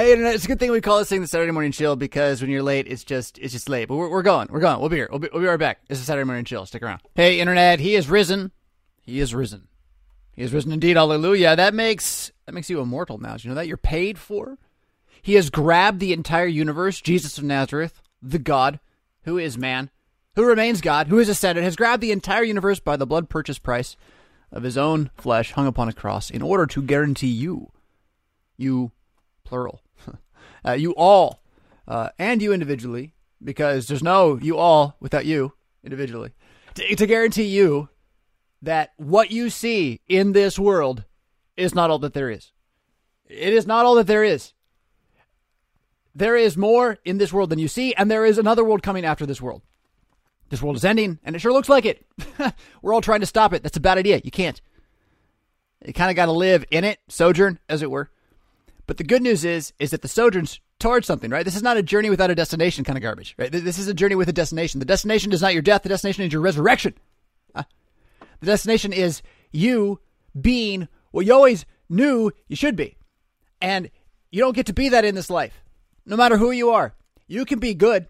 Hey, internet, it's a good thing we call this thing the Saturday morning chill because when you're late, it's just it's just late. But we're, we're going, we're going. We'll be here. We'll be, we'll be right back. This is Saturday morning chill. Stick around. Hey, internet, he is risen. He is risen. He is risen indeed. Hallelujah. That makes that makes you immortal now. Do you know that you're paid for? He has grabbed the entire universe. Jesus of Nazareth, the God who is man, who remains God, who is ascended, has grabbed the entire universe by the blood purchase price of his own flesh hung upon a cross in order to guarantee you, you plural, uh, you all, uh, and you individually, because there's no you all without you individually, to, to guarantee you that what you see in this world is not all that there is. It is not all that there is. There is more in this world than you see, and there is another world coming after this world. This world is ending, and it sure looks like it. We're all trying to stop it. That's a bad idea. You can't. You kind of got to live in it, sojourn, as it were. But the good news is, is that the sojourn's towards something, right? This is not a journey without a destination kind of garbage, right? This is a journey with a destination. The destination is not your death. The destination is your resurrection. Uh, the destination is you being what you always knew you should be. And you don't get to be that in this life, no matter who you are. You can be good.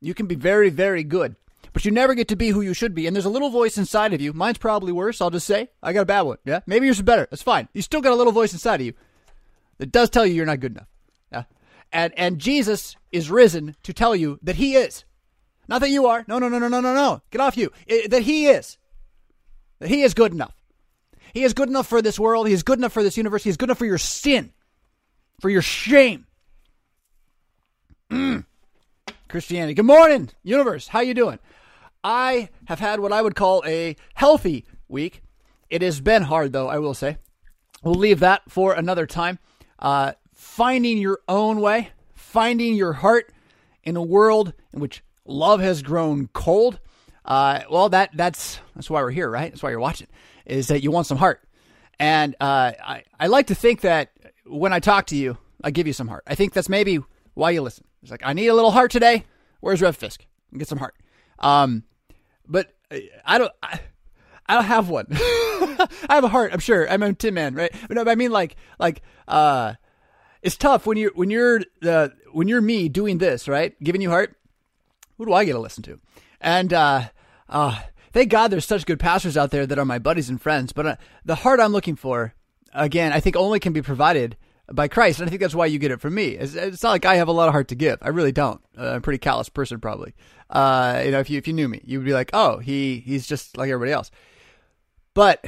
You can be very, very good. But you never get to be who you should be. And there's a little voice inside of you. Mine's probably worse. I'll just say I got a bad one. Yeah. Maybe yours is better. That's fine. You still got a little voice inside of you that does tell you you're not good enough. Yeah. And and Jesus is risen to tell you that he is. Not that you are. No, no, no, no, no, no, no. Get off you. It, that he is. That he is good enough. He is good enough for this world. He is good enough for this universe. He is good enough for your sin, for your shame. Mm. Christianity. Good morning, universe. How you doing? I have had what I would call a healthy week. It has been hard, though, I will say. We'll leave that for another time. Uh, finding your own way, finding your heart in a world in which love has grown cold. Uh, well, that that's that's why we're here, right? That's why you're watching. Is that you want some heart? And uh, I I like to think that when I talk to you, I give you some heart. I think that's maybe why you listen. It's like I need a little heart today. Where's Rev Fisk? Get some heart. Um, but I don't. I, I don't have one. I have a heart. I'm sure. I'm a Tin Man, right? But no, but I mean, like, like, uh, it's tough when you're when you're when you're me doing this, right? Giving you heart. Who do I get to listen to? And uh, uh, thank God there's such good pastors out there that are my buddies and friends. But uh, the heart I'm looking for, again, I think only can be provided by Christ, and I think that's why you get it from me. It's, it's not like I have a lot of heart to give. I really don't. Uh, I'm a pretty callous person, probably. Uh, you know, if you if you knew me, you would be like, oh, he he's just like everybody else. But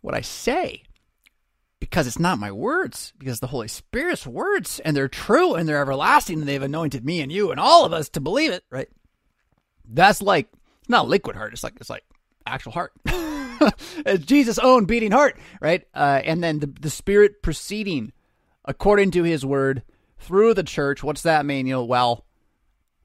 what I say, because it's not my words, because the Holy Spirit's words, and they're true and they're everlasting, and they've anointed me and you and all of us to believe it, right? That's like not liquid heart. It's like it's like actual heart. it's Jesus' own beating heart, right? Uh, and then the the Spirit proceeding according to His word through the church. What's that mean? You know, well,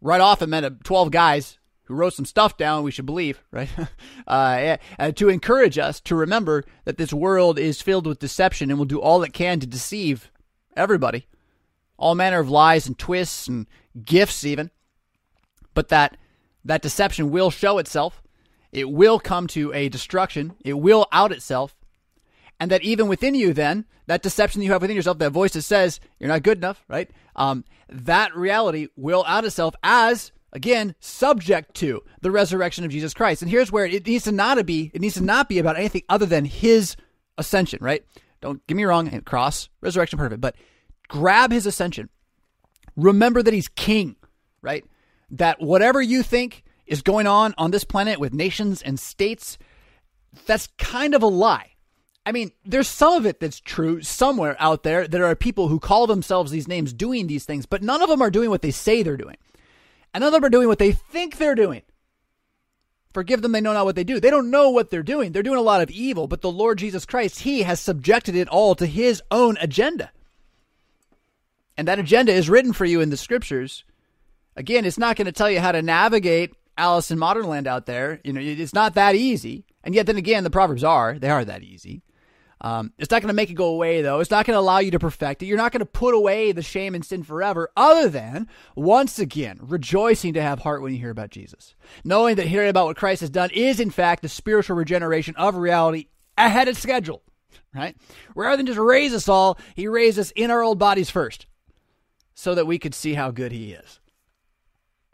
right off it meant 12 guys who wrote some stuff down we should believe, right? uh, to encourage us to remember that this world is filled with deception and will do all it can to deceive everybody. All manner of lies and twists and gifts, even. But that that deception will show itself. It will come to a destruction. It will out itself. And that even within you, then, that deception you have within yourself, that voice that says you're not good enough, right? Um, that reality will out itself as again subject to the resurrection of Jesus Christ. And here's where it needs to not be it needs to not be about anything other than his ascension, right? Don't get me wrong, cross, resurrection part of it, but grab his ascension. Remember that he's king, right? That whatever you think is going on on this planet with nations and states, that's kind of a lie. I mean, there's some of it that's true somewhere out there. There are people who call themselves these names doing these things, but none of them are doing what they say they're doing. And none of them are doing what they think they're doing. Forgive them, they know not what they do. They don't know what they're doing. They're doing a lot of evil, but the Lord Jesus Christ, He has subjected it all to His own agenda. And that agenda is written for you in the scriptures. Again, it's not going to tell you how to navigate Alice in Modernland out there. You know, it's not that easy. And yet, then again, the Proverbs are. They are that easy. Um, it's not going to make it go away, though. It's not going to allow you to perfect it. You're not going to put away the shame and sin forever, other than, once again, rejoicing to have heart when you hear about Jesus. Knowing that hearing about what Christ has done is, in fact, the spiritual regeneration of reality ahead of schedule, right? Rather than just raise us all, he raised us in our old bodies first. so that we could see how good he is.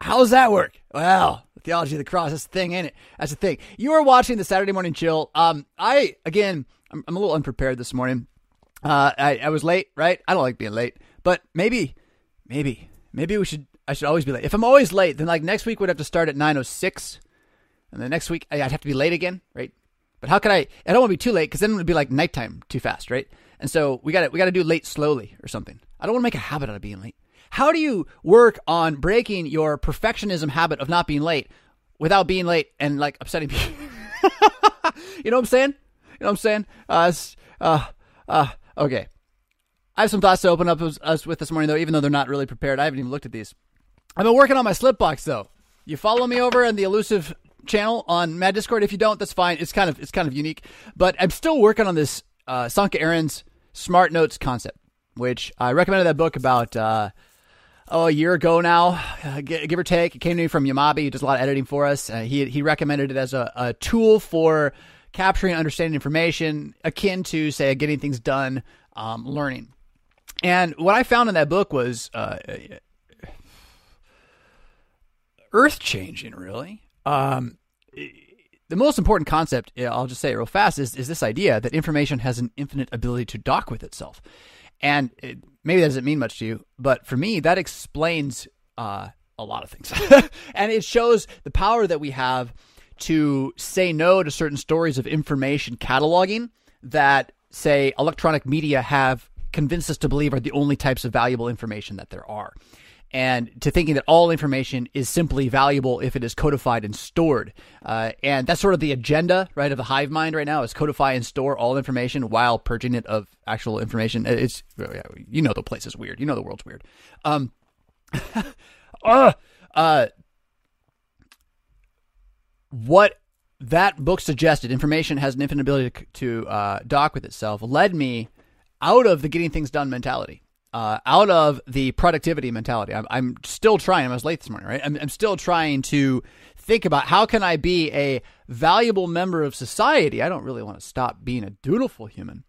How does that work? Well, the theology of the cross, that's the thing, ain't it? That's the thing. You are watching the Saturday Morning Chill. Um, I, again, I'm, I'm a little unprepared this morning. Uh, I, I was late, right? I don't like being late, but maybe, maybe, maybe we should, I should always be late. If I'm always late, then like next week we'd have to start at 9.06 and the next week I'd have to be late again, right? But how could I, I don't want to be too late because then it would be like nighttime too fast, right? And so we got to, we got to do late slowly or something. I don't want to make a habit out of being late. How do you work on breaking your perfectionism habit of not being late without being late and like upsetting people? you know what I'm saying? You know what I'm saying? Uh, uh, uh, okay. I have some thoughts to open up us with this morning, though, even though they're not really prepared. I haven't even looked at these. I've been working on my slip box, though. You follow me over on the elusive channel on Mad Discord. If you don't, that's fine. It's kind of it's kind of unique, but I'm still working on this uh, Sönke Ahrens Smart Notes concept, which I recommended that book about uh, oh a year ago now, uh, give or take. It came to me from Yamabi, who does a lot of editing for us. Uh, he he recommended it as a, a tool for capturing and understanding information, akin to say getting things done, um, learning. And what I found in that book was uh, earth changing, really. Um, the most important concept, I'll just say it real fast, is, is this idea that information has an infinite ability to dock with itself. And it, maybe that doesn't mean much to you, but for me, that explains uh, a lot of things. and it shows the power that we have to say no to certain stories of information cataloging that, say, electronic media have convinced us to believe are the only types of valuable information that there are and to thinking that all information is simply valuable if it is codified and stored. Uh, and that's sort of the agenda, right, of the hive mind right now is codify and store all information while purging it of actual information. It's, you know, the place is weird. You know, the world's weird. Um, uh, uh, what that book suggested, information has an infinite ability to, uh, dock with itself, led me out of the getting things done mentality uh, out of the productivity mentality. I'm, I'm, still trying. I was late this morning, right? I'm, I'm, still trying to think about how can I be a valuable member of society. I don't really want to stop being a dutiful human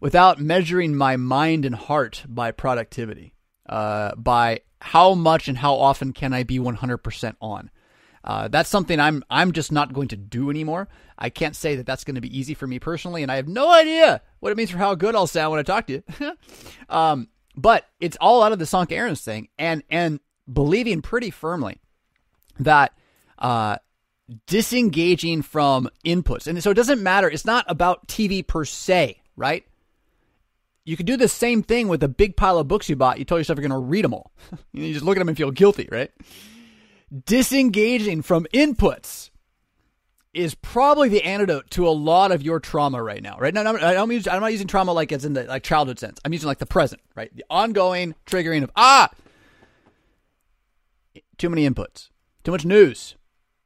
without measuring my mind and heart by productivity, uh, by how much and how often can I be 100% on. Uh, that's something I'm I'm just not going to do anymore. I can't say that that's going to be easy for me personally, and I have no idea what it means for how good I'll sound when I talk to you. um, but it's all out of the Sönke Ahrens thing, and and believing pretty firmly that uh, disengaging from inputs, and so it doesn't matter. It's not about TV per se, right? You could do the same thing with a big pile of books you bought. You told yourself you're going to read them all. you just look at them and feel guilty, right? Disengaging from inputs is probably the antidote to a lot of your trauma right now, right? now, I'm, I'm, not using trauma like it's in the like childhood sense. I'm using like the present, right? The ongoing triggering of ah, too many inputs, too much news,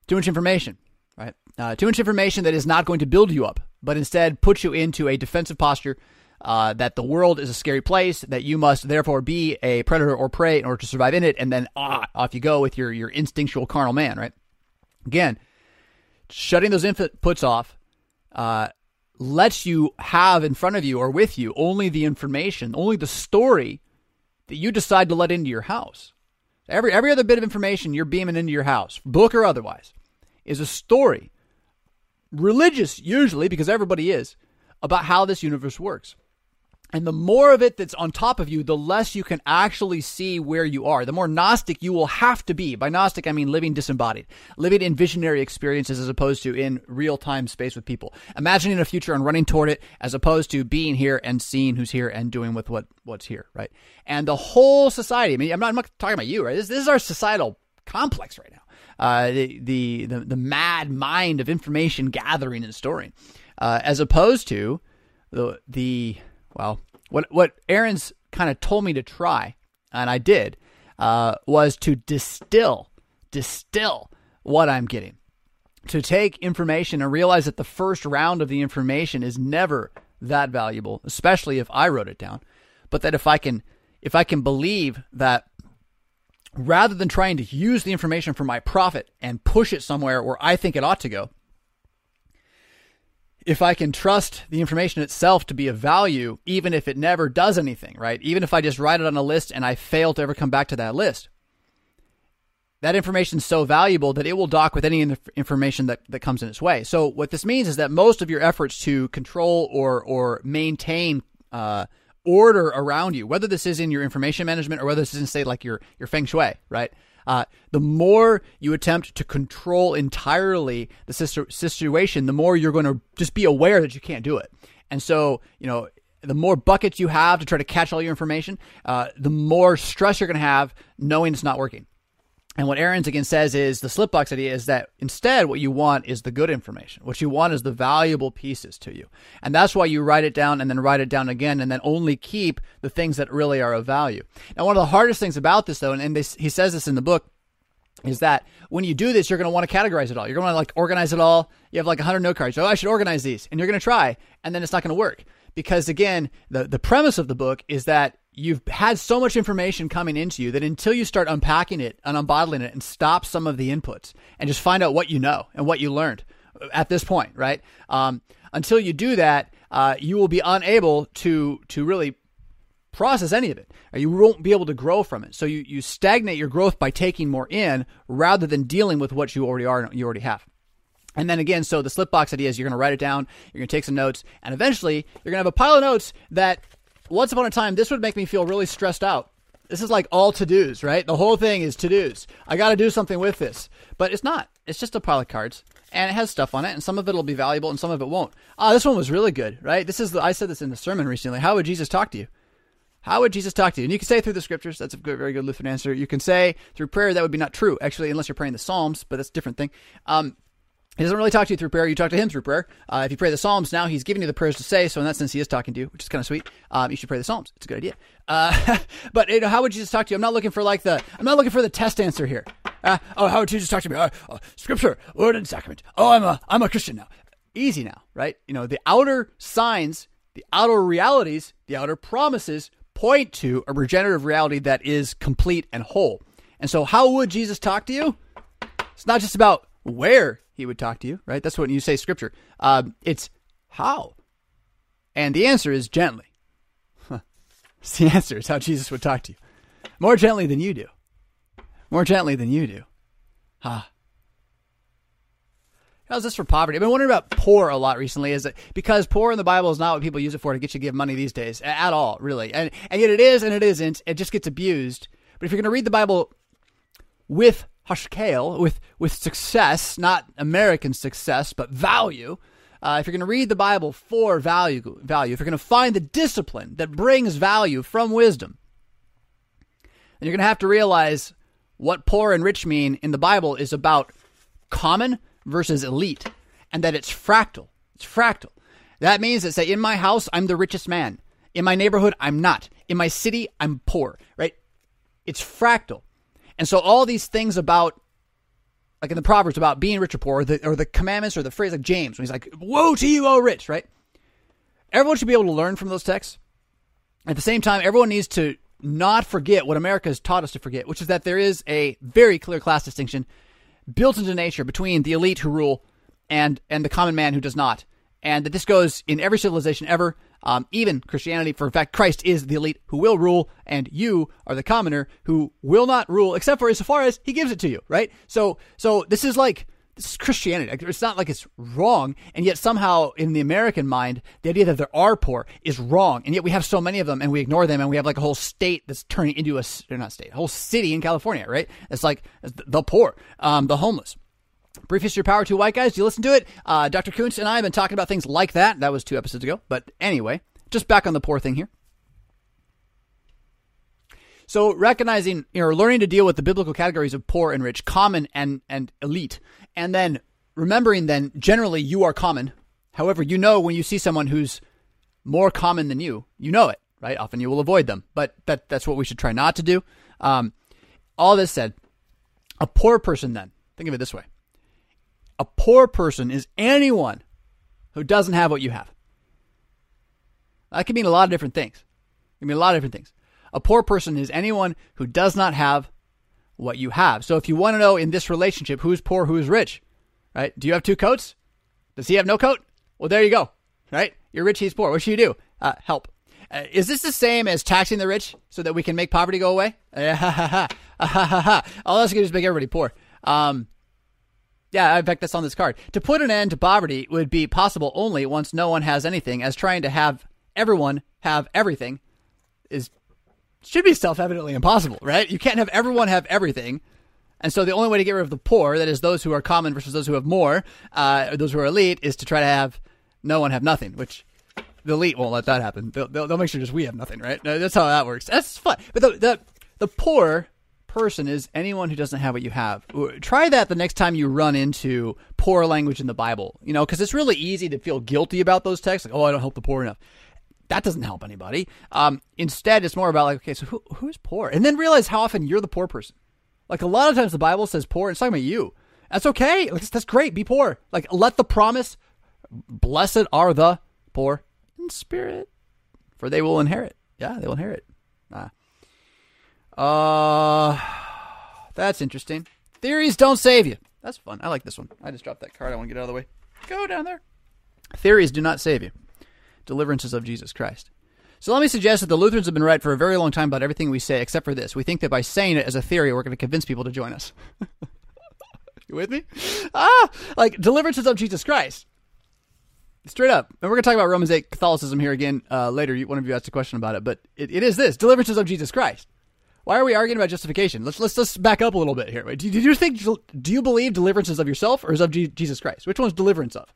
too much information, right? Uh, too much information that is not going to build you up, but instead puts you into a defensive posture. Uh, that the world is a scary place, that you must therefore be a predator or prey in order to survive in it, and then ah, off you go with your your instinctual carnal man, right? Again, shutting those inputs off uh, lets you have in front of you or with you only the information, only the story that you decide to let into your house. Every every other bit of information you're beaming into your house, book or otherwise, is a story, religious usually because everybody is, about how this universe works. And the more of it that's on top of you, the less you can actually see where you are. The more Gnostic you will have to be. By Gnostic, I mean living disembodied, living in visionary experiences as opposed to in real time space with people. Imagining a future and running toward it as opposed to being here and seeing who's here and doing with what, what's here, right? And the whole society, I mean, I'm not, I'm not talking about you, right? This, this is our societal complex right now. Uh, the, the, the, the, mad mind of information gathering and storing, uh, as opposed to the, the, well, what what Ahrens kind of told me to try, and I did, uh, was to distill, distill what I'm getting. To take information and realize that the first round of the information is never that valuable, especially if I wrote it down. But that if I can, if I can believe that rather than trying to use the information for my profit and push it somewhere where I think it ought to go, if I can trust the information itself to be of value, even if it never does anything, right? Even if I just write it on a list and I fail to ever come back to that list, that information is so valuable that it will dock with any information that, that comes in its way. So what this means is that most of your efforts to control or or maintain uh, order around you, whether this is in your information management or whether this is in say like your your feng shui, right? Uh, the more you attempt to control entirely the situation, the more you're going to just be aware that you can't do it. And so, you know, the more buckets you have to try to catch all your information, uh, the more stress you're going to have knowing it's not working. And what Ahrens again says is the slipbox idea is that instead what you want is the good information. What you want is the valuable pieces to you. And that's why you write it down and then write it down again and then only keep the things that really are of value. Now, one of the hardest things about this though, and this, he says this in the book, is that when you do this, you're going to want to categorize it all. You're going to like organize it all. You have like 100 note cards. Oh, I should organize these. And you're going to try, and then it's not going to work. Because again, the, the premise of the book is that you've had so much information coming into you that until you start unpacking it and unbottling it and stop some of the inputs and just find out what you know and what you learned at this point, right? Um, until you do that, uh, you will be unable to to really process any of it. You won't be able to grow from it. So you, you stagnate your growth by taking more in rather than dealing with what you already are you already have. And then again, so the slipbox idea is you're going to write it down, you're going to take some notes, and eventually you're going to have a pile of notes that once upon a time, this would make me feel really stressed out. This is like all to dos, right? The whole thing is to dos. I got to do something with this. But it's not. It's just a pile of cards. And it has stuff on it, and some of it will be valuable and some of it won't. Ah, this one was really good, right? This is the, I said this in the sermon recently. How would Jesus talk to you? How would Jesus talk to you? And you can say through the scriptures. That's a good, very good Lutheran answer. You can say through prayer. That would be not true, actually, unless you're praying the Psalms, but that's a different thing. Um, he doesn't really talk to you through prayer. You talk to him through prayer. Uh, if you pray the Psalms now, he's giving you the prayers to say. So in that sense, he is talking to you, which is kind of sweet. Um, you should pray the Psalms. It's a good idea. Uh, but you know, how would Jesus talk to you? I'm not looking for like the. I'm not looking for the test answer here. Uh, oh, how would Jesus talk to me? Uh, uh, scripture, word, and sacrament. Oh, I'm a I'm a Christian now. Easy now, right? You know, the outer signs, the outer realities, the outer promises point to a regenerative reality that is complete and whole. And so, how would Jesus talk to you? It's not just about where he would talk to you, right? That's what you say scripture. Um, it's how. And the answer is gently. It's the answer. is how Jesus would talk to you. More gently than you do. More gently than you do. Huh. How's this for poverty? I've been wondering about poor a lot recently. Is it because poor in the Bible is not what people use it for to get you to give money these days at all, really? And and yet it is and it isn't. It just gets abused. But if you're going to read the Bible with Hashkale with with success, not American success, but value. Uh, if you're going to read the Bible for value, value, if you're going to find the discipline that brings value from wisdom, then you're going to have to realize what poor and rich mean in the Bible is about common versus elite, and that it's fractal. It's fractal. That means that say in my house I'm the richest man. In my neighborhood I'm not. In my city I'm poor, right? It's fractal. And so all these things about like in the Proverbs about being rich or poor, or the, or the commandments or the phrase like James when he's like, "Woe to you, O rich!" Right? Everyone should be able to learn from those texts. At the same time, everyone needs to not forget what America has taught us to forget, which is that there is a very clear class distinction built into nature between the elite who rule and and the common man who does not, and that this goes in every civilization ever um, even Christianity. For in fact, Christ is the elite who will rule, and you are the commoner who will not rule, except for as far as He gives it to you. Right. So, so this is like this is Christianity. It's not like it's wrong, and yet somehow in the American mind, the idea that there are poor is wrong, and yet we have so many of them, and we ignore them, and we have like a whole state that's turning into a not state, a whole city in California, right? It's like the poor, um, the homeless. Brief History of Power, two white guys. Do you listen to it? Uh, Dr. Kuntz and I have been talking about things like that. That was two episodes ago. But anyway, just back on the poor thing here. So recognizing or learning to deal with the biblical categories of poor and rich, common and, and elite, and then remembering then generally you are common. However, you know when you see someone who's more common than you, you know it, right? Often you will avoid them, but that, that's what we should try not to do. Um, all this said, a poor person then, think of it this way a poor person is anyone who doesn't have what you have. That can mean a lot of different things. It can mean a lot of different things. A poor person is anyone who does not have what you have. So if you want to know in this relationship who's poor, who's rich, right? Do you have two coats? Does he have no coat? Well, there you go. Right? You're rich, he's poor. What should you do? Uh, help. Uh, is this the same as taxing the rich so that we can make poverty go away? All that's going to do is make everybody poor. Um, yeah, in fact, that's on this card. To put an end to poverty would be possible only once no one has anything, as trying to have everyone have everything is should be self-evidently impossible, right? You can't have everyone have everything. And so the only way to get rid of the poor, that is those who are common versus those who have more, uh, those who are elite, is to try to have no one have nothing, which the elite won't let that happen. They'll, they'll, they'll make sure just we have nothing, right? That's how that works. That's fun. But the, the, the poor person is anyone who doesn't have what you have. Try that the next time you run into poor language in the Bible, you know, because it's really easy to feel guilty about those texts. Like, oh, I don't help the poor enough. That doesn't help anybody. Um, instead, it's more about like, okay, so who, who's poor? And then realize how often you're the poor person. Like a lot of times the Bible says poor, it's talking about you. That's okay. Like, that's great. Be poor. Like, let the promise, blessed are the poor in spirit, for they will inherit. Yeah, they will inherit. Ah. Uh, that's interesting. Theories don't save you. That's fun. I like this one. I just dropped that card. I want to get out of the way. Go down there. Theories do not save you deliverances of Jesus Christ. So let me suggest that the Lutherans have been right for a very long time about everything we say, except for this. We think that by saying it as a theory, we're going to convince people to join us. you with me? Ah, like deliverances of Jesus Christ. Straight up. And we're going to talk about Romans 8 Catholicism here again uh, later. One of you asked a question about it, but it, it is this deliverances of Jesus Christ. Why are we arguing about justification? Let's let's just back up a little bit here. Do, do you think do you believe deliverance is of yourself or is of G- Jesus Christ? Which one's deliverance of?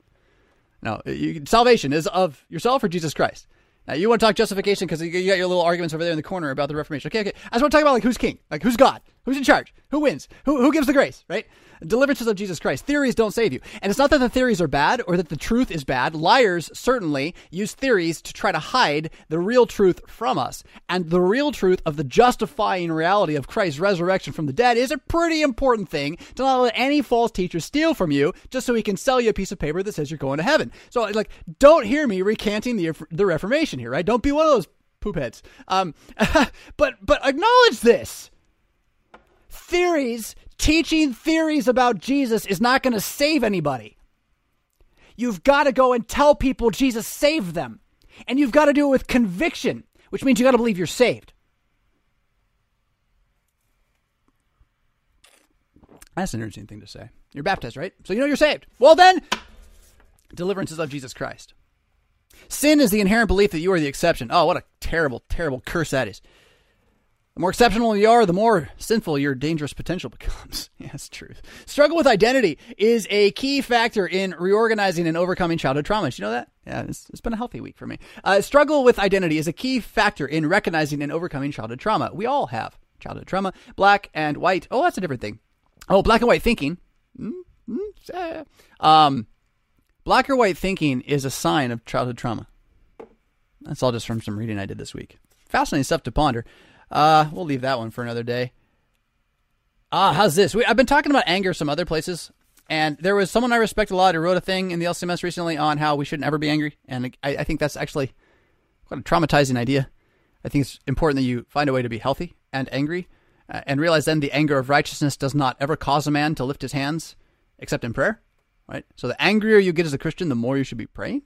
No, you, salvation is of yourself or Jesus Christ. Now you want to talk justification because you got your little arguments over there in the corner about the Reformation. Okay, okay. I just want to talk about like who's king, like who's God, who's in charge, who wins, who who gives the grace, right? Deliverances of Jesus Christ. Theories don't save you. And it's not that the theories are bad or that the truth is bad. Liars certainly use theories to try to hide the real truth from us. And the real truth of the justifying reality of Christ's resurrection from the dead is a pretty important thing to not let any false teacher steal from you just so he can sell you a piece of paper that says you're going to heaven. So, like, don't hear me recanting the, the Reformation here, right? Don't be one of those poop heads. Um, but, but acknowledge this. Theories Teaching theories about Jesus is not going to save anybody. You've got to go and tell people Jesus saved them. And you've got to do it with conviction, which means you've got to believe you're saved. That's an interesting thing to say. You're baptized, right? So you know you're saved. Well, then, deliverance is of Jesus Christ. Sin is the inherent belief that you are the exception. Oh, what a terrible, terrible curse that is. The more exceptional you are, the more sinful your dangerous potential becomes. yes, truth. Struggle with identity is a key factor in reorganizing and overcoming childhood trauma. You know that? Yeah, it's, it's been a healthy week for me. Uh, struggle with identity is a key factor in recognizing and overcoming childhood trauma. We all have childhood trauma. Black and white. Oh, that's a different thing. Oh, black and white thinking. Mm-hmm. Um, black or white thinking is a sign of childhood trauma. That's all just from some reading I did this week. Fascinating stuff to ponder. Uh, we'll leave that one for another day. Ah, how's this? We, I've been talking about anger some other places, and there was someone I respect a lot who wrote a thing in the LCMS recently on how we shouldn't ever be angry, and I, I think that's actually quite a traumatizing idea. I think it's important that you find a way to be healthy and angry, uh, and realize then the anger of righteousness does not ever cause a man to lift his hands except in prayer. Right. So the angrier you get as a Christian, the more you should be praying.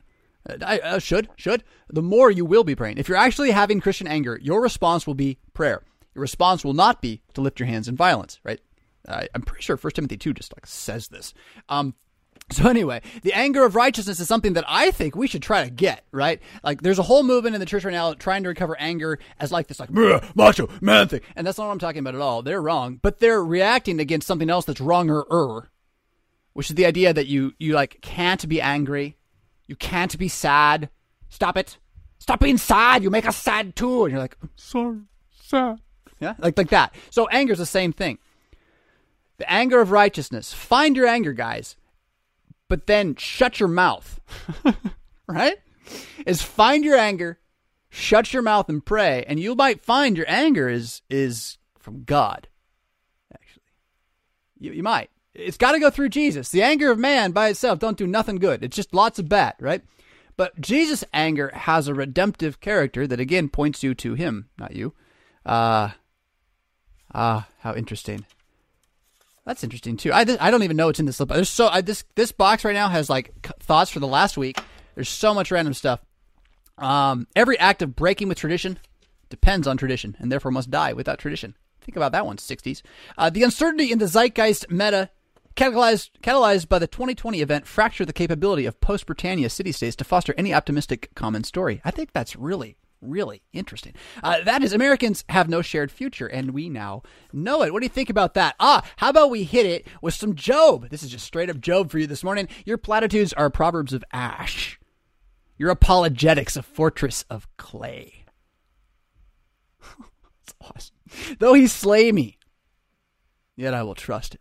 I uh, should should the more you will be praying. If you're actually having Christian anger, your response will be prayer. Your response will not be to lift your hands in violence, right? I'm pretty sure 1 Timothy 2 just like says this. Um, so anyway, the anger of righteousness is something that I think we should try to get, right? Like there's a whole movement in the church right now trying to recover anger as like this like macho man thing. And that's not what I'm talking about at all. They're wrong, but they're reacting against something else that's wronger, which is the idea that you you like can't be angry you can't be sad. Stop it. Stop being sad. You make us sad too. And you're like, I'm sorry, sad. Yeah, like like that. So anger is the same thing. The anger of righteousness. Find your anger, guys, but then shut your mouth. right? Is find your anger, shut your mouth and pray, and you might find your anger is is from God. Actually, you, you might. It's got to go through Jesus. The anger of man by itself don't do nothing good. It's just lots of bad, right? But Jesus' anger has a redemptive character that again points you to him, not you. Uh ah, how interesting. That's interesting too. I, I don't even know what's in this. There's so I, this this box right now has like thoughts for the last week There's so much random stuff. Um, every act of breaking with tradition depends on tradition and therefore must die without tradition. Think about that one, 60s. Uh, the uncertainty in the zeitgeist meta catalyzed, catalyzed by the 2020 event fractured the capability of post Britannia city states to foster any optimistic common story. I think that's really, really interesting. Uh, that is, Americans have no shared future, and we now know it. What do you think about that? Ah, how about we hit it with some Job? This is just straight up Job for you this morning. Your platitudes are proverbs of ash. Your apologetics a fortress of clay. That's awesome. Though he slay me, yet I will trust him.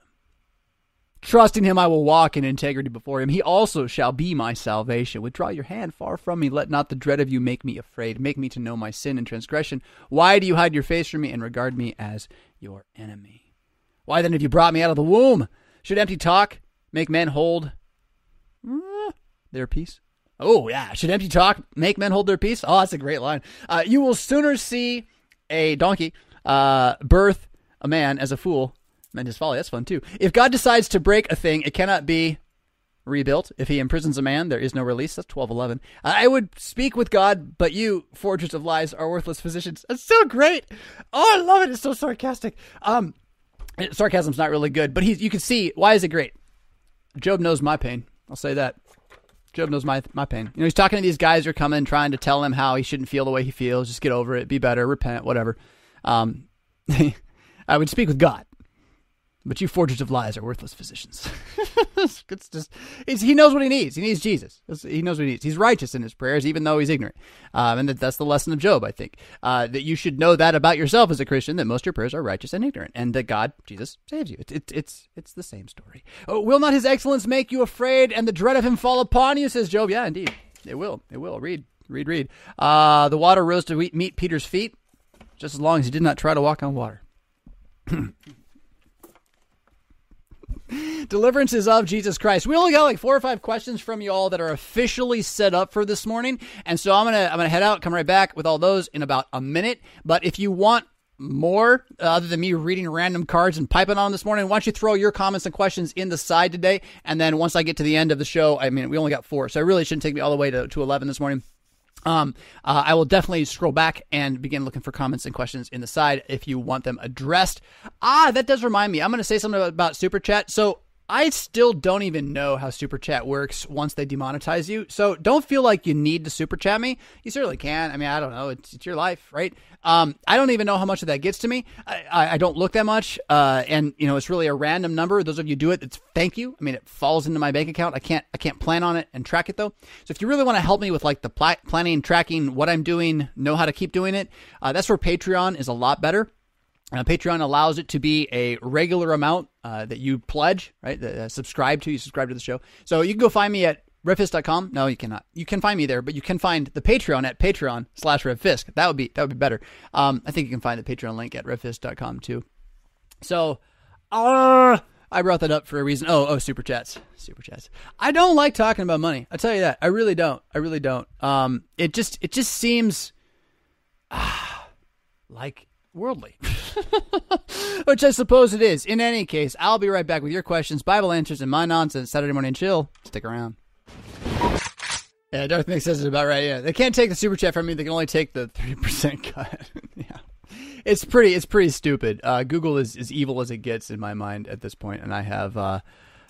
Trusting him, I will walk in integrity before him. He also shall be my salvation. Withdraw your hand far from me. Let not the dread of you make me afraid. Make me to know my sin and transgression. Why do you hide your face from me and regard me as your enemy? Why then have you brought me out of the womb? Should empty talk make men hold uh, their peace? Oh, yeah. Should empty talk make men hold their peace? Oh, that's a great line. Uh, you will sooner see a donkey uh, birth a man as a fool and his folly. That's fun too. If God decides to break a thing, it cannot be rebuilt. If he imprisons a man, there is no release. That's twelve eleven. I would speak with God, but you, forgers of lies, are worthless physicians. That's so great. Oh, I love it. It's so sarcastic. Um, sarcasm's not really good, but he's. You can see why is it great. Job knows my pain. I'll say that. Job knows my my pain. You know, he's talking to these guys who are coming, trying to tell him how he shouldn't feel the way he feels. Just get over it. Be better. Repent. Whatever. Um, I would speak with God. But you forgers of lies are worthless physicians. it's just, it's, he knows what he needs. He needs Jesus. He knows what he needs. He's righteous in his prayers, even though he's ignorant. Um, and that, that's the lesson of Job, I think. Uh, that you should know that about yourself as a Christian, that most of your prayers are righteous and ignorant, and that God, Jesus, saves you. It, it, it's, it's the same story. Oh, will not his excellence make you afraid and the dread of him fall upon you, says Job. Yeah, indeed. It will. It will. Read, read, read. Uh, the water rose to meet Peter's feet, just as long as he did not try to walk on water. Deliverance is of Jesus Christ. We only got like four or five questions from you all that are officially set up for this morning, and so I'm gonna I'm gonna head out, come right back with all those in about a minute. But if you want more uh, other than me reading random cards and piping on this morning, why don't you throw your comments and questions in the side today? And then once I get to the end of the show, I mean, we only got four, so it really shouldn't take me all the way to, to 11 this morning. Um, uh, I will definitely scroll back and begin looking for comments and questions in the side if you want them addressed. Ah, that does remind me. I'm going to say something about, Super Chat. So I still don't even know how Super Chat works once they demonetize you. So don't feel like you need to Super Chat me. You certainly can. I mean, I don't know. It's, it's your life, right? Um, I don't even know how much of that gets to me. I, I, don't look that much. Uh, and, you know, it's really a random number. Those of you do it, it's thank you. I mean, it falls into my bank account. I can't, I can't plan on it and track it though. So if you really want to help me with like the pl- planning, tracking, what I'm doing, know how to keep doing it, uh, that's where Patreon is a lot better. Uh, Patreon allows it to be a regular amount uh, that you pledge, right? Uh, subscribe to. You subscribe to the show. So you can go find me at revfisk.com. No, you cannot. You can find me there, but you can find the Patreon at Patreon slash revfisk. That would be that would be better. Um, I think you can find the Patreon link at revfisk.com too. So, uh, I brought that up for a reason. Oh, oh, super chats, super chats. I don't like talking about money. I tell you that. I really don't. I really don't. Um, it just it just seems ah, like worldly, which I suppose it is. In any case, I'll be right back with your questions, Bible answers, and my nonsense. Saturday morning chill. Stick around. Yeah, Darth Nick says it about right. Yeah, they can't take the super chat from me. They can only take the three percent cut. yeah, it's pretty. It's pretty stupid. Uh, Google is as evil as it gets in my mind at this point, and I have, uh,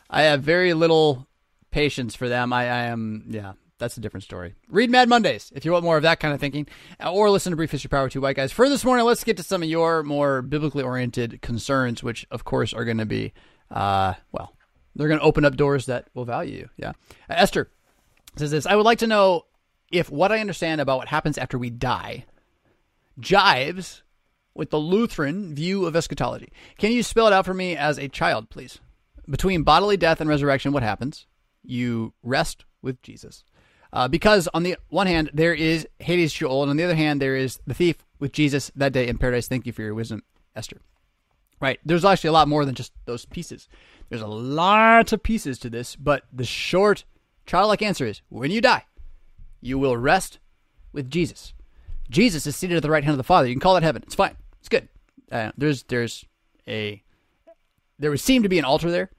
I have very little patience for them. I, I am, yeah, that's a different story. Read Mad Mondays if you want more of that kind of thinking, or listen to Brief History Power Two White Guys. For this morning, let's get to some of your more biblically oriented concerns, which of course are going to be, uh, well, they're going to open up doors that will value you. Yeah, Esther says this. I would like to know if what I understand about what happens after we die jives with the Lutheran view of eschatology. Can you spell it out for me as a child, please? Between bodily death and resurrection, what happens? You rest with Jesus. Uh, because on the one hand, there is Hades Sheol, and on the other hand, there is the thief with Jesus that day in paradise. Thank you for your wisdom, Esther. Right. There's actually a lot more than just those pieces. There's a lot of pieces to this, but the short, childlike answer is when you die, you will rest with Jesus. Jesus is seated at the right hand of the Father. You can call that heaven. It's fine. It's good. Uh, there's there's a there would seem to be an altar there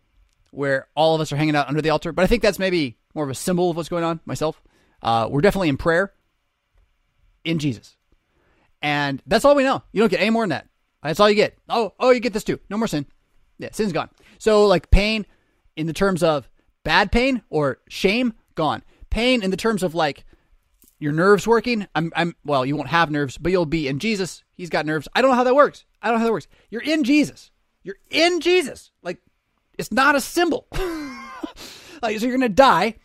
where all of us are hanging out under the altar, but I think that's maybe more of a symbol of what's going on myself. Uh, we're definitely in prayer in Jesus. And that's all we know. You don't get any more than that. That's all you get. Oh, oh, you get this too. No more sin. Yeah, sin's gone. So like pain in the terms of bad pain or shame, gone. Pain in the terms of like your nerves working. I'm, I'm, well, you won't have nerves, but you'll be in Jesus. He's got nerves. I don't know how that works. I don't know how that works. You're in Jesus. You're in Jesus. Like, it's not a symbol. like, so you're to die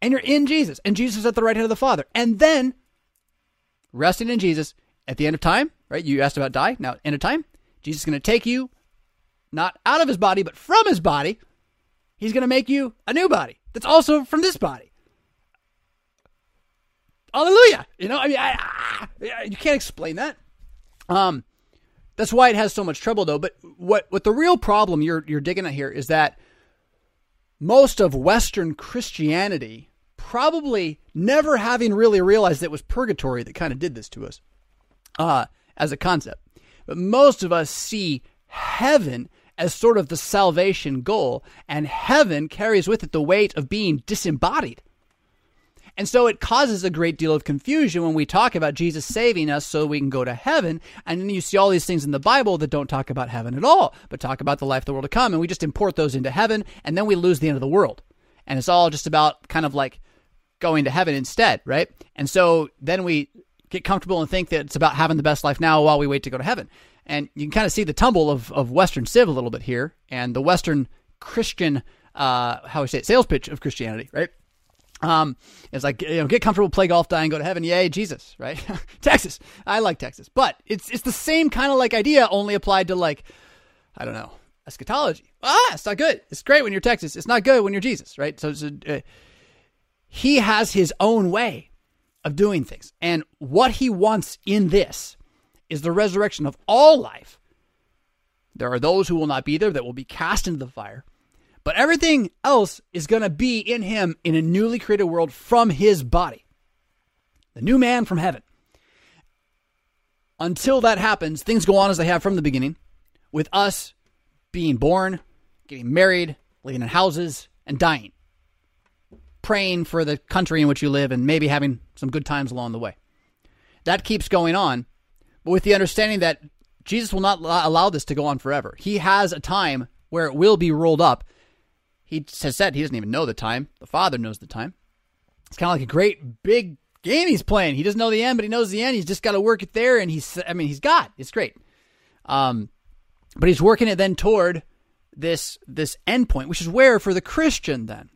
and you're in Jesus and Jesus is at the right hand of the Father. And then resting in Jesus at the end of time, right? You asked about die. Now, end of time, Jesus is to take you not out of his body, but from his body. He's going to make you a new body that's also from this body. Hallelujah. You know, I mean, I, I, you can't explain that. Um, that's why it has so much trouble, though. But what what the real problem you're you're digging at here is that most of Western Christianity probably never having really realized it was purgatory that kind of did this to us uh, as a concept. But most of us see heaven as sort of the salvation goal, and heaven carries with it the weight of being disembodied. And so it causes a great deal of confusion when we talk about Jesus saving us so we can go to heaven. And then you see all these things in the Bible that don't talk about heaven at all, but talk about the life of the world to come. And we just import those into heaven, and then we lose the end of the world. And it's all just about kind of like going to heaven instead, right? And so then we get comfortable and think that it's about having the best life now while we wait to go to heaven. And you can kind of see the tumble of, of Western Civ a little bit here and the Western Christian, uh, how I say it, sales pitch of Christianity, right? Um, it's like you know, get comfortable, play golf, die, and go to heaven. Yay, Jesus, right? Texas, I like Texas, but it's it's the same kind of like idea, only applied to like, I don't know, eschatology. Ah, it's not good. It's great when you're Texas. It's not good when you're Jesus, right? So, so uh, he has his own way of doing things, and what he wants in this is the resurrection of all life. There are those who will not be there that will be cast into the fire. But everything else is going to be in him in a newly created world from his body. The new man from heaven. Until that happens, things go on as they have from the beginning, with us being born, getting married, living in houses, and dying. Praying for the country in which you live and maybe having some good times along the way. That keeps going on, but with the understanding that Jesus will not allow this to go on forever. He has a time where it will be rolled up he has said he doesn't even know the time. The Father knows the time. It's kind of like a great big game he's playing. He doesn't know the end, but he knows the end. He's just got to work it there, and he's I mean he's got it's great. Um, but he's working it then toward this this endpoint, which is where for the Christian then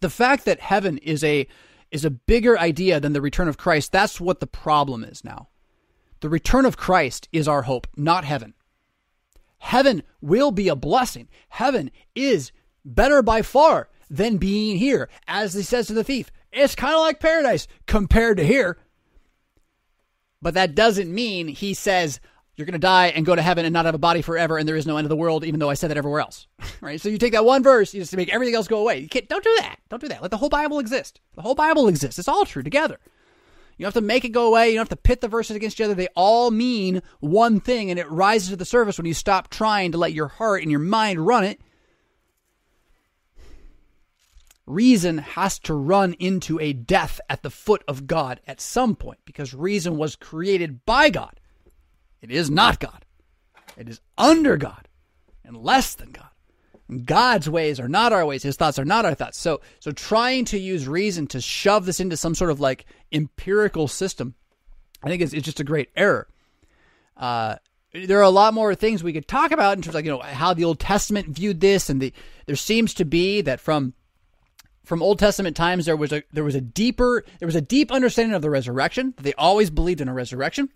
the fact that heaven is a is a bigger idea than the return of Christ. That's what the problem is now. The return of Christ is our hope, not heaven. Heaven will be a blessing. Heaven is better by far than being here. As he says to the thief, it's kind of like paradise compared to here. But that doesn't mean he says you're going to die and go to heaven and not have a body forever and there is no end of the world, even though I said that everywhere else. right? So you take that one verse, you just make everything else go away. You can't, don't do that. Don't do that. Let the whole Bible exist. The whole Bible exists. It's all true together. You don't have to make it go away. You don't have to pit the verses against each other. They all mean one thing, and it rises to the surface when you stop trying to let your heart and your mind run it reason has to run into a death at the foot of God at some point because reason was created by God. It is not God, it is under God and less than God. God's ways are not our ways. His thoughts are not our thoughts. So, so trying to use reason to shove this into some sort of like empirical system, I think it's, it's just a great error. Uh, there are a lot more things we could talk about in terms of like, you know how the Old Testament viewed this, and the there seems to be that from from Old Testament times there was a there was a deeper there was a deep understanding of the resurrection. They always believed in a resurrection.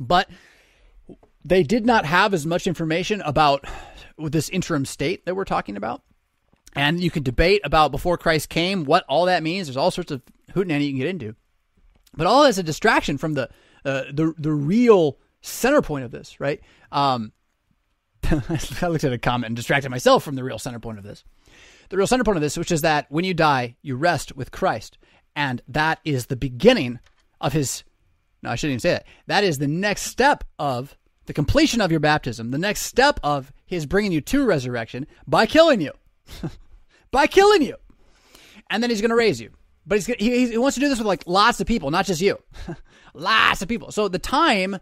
But they did not have as much information about this interim state that we're talking about. And you can debate about before Christ came, what all that means. There's all sorts of hootenanny you can get into. But all that's a distraction from the uh, the the real center point of this, right? Um, I looked at a comment and distracted myself from the real center point of this the real center point of this, which is that when you die, you rest with Christ. And that is the beginning of his. No, I shouldn't even say that. That is the next step of the completion of your baptism, the next step of his bringing you to resurrection by killing you. by killing you. And then he's going to raise you. but he's, he, he wants to do this with like lots of people, not just you. lots of people. So the time, I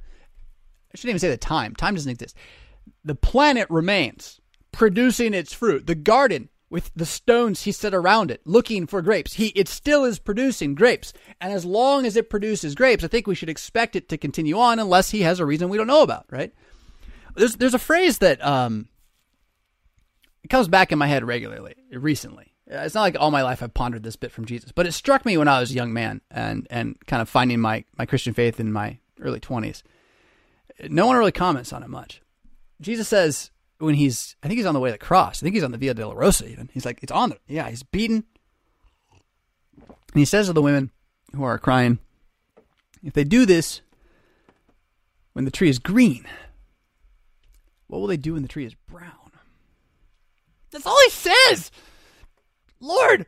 shouldn't even say the time. Time doesn't exist. The planet remains producing its fruit. The garden with the stones he set around it, looking for grapes. He it still is producing grapes, and as long as it produces grapes, I think we should expect it to continue on, unless he has a reason we don't know about. Right? There's there's a phrase that um it comes back in my head regularly recently. It's not like all my life I've pondered this bit from Jesus, but it struck me when I was a young man and and kind of finding my my Christian faith in my early twenties. No one really comments on it much. Jesus says when he's, I think he's on the way to the cross. I think he's on the Via Dolorosa even. He's like, it's on the, yeah, he's beaten. And he says to the women who are crying, if they do this when the tree is green, what will they do when the tree is brown? That's all he says. Lord,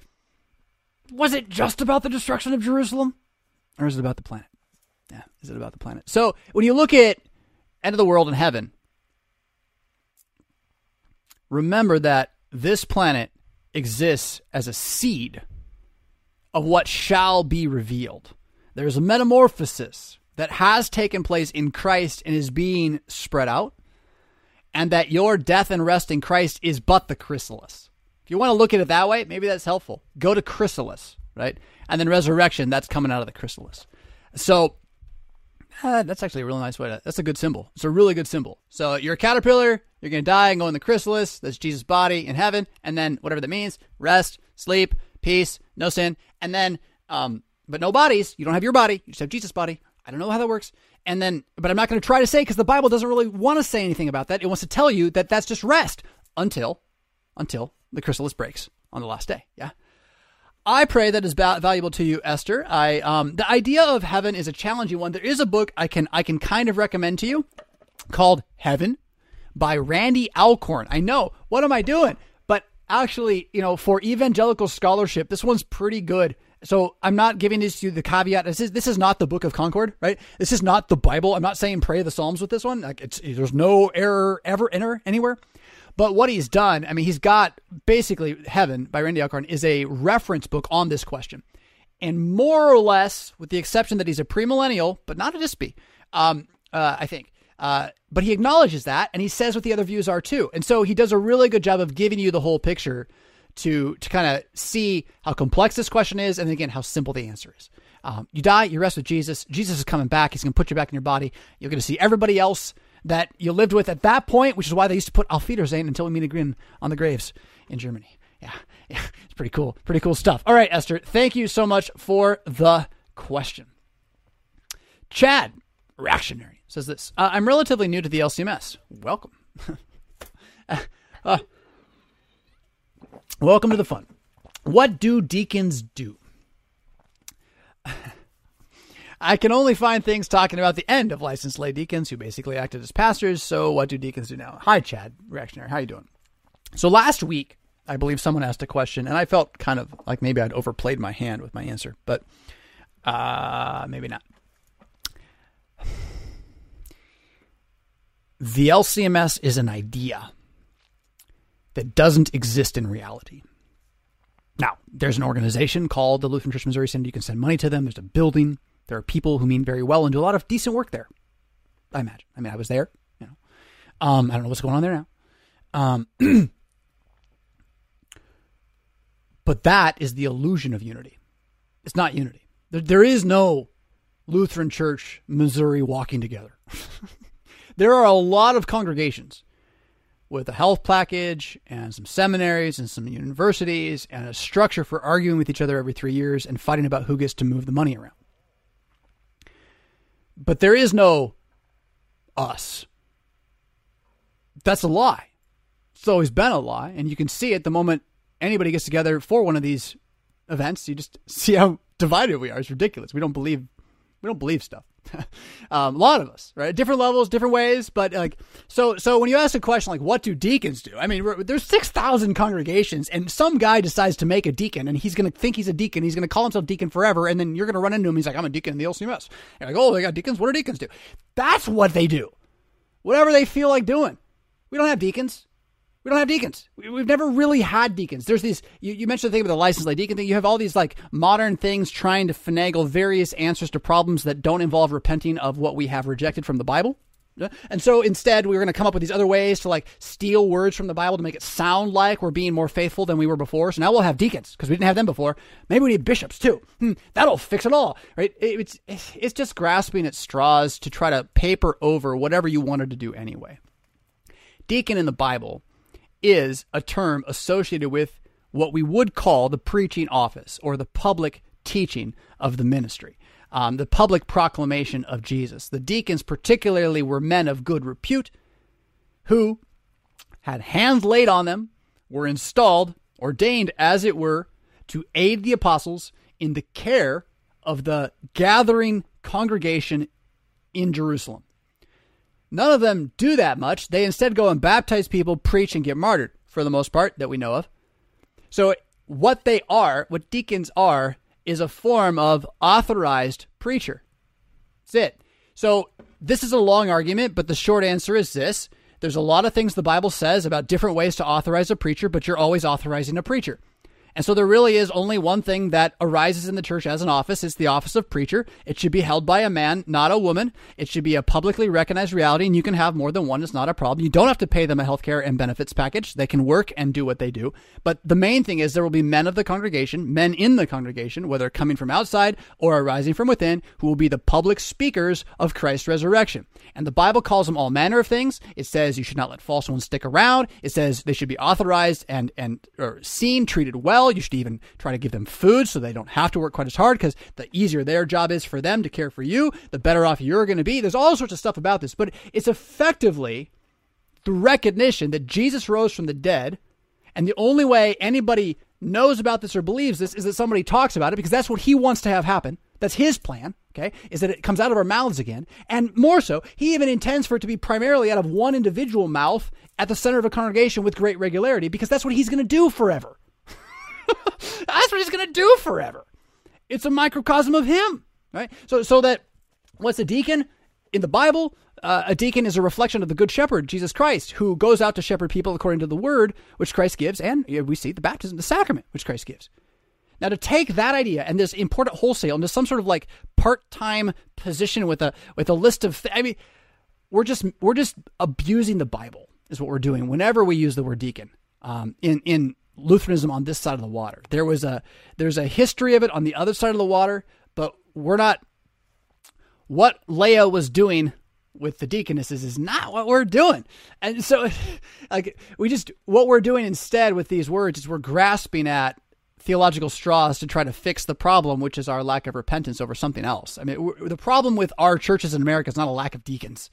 was it just about the destruction of Jerusalem? Or is it about the planet? Yeah, is it about the planet? So when you look at end of the world in heaven, remember that this planet exists as a seed of what shall be revealed. There's a metamorphosis that has taken place in Christ and is being spread out, and that your death and rest in Christ is but the chrysalis. If you want to look at it that way, maybe that's helpful. Go to chrysalis, right? And then resurrection, that's coming out of the chrysalis. So uh, that's actually a really nice way to. That's a good symbol. It's a really good symbol. So you're a caterpillar. You're gonna die and go in the chrysalis. That's Jesus' body in heaven, and then whatever that means: rest, sleep, peace, no sin, and then, um, but no bodies. You don't have your body. You just have Jesus' body. I don't know how that works. And then, but I'm not going to try to say because the Bible doesn't really want to say anything about that. It wants to tell you that that's just rest until, until the chrysalis breaks on the last day. Yeah. I pray that is valuable to you, Esther. I um, the idea of heaven is a challenging one. There is a book I can I can kind of recommend to you called Heaven by Randy Alcorn. I know what am I doing, but actually, you know, for evangelical scholarship, this one's pretty good. So I'm not giving this to you the caveat. This is this is not the Book of Concord, right? This is not the Bible. I'm not saying pray the Psalms with this one. Like it's there's no error ever enter anywhere. But what he's done, I mean, he's got basically Heaven by Randy Alcorn is a reference book on this question. And more or less, with the exception that he's a premillennial, but not a dispy, um, uh, I think. Uh, but he acknowledges that and he says what the other views are too. And so he does a really good job of giving you the whole picture to to kind of see how complex this question is and again how simple the answer is. Um, you die, you rest with Jesus. Jesus is coming back. He's going to put you back in your body. You're going to see everybody else that you lived with at that point, which is why they used to put Auf Wiedersehen until we meet again on the graves in Germany. Yeah, yeah, it's pretty cool. Pretty cool stuff. All right, Esther, thank you so much for the question. Chad, reactionary, says this uh, I'm relatively new to the LCMS. Welcome. uh, welcome to the fun. What do deacons do? I can only find things talking about the end of licensed lay deacons who basically acted as pastors. So what do deacons do now? Hi, Chad, reactionary. How you doing? So last week, I believe someone asked a question, and I felt kind of like maybe I'd overplayed my hand with my answer, but uh, maybe not. The LCMS is an idea that doesn't exist in reality. Now, there's an organization called the Lutheran Church Missouri Synod. You can send money to them. There's a building. There are people who mean very well and do a lot of decent work there. I imagine. I mean, I was there. You know, um, I don't know what's going on there now. Um, but that is the illusion of unity. It's not unity. There, there is no Lutheran Church Missouri walking together. there are a lot of congregations with a health package and some seminaries and some universities and a structure for arguing with each other every three years and fighting about who gets to move the money around. But there is no us. That's a lie. It's always been a lie. And you can see it the moment anybody gets together for one of these events. You just see how divided we are. It's ridiculous. We don't believe we don't believe stuff. um, a lot of us, right? Different levels, different ways. But like, so, so when you ask a question like, what do deacons do? I mean, there's 6,000 congregations and some guy decides to make a deacon and he's going to think he's a deacon. He's going to call himself deacon forever. And then you're going to run into him. He's like, I'm a deacon in the LCMS. You're like, oh, they got deacons. What do deacons do? That's what they do. Whatever they feel like doing. We don't have deacons. We don't have deacons. We, have never really had deacons. There's these, you, you mentioned the thing about the license plate deacon thing. You have all these like modern things trying to finagle various answers to problems that don't involve repenting of what we have rejected from the Bible. And so instead, we were going to come up with these other ways to like steal words from the Bible to make it sound like we're being more faithful than we were before. So now we'll have deacons because we didn't have them before. Maybe we need bishops too. Hmm, that'll fix it all, right? It's it's just grasping at straws to try to paper over whatever you wanted to do anyway. Deacon in the Bible is a term associated with what we would call the preaching office or the public teaching of the ministry um, the public proclamation of Jesus. The deacons, particularly, were men of good repute who had hands laid on them, were installed, ordained, as it were, to aid the apostles in the care of the gathering congregation in Jerusalem. None of them do that much. They instead go and baptize people, preach, and get martyred, for the most part, that we know of. So, what they are, what deacons are, is a form of authorized preacher. That's it. So this is a long argument, but the short answer is this. There's a lot of things the Bible says about different ways to authorize a preacher, but you're always authorizing a preacher. And so there really is only one thing that arises in the church as an office. It's the office of preacher. It should be held by a man, not a woman. It should be a publicly recognized reality, and you can have more than one. It's not a problem. You don't have to pay them a health care and benefits package. They can work and do what they do. But the main thing is there will be men of the congregation, men in the congregation, whether coming from outside or arising from within, who will be the public speakers of Christ's resurrection. And the Bible calls them all manner of things. It says you should not let false ones stick around. It says they should be authorized and, and or seen, treated well well. You should even try to give them food so they don't have to work quite as hard because the easier their job is for them to care for you, the better off you're going to be. There's all sorts of stuff about this, but it's effectively the recognition that Jesus rose from the dead. And the only way anybody knows about this or believes this is that somebody talks about it because that's what he wants to have happen. That's his plan, okay? Is that it comes out of our mouths again. And more so, he even intends for it to be primarily out of one individual mouth at the center of a congregation with great regularity because that's what he's going to do forever. That's what he's going to do forever. It's a microcosm of him, right? So, so that what's a deacon in the Bible? Uh, a deacon is a reflection of the good shepherd, Jesus Christ, who goes out to shepherd people according to the word which Christ gives, and we see the baptism, the sacrament which Christ gives. Now, to take that idea and this important wholesale into some sort of like part-time position with a with a list of, th- I mean, we're just we're just abusing the Bible is what we're doing whenever we use the word deacon um, in in Lutheranism on this side of the water. There was a there's a history of it on the other side of the water, but we're not what Löhe was doing with the deaconesses is not what we're doing. And so like we just what we're doing instead with these words is we're grasping at theological straws to try to fix the problem, which is our lack of repentance over something else. I mean, the problem with our churches in America is not a lack of deacons.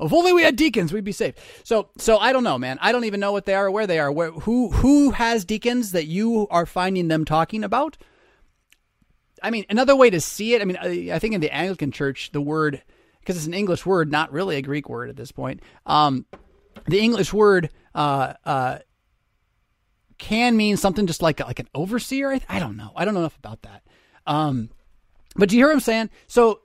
If only we had deacons, we'd be safe. So, so I don't know, man. I don't even know what they are or where they are. Where, who, who has deacons that you are finding them talking about? I mean, another way to see it. I mean, I, think in the Anglican Church, the word because it's an English word, not really a Greek word at this point. Um, the English word uh, uh, can mean something just like like an overseer. I, I, don't know. I don't know enough about that. Um, but do you hear what I'm saying? So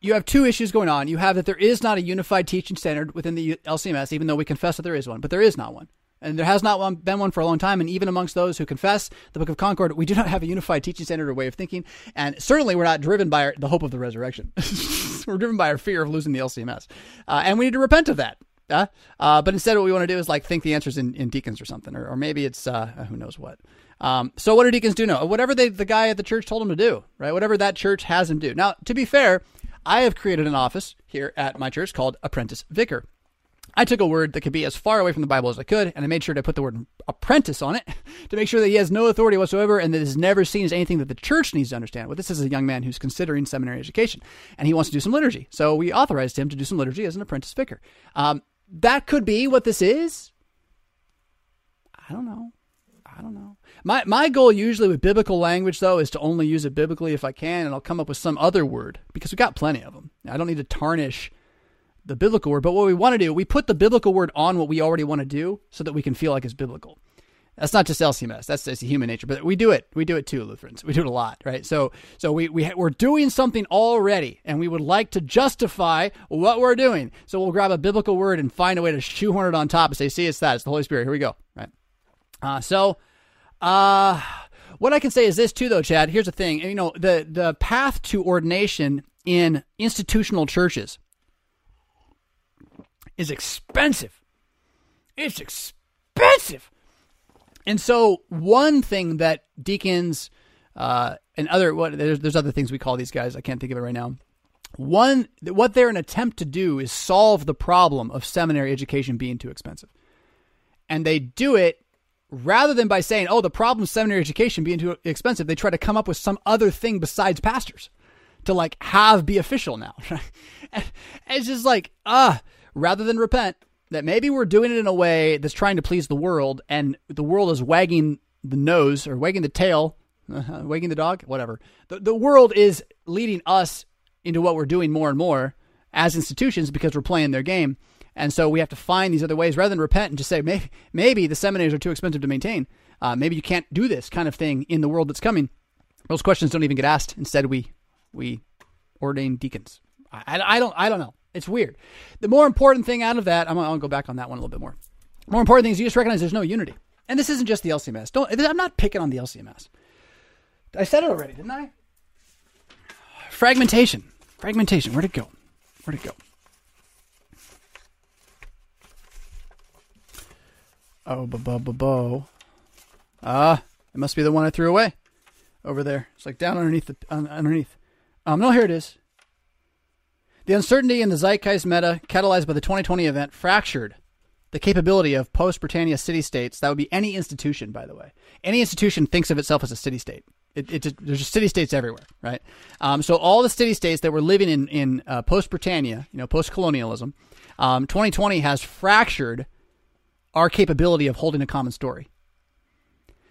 you have two issues going on. You have that there is not a unified teaching standard within the LCMS, even though we confess that there is one, but there is not one. And there has not been one for a long time. And even amongst those who confess the Book of Concord, we do not have a unified teaching standard or way of thinking. And certainly we're not driven by our, the hope of the resurrection. we're driven by our fear of losing the LCMS. Uh, and we need to repent of that. Uh, uh, but instead, what we want to do is like think the answers in, in deacons or something, or, or maybe it's uh, who knows what. Um, so what do deacons do now? Whatever they, the guy at the church told them to do, right? Whatever that church has him do. Now, to be fair, I have created an office here at my church called Apprentice Vicar. I took a word that could be as far away from the Bible as I could, and I made sure to put the word apprentice on it to make sure that he has no authority whatsoever and that is never seen as anything that the church needs to understand. Well, this is a young man who's considering seminary education, and he wants to do some liturgy. So we authorized him to do some liturgy as an apprentice vicar. Um, that could be what this is. I don't know. I don't know. My my goal usually with biblical language though is to only use it biblically if I can, and I'll come up with some other word because we've got plenty of them. I don't need to tarnish the biblical word, but what we want to do, we put the biblical word on what we already want to do so that we can feel like it's biblical. That's not just LCMS. That's just human nature. But we do it. We do it too, Lutherans. We do it a lot, right? So, so we, we, we're doing something already, and we would like to justify what we're doing. So we'll grab a biblical word and find a way to shoehorn it on top and say, see, it's that. It's the Holy Spirit. Here we go, right? Uh, so, uh, what I can say is this too, though, Chad. Here's the thing. You know, the, the path to ordination in institutional churches is expensive. It's expensive. And so, one thing that deacons uh, and other what there's, there's other things we call these guys. I can't think of it right now. One, what they're an attempt to do is solve the problem of seminary education being too expensive, and they do it rather than by saying, "Oh, the problem is seminary education being too expensive." They try to come up with some other thing besides pastors to like have be official now. it's just like ah, uh, rather than repent, that maybe we're doing it in a way that's trying to please the world, and the world is wagging the nose or wagging the tail, uh, wagging the dog, whatever. The, the world is leading us into what we're doing more and more as institutions because we're playing their game. And so we have to find these other ways rather than repent and just say, maybe, maybe the seminaries are too expensive to maintain. Uh, maybe you can't do this kind of thing in the world that's coming. Those questions don't even get asked. Instead, we we ordain deacons. I, I don't I don't know. It's weird. The more important thing out of that, I'm, I'll go back on that one a little bit more. More important thing is you just recognize there's no unity. And this isn't just the LCMS. Don't, I'm not picking on the LCMS. I said it already, didn't I? Fragmentation. Fragmentation. Where'd it go? Where'd it go? Oh, bo bo bo bo. Ah, it must be the one I threw away over there. It's like down underneath the underneath. Um, no, here it is. The uncertainty in the zeitgeist meta, catalyzed by the 2020 event, fractured the capability of post Britannia city states. That would be any institution, by the way. Any institution thinks of itself as a city state. It, it, there's just city states everywhere, right? Um, so all the city states that were living in in uh, post Britannia, you know, post colonialism, um, 2020 has fractured our capability of holding a common story.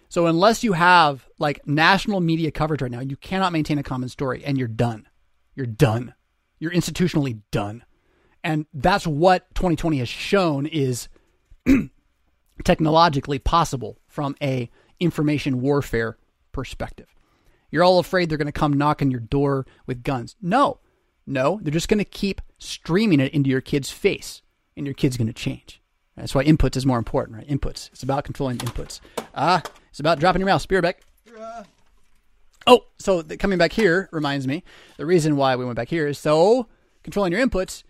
So unless you have like national media coverage right now, you cannot maintain a common story, and you're done. You're done you're institutionally done. And that's what 2020 has shown is technologically possible from a information warfare perspective. You're all afraid they're going to come knock on your door with guns. No. No, they're just going to keep streaming it into your kid's face and your kid's going to change. That's why inputs is more important, right? Inputs. It's about controlling inputs. Ah, it's about dropping your mouse. Spearbeck. Oh, so the, coming back here reminds me the reason why we went back here is so controlling your inputs.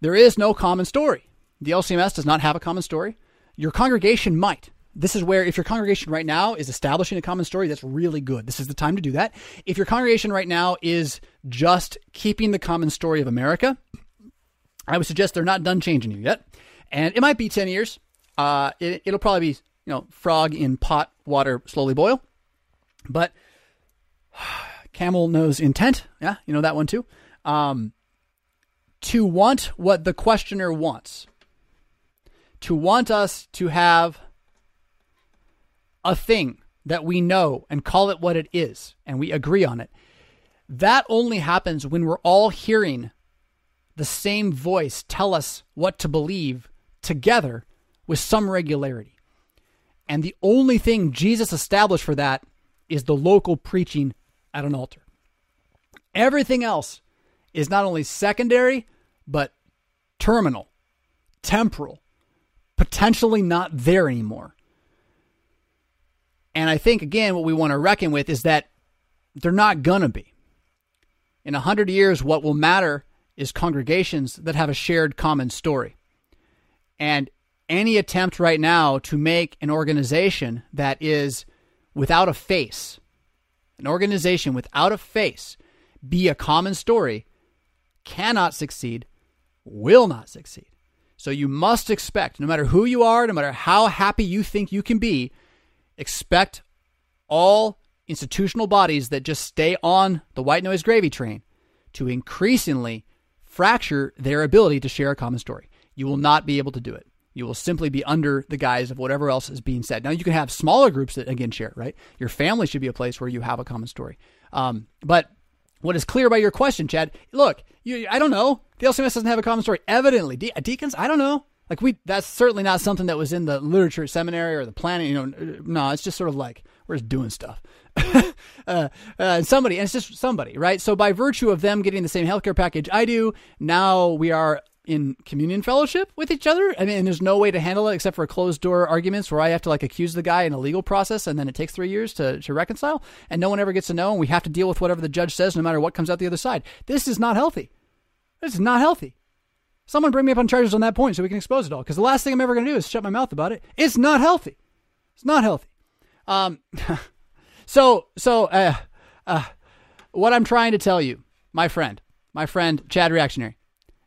There is no common story. The LCMS does not have a common story. Your congregation might. This is where, if your congregation right now is establishing a common story, that's really good. This is the time to do that. If your congregation right now is just keeping the common story of America, I would suggest they're not done changing you yet. And it might be 10 years. Uh, it, it'll probably be, you know, frog in pot, water, slowly boil. But camel knows intent. Yeah, you know that one too. Um, to want what the questioner wants. To want us to have a thing that we know and call it what it is and we agree on it. That only happens when we're all hearing the same voice tell us what to believe together with some regularity. And the only thing Jesus established for that is the local preaching at an altar. Everything else is not only secondary, but terminal, temporal, potentially not there anymore. And I think, again, what we want to reckon with is that they're not going to be. In a hundred years, what will matter is congregations that have a shared common story. And any attempt right now to make an organization that is without a face, an organization without a face, be a common story cannot succeed, will not succeed. So you must expect, no matter who you are, no matter how happy you think you can be, expect all institutional bodies that just stay on the white noise gravy train to increasingly fracture their ability to share a common story. You will not be able to do it. You will simply be under the guise of whatever else is being said. Now, you can have smaller groups that, again, share, right? Your family should be a place where you have a common story. Um, but what is clear by your question, Chad, look, you, I don't know. The LCMS doesn't have a common story. Evidently, De- deacons, I don't know. Like we, that's certainly not something that was in the literature seminary or the planning. You know, no, it's just sort of like we're just doing stuff. uh, uh, somebody, and it's just somebody, right? So by virtue of them getting the same healthcare package I do, now we are in communion fellowship with each other. I mean, there's no way to handle it except for closed door arguments where I have to like accuse the guy in a legal process and then it takes three years to, to reconcile and no one ever gets to know and we have to deal with whatever the judge says no matter what comes out the other side. This is not healthy. This is not healthy. Someone bring me up on charges on that point so we can expose it all. Because the last thing I'm ever going to do is shut my mouth about it. It's not healthy. It's not healthy. Um, so so uh, uh, what I'm trying to tell you, my friend, my friend Chad Reactionary,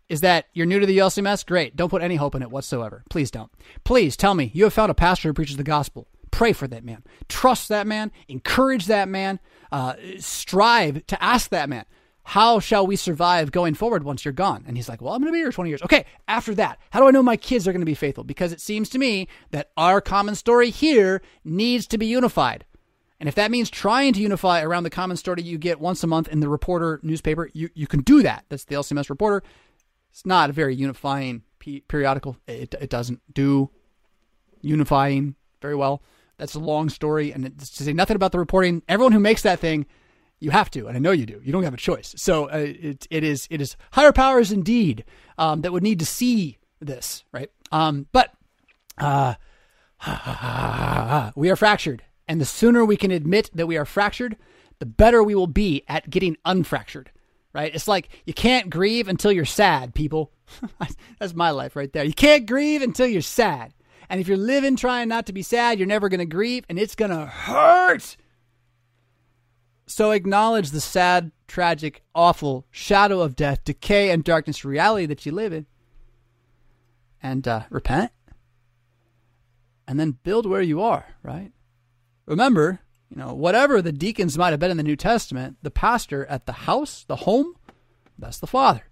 is that you're new to the ULCMS. Great. Don't put any hope in it whatsoever. Please don't. Please tell me you have found a pastor who preaches the gospel. Pray for that man. Trust that man. Encourage that man. Uh, strive to ask that man how shall we survive going forward once you're gone? And he's like, well, I'm going to be here 20 years. Okay, after that, how do I know my kids are going to be faithful? Because it seems to me that our common story here needs to be unified. And if that means trying to unify around the common story you get once a month in the Reporter newspaper, you, you can do that. That's the LCMS Reporter. It's not a very unifying periodical. It, it doesn't do unifying very well. That's a long story, and to say nothing about the reporting. Everyone who makes that thing you have to, and I know you do. You don't have a choice. So uh, it, it is it is higher powers indeed um, that would need to see this, right? Um, but uh, we are fractured, and the sooner we can admit that we are fractured, the better we will be at getting unfractured. Right? It's like you can't grieve until you're sad, people. That's my life right there. You can't grieve until you're sad. And if you're living trying not to be sad, you're never going to grieve, and it's going to hurt. So acknowledge the sad, tragic, awful shadow of death, decay, and darkness reality that you live in. And uh, repent. And then build where you are, right? Remember, you know, whatever the deacons might have been in the New Testament, the pastor at the house, the home, that's the father.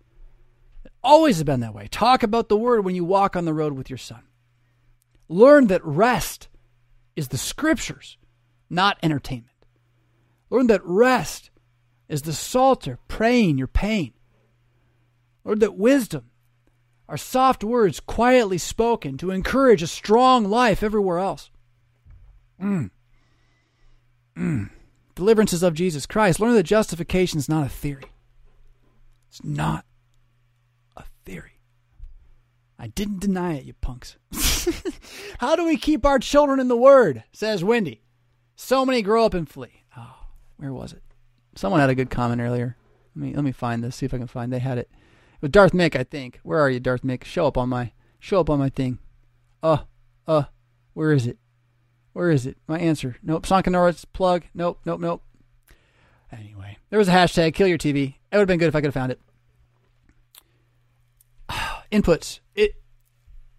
It always has been that way. Talk about the word when you walk on the road with your son. Learn that rest is the scriptures, not entertainment. Learn that rest is the psalter praying your pain. Lord, that wisdom are soft words quietly spoken to encourage a strong life everywhere else. Mm. Mm. Deliverances of Jesus Christ. Learn that justification is not a theory. It's not a theory. I didn't deny it, you punks. How do we keep our children in the Word? Says Wendy. So many grow up and flee Oh, where was it? Someone had a good comment earlier. Let me let me find this. See if I can find. They had it with Darth Mick. I think. Where are you, Darth Mick? Show up on my show up on my thing. Uh, uh, where is it? Where is it? My answer. Nope. Sönke Ahrens' plug. Nope. Nope. Nope. Anyway, there was a hashtag. Kill your TV. It would have been good if I could have found it. inputs. It.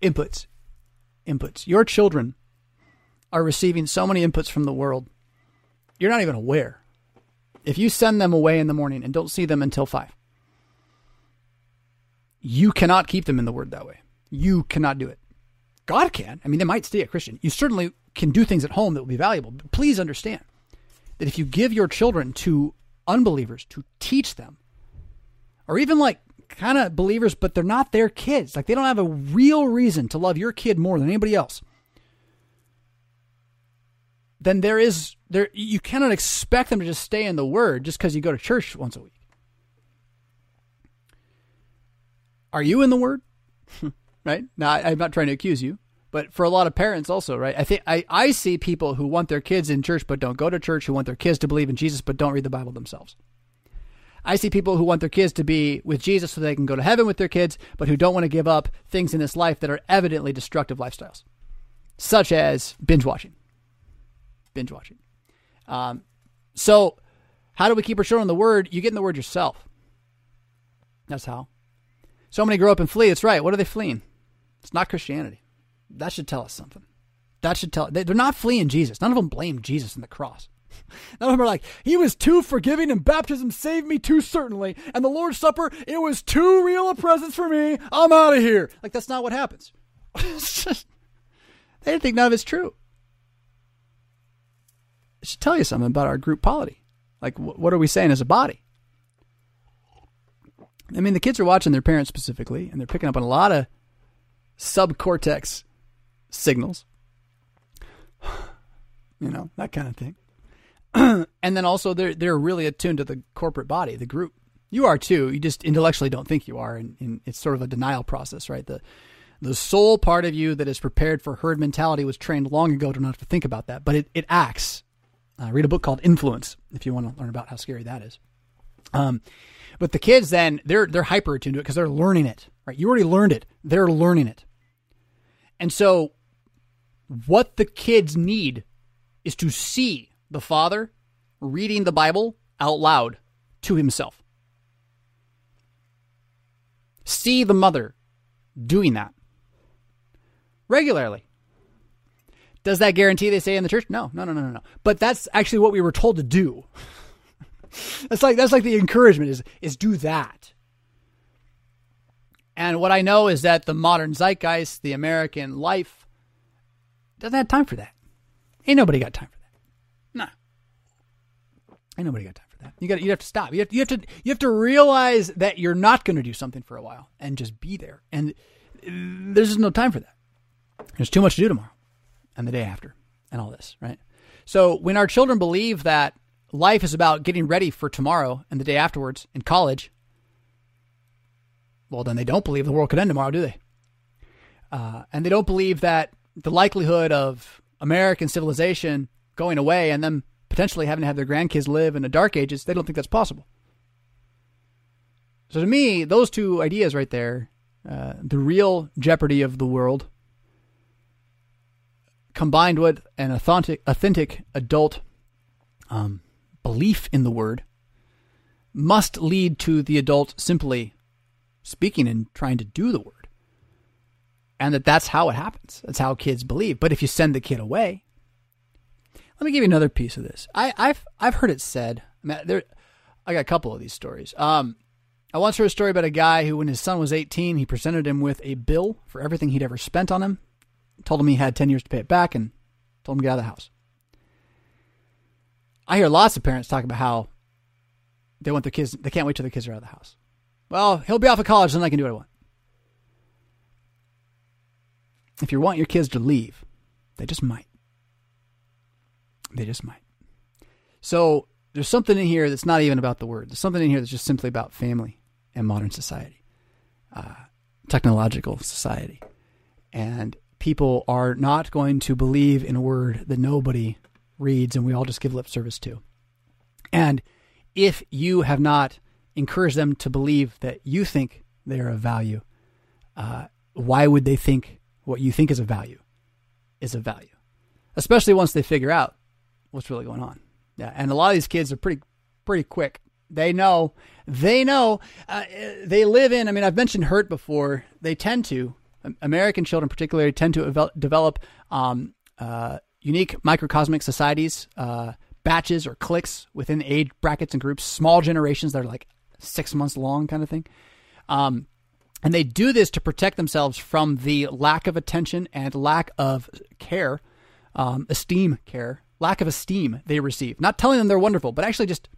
Inputs. Inputs. Your children are receiving so many inputs from the world. You're not even aware if you send them away in the morning and don't see them until five, you cannot keep them in the word that way. You cannot do it. God can. I mean, they might stay a Christian. You certainly can do things at home that will be valuable. But please understand that if you give your children to unbelievers to teach them, or even like kind of believers, but they're not their kids, like they don't have a real reason to love your kid more than anybody else, then there is there you cannot expect them to just stay in the word just because you go to church once a week. Are you in the word? right? Now I, I'm not trying to accuse you, but for a lot of parents also, right? I think I, I see people who want their kids in church but don't go to church, who want their kids to believe in Jesus but don't read the Bible themselves. I see people who want their kids to be with Jesus so they can go to heaven with their kids, but who don't want to give up things in this life that are evidently destructive lifestyles, such as binge watching binge watching. Um, so, how do we keep our children in the Word? You get in the Word yourself. That's how. So many grow up and flee. That's right. What are they fleeing? It's not Christianity. That should tell us something. That should tell. They're not fleeing Jesus. None of them blame Jesus and the cross. None of them are like, he was too forgiving and baptism saved me too certainly. And the Lord's Supper, it was too real a presence for me. I'm out of here. Like, that's not what happens. they think none of it's true It should tell you something about our group polity. Like, wh- what are we saying as a body? I mean, the kids are watching their parents specifically, and they're picking up on a lot of subcortex signals. You know, that kind of thing. and then also they're they're really attuned to the corporate body, the group. You are too. You just intellectually don't think you are, and, and it's sort of a denial process, right? The the soul part of you that is prepared for herd mentality was trained long ago to not have to think about that, but it, it acts. Uh, read a book called Influence if you want to learn about how scary that is. Um, but the kids then they're they're hyper attuned to it because they're learning it. Right? You already learned it. They're learning it. And so what the kids need is to see the father reading the Bible out loud to himself. See the mother doing that regularly. Does that guarantee they stay in the church? No, no, no, no, no. But that's actually what we were told to do. that's like that's like the encouragement is is do that. And what I know is that the modern zeitgeist, the American life, doesn't have time for that. Ain't nobody got time for that. Nah. Ain't nobody got time for that. You got you have to stop. You have, you have to you have to realize that you're not going to do something for a while and just be there. And there's just no time for that. There's too much to do tomorrow and the day after and all this, right? So when our children believe that life is about getting ready for tomorrow and the day afterwards in college, well, then they don't believe the world could end tomorrow, do they? Uh, and they don't believe that the likelihood of American civilization going away and them potentially having to have their grandkids live in the dark ages, they don't think that's possible. So to me, those two ideas right there, uh, the real jeopardy of the world combined with an authentic, authentic adult um, belief in the word, must lead to the adult simply speaking and trying to do the word. And that that's how it happens. That's how kids believe. But if you send the kid away, let me give you another piece of this. I, have I've heard it said. I, there, I got a couple of these stories. Um, I once heard a story about a guy who, when his son was 18, he presented him with a bill for everything he'd ever spent on him told him he had 10 years to pay it back, and told him to get out of the house. I hear lots of parents talk about how they want their kids, they can't wait till their kids are out of the house. Well, he'll be off of college, then I can do what I want. If you want your kids to leave, they just might. They just might. So there's something in here that's not even about the word. There's something in here that's just simply about family and modern society, uh, technological society. And people are not going to believe in a word that nobody reads and we all just give lip service to. And if you have not encouraged them to believe that you think they're of value, uh, why would they think what you think is of value is of value? Especially once they figure out what's really going on. Yeah, and a lot of these kids are pretty pretty quick. They know, they know, uh, they live in. I mean, I've mentioned hurt before. They tend to American children, particularly, tend to develop um, uh, unique microcosmic societies, uh, batches or cliques within age brackets and groups, small generations that are like six months long, kind of thing. Um, and they do this to protect themselves from the lack of attention and lack of care, um, esteem, care, lack of esteem they receive. Not telling them they're wonderful, but actually just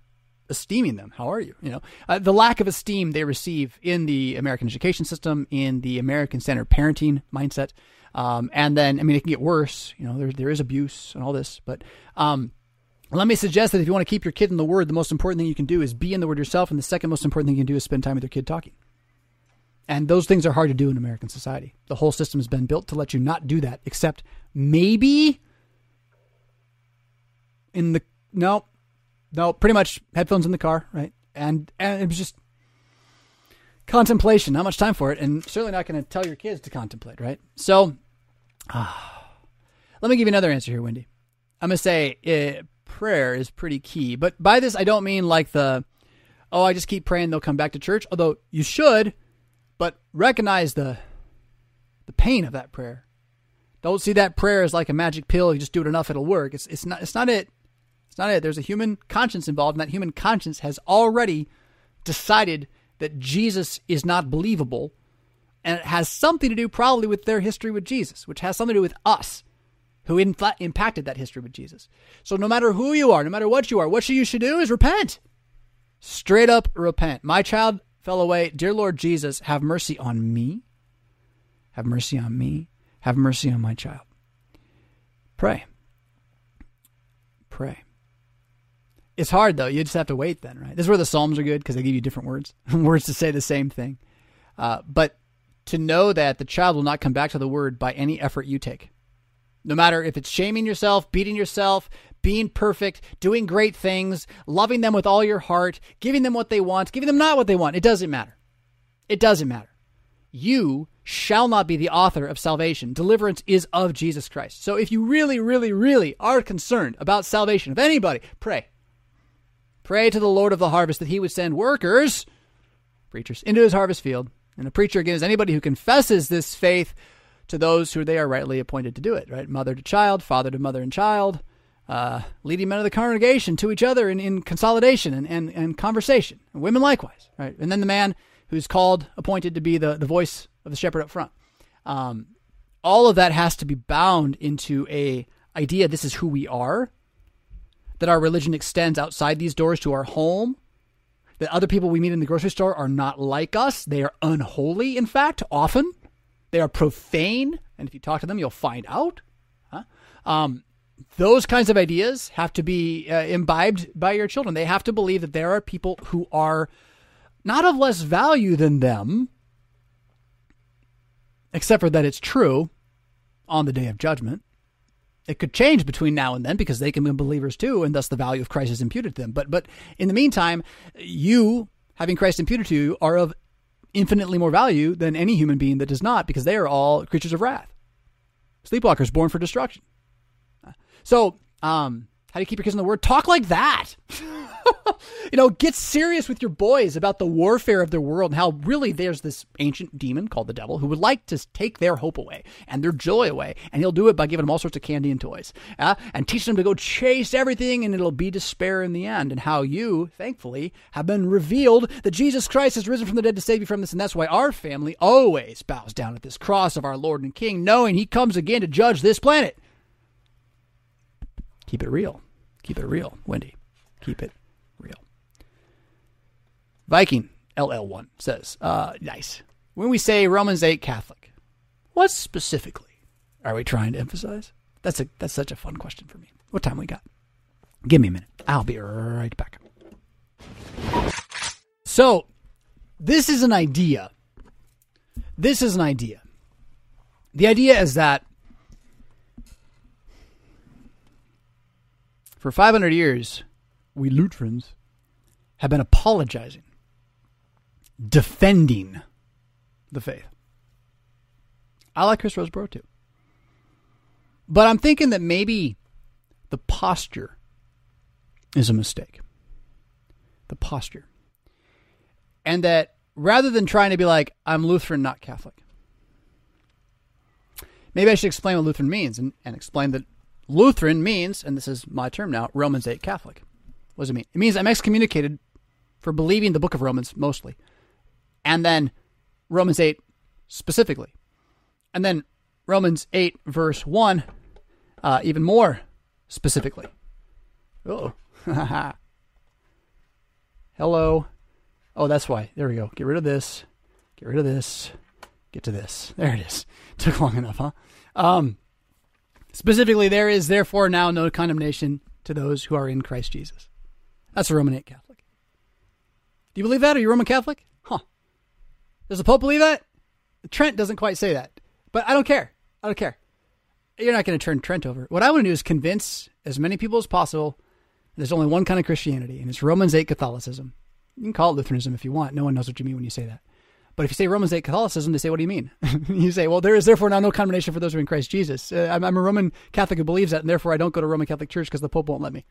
esteeming them. How are you? You know, uh, the lack of esteem they receive in the American education system, in the American centered parenting mindset, um, and then I mean it can get worse. You know, there there is abuse and all this, but um, let me suggest that if you want to keep your kid in the Word, the most important thing you can do is be in the Word yourself, and the second most important thing you can do is spend time with your kid talking. And those things are hard to do in American society. The whole system has been built to let you not do that, except maybe in the no, no, pretty much headphones in the car, right? And and it was just contemplation. Not much time for it, and certainly not going to tell your kids to contemplate, right? So, uh, let me give you another answer here, Wendy. I'm going to say uh, prayer is pretty key, but by this I don't mean like the oh I just keep praying they'll come back to church. Although you should, but recognize the the pain of that prayer. Don't see that prayer as like a magic pill. You just do it enough, it'll work. It's it's not it's not it. It's not it. There's a human conscience involved, and that human conscience has already decided that Jesus is not believable. And it has something to do probably with their history with Jesus, which has something to do with us who in impacted that history with Jesus. So no matter who you are, no matter what you are, what you should do is repent. Straight up repent. My child fell away. Dear Lord Jesus, have mercy on me. Have mercy on me. Have mercy on my child. Pray. Pray. It's hard though. You just have to wait then, right? This is where the Psalms are good because they give you different words, words to say the same thing. Uh, but to know that the child will not come back to the word by any effort you take. No matter if it's shaming yourself, beating yourself, being perfect, doing great things, loving them with all your heart, giving them what they want, giving them not what they want, it doesn't matter. It doesn't matter. You shall not be the author of salvation. Deliverance is of Jesus Christ. So if you really, really, really are concerned about salvation of anybody, pray. Pray to the Lord of the harvest that he would send workers, preachers, into his harvest field. And a preacher, again, is anybody who confesses this faith to those who they are rightly appointed to do it, right? Mother to child, father to mother and child, uh, leading men of the congregation to each other in, in consolidation and, and, and conversation. And women likewise, right? And then the man who's called, appointed to be the, the voice of the shepherd up front. Um, all of that has to be bound into a idea this is who we are, that our religion extends outside these doors to our home, that other people we meet in the grocery store are not like us. They are unholy, in fact, often. They are profane, and if you talk to them, you'll find out. Huh? Um, those kinds of ideas have to be uh, imbibed by your children. They have to believe that there are people who are not of less value than them, except for that it's true on the day of judgment. It could change between now and then because they can be believers too, and thus the value of Christ is imputed to them. But but in the meantime, you having Christ imputed to you are of infinitely more value than any human being that does not, because they are all creatures of wrath. Sleepwalkers born for destruction. So, um, how do you keep your kids in the word? Talk like that. you know, get serious with your boys about the warfare of their world and how really there's this ancient demon called the devil who would like to take their hope away and their joy away. And he'll do it by giving them all sorts of candy and toys uh, and teach them to go chase everything and it'll be despair in the end. And how you, thankfully, have been revealed that Jesus Christ has risen from the dead to save you from this. And that's why our family always bows down at this cross of our Lord and King, knowing he comes again to judge this planet. Keep it real. Keep it real, Wendy. Keep it real. Viking LL1 says, uh, nice. When we say Romans 8 Catholic, what specifically are we trying to emphasize? That's a that's such a fun question for me. What time we got? Give me a minute. I'll be right back. So, this is an idea. This is an idea. The idea is that for 500 years, we Lutherans have been apologizing, defending the faith. I like Chris Rosebrough too. But I'm thinking that maybe the posture is a mistake. The posture. And that rather than trying to be like, I'm Lutheran, not Catholic, maybe I should explain what Lutheran means and, and explain that Lutheran means, and this is my term now, Romans 8 Catholic. What does it mean? It means I'm excommunicated for believing the book of Romans mostly, and then Romans 8 specifically. And then Romans 8, verse 1, uh, even more specifically. Oh. Hello. Oh, that's why. There we go. Get rid of this. Get rid of this. Get to this. There it is. Took long enough, huh? Um, Specifically, there is therefore now no condemnation to those who are in Christ Jesus. That's a Roman 8 Catholic. Do you believe that? Are you Roman Catholic? Huh. Does the Pope believe that? Trent doesn't quite say that. But I don't care. I don't care. You're not going to turn Trent over. What I want to do is convince as many people as possible there's only one kind of Christianity, and it's Romans 8 Catholicism. You can call it Lutheranism if you want. No one knows what you mean when you say that. But if you say Romans 8 Catholicism, they say, what do you mean? you say, well, there is therefore now no condemnation for those who are in Christ Jesus. Uh, I'm, I'm, a Roman Catholic who believes that, and therefore I don't go to Roman Catholic Church because the Pope won't let me.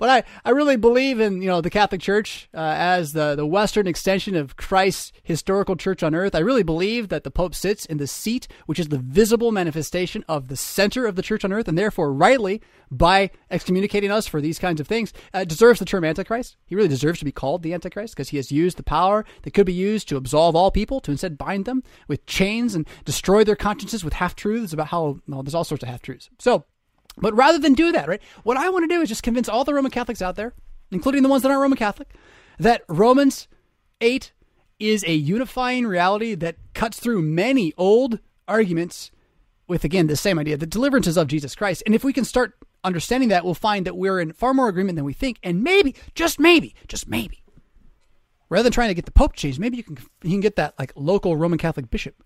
But I, I really believe in you know the Catholic Church uh, as the, the Western extension of Christ's historical church on earth. I really believe that the Pope sits in the seat, which is the visible manifestation of the center of the church on earth, and therefore rightly, by excommunicating us for these kinds of things, uh, deserves the term Antichrist. He really deserves to be called the Antichrist because he has used the power that could be used to absolve all people to instead bind them with chains and destroy their consciences with half truths about how well, there's all sorts of half truths. So but rather than do that, right, what I want to do is just convince all the Roman Catholics out there, including the ones that aren't Roman Catholic, that Romans 8 is a unifying reality that cuts through many old arguments with, again, the same idea the deliverance is of Jesus Christ. And if we can start understanding that, we'll find that we're in far more agreement than we think. And maybe, just maybe, just maybe, rather than trying to get the Pope changed, maybe you can, you can get that like local Roman Catholic bishop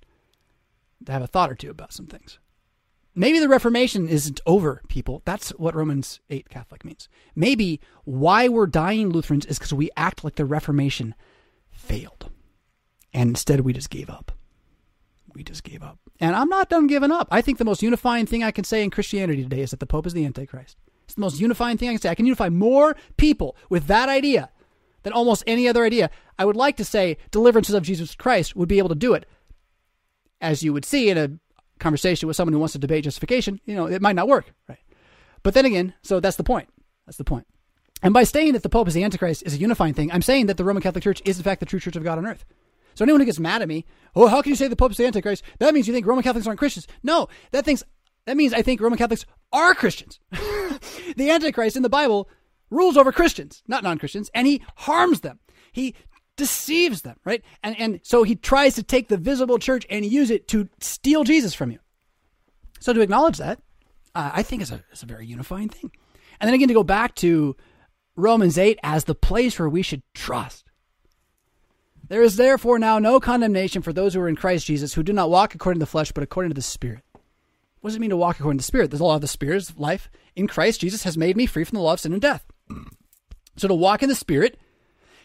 to have a thought or two about some things. Maybe the Reformation isn't over, people. That's what Romans 8 Catholic means. Maybe why we're dying Lutherans is because we act like the Reformation failed. And instead we just gave up. We just gave up. And I'm not done giving up. I think the most unifying thing I can say in Christianity today is that the Pope is the Antichrist. It's the most unifying thing I can say. I can unify more people with that idea than almost any other idea. I would like to say deliverances of Jesus Christ would be able to do it. As you would see in a conversation with someone who wants to debate justification, you know, it might not work, right? But then again, so that's the point. That's the point. And by saying that the Pope is the Antichrist is a unifying thing, I'm saying that the Roman Catholic Church is in fact the true Church of God on earth. So anyone who gets mad at me, oh, how can you say the Pope is the Antichrist? That means you think Roman Catholics aren't Christians. No, that thinks that means I think Roman Catholics are Christians. the Antichrist in the Bible rules over Christians, not non-Christians, and he harms them. He deceives them, right? And and so he tries to take the visible church and use it to steal Jesus from you. So to acknowledge that, uh, I think is a is a very unifying thing. And then again to go back to Romans 8 as the place where we should trust. There is therefore now no condemnation for those who are in Christ Jesus who do not walk according to the flesh but according to the spirit. What does it mean to walk according to the spirit? The law of the spirit's life in Christ Jesus has made me free from the law of sin and death. So to walk in the spirit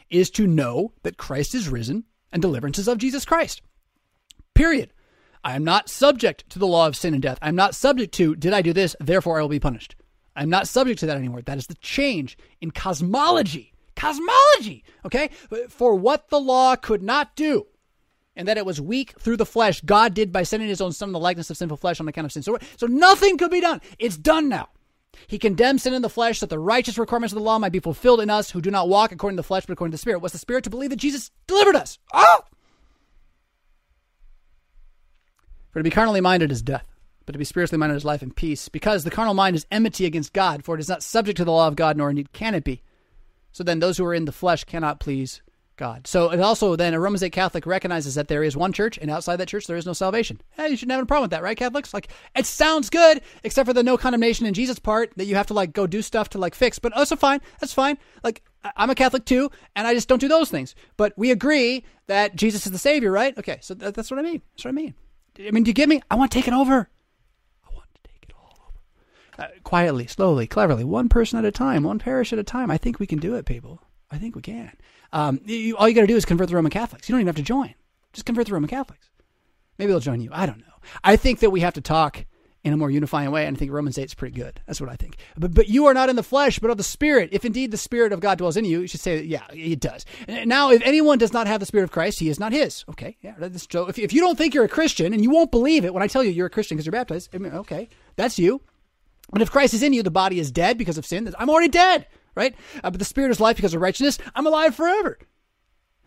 is to know that Christ is risen and deliverance is of Jesus Christ. Period. I am not subject to the law of sin and death. I'm not subject to, did I do this, therefore I will be punished. I'm not subject to that anymore. That is the change in cosmology. Cosmology, okay? For what the law could not do, and that it was weak through the flesh, God did by sending his own son in the likeness of sinful flesh on account of sin. So, so nothing could be done. It's done now. He condemns sin in the flesh that the righteous requirements of the law might be fulfilled in us who do not walk according to the flesh but according to the Spirit. Was the Spirit to believe that Jesus delivered us? Oh! For to be carnally minded is death, but to be spiritually minded is life and peace, because the carnal mind is enmity against God, for it is not subject to the law of God, nor indeed can it be. So then those who are in the flesh cannot please God. So it also then a Romans 8 Catholic recognizes that there is one church, and outside that church there is no salvation. Hey, you shouldn't have a problem with that, right, Catholics? Like it sounds good, except for the no condemnation in Jesus part that you have to like go do stuff to like fix. But also fine, that's fine. Like I'm a Catholic too, and I just don't do those things. But we agree that Jesus is the Savior, right? Okay, so that's what I mean. That's what I mean. I mean, do you get me? I want to take it over. I want to take it all over. Uh, quietly, slowly, cleverly, one person at a time, one parish at a time. I think we can do it, people. I think we can. Um, you, all you got to do is convert the Roman Catholics. You don't even have to join. Just convert the Roman Catholics. Maybe they'll join you. I don't know. I think that we have to talk in a more unifying way, and I think Romans 8 is pretty good. That's what I think. But but you are not in the flesh, but of the Spirit. If indeed the Spirit of God dwells in you, you should say, yeah, it does. Now, if anyone does not have the Spirit of Christ, he is not his. Okay, yeah. So if, if you don't think you're a Christian, and you won't believe it when I tell you you're a Christian because you're baptized, okay, that's you. But if Christ is in you, the body is dead because of sin. I'm already dead, right? Uh, but the Spirit is life because of righteousness. I'm alive forever.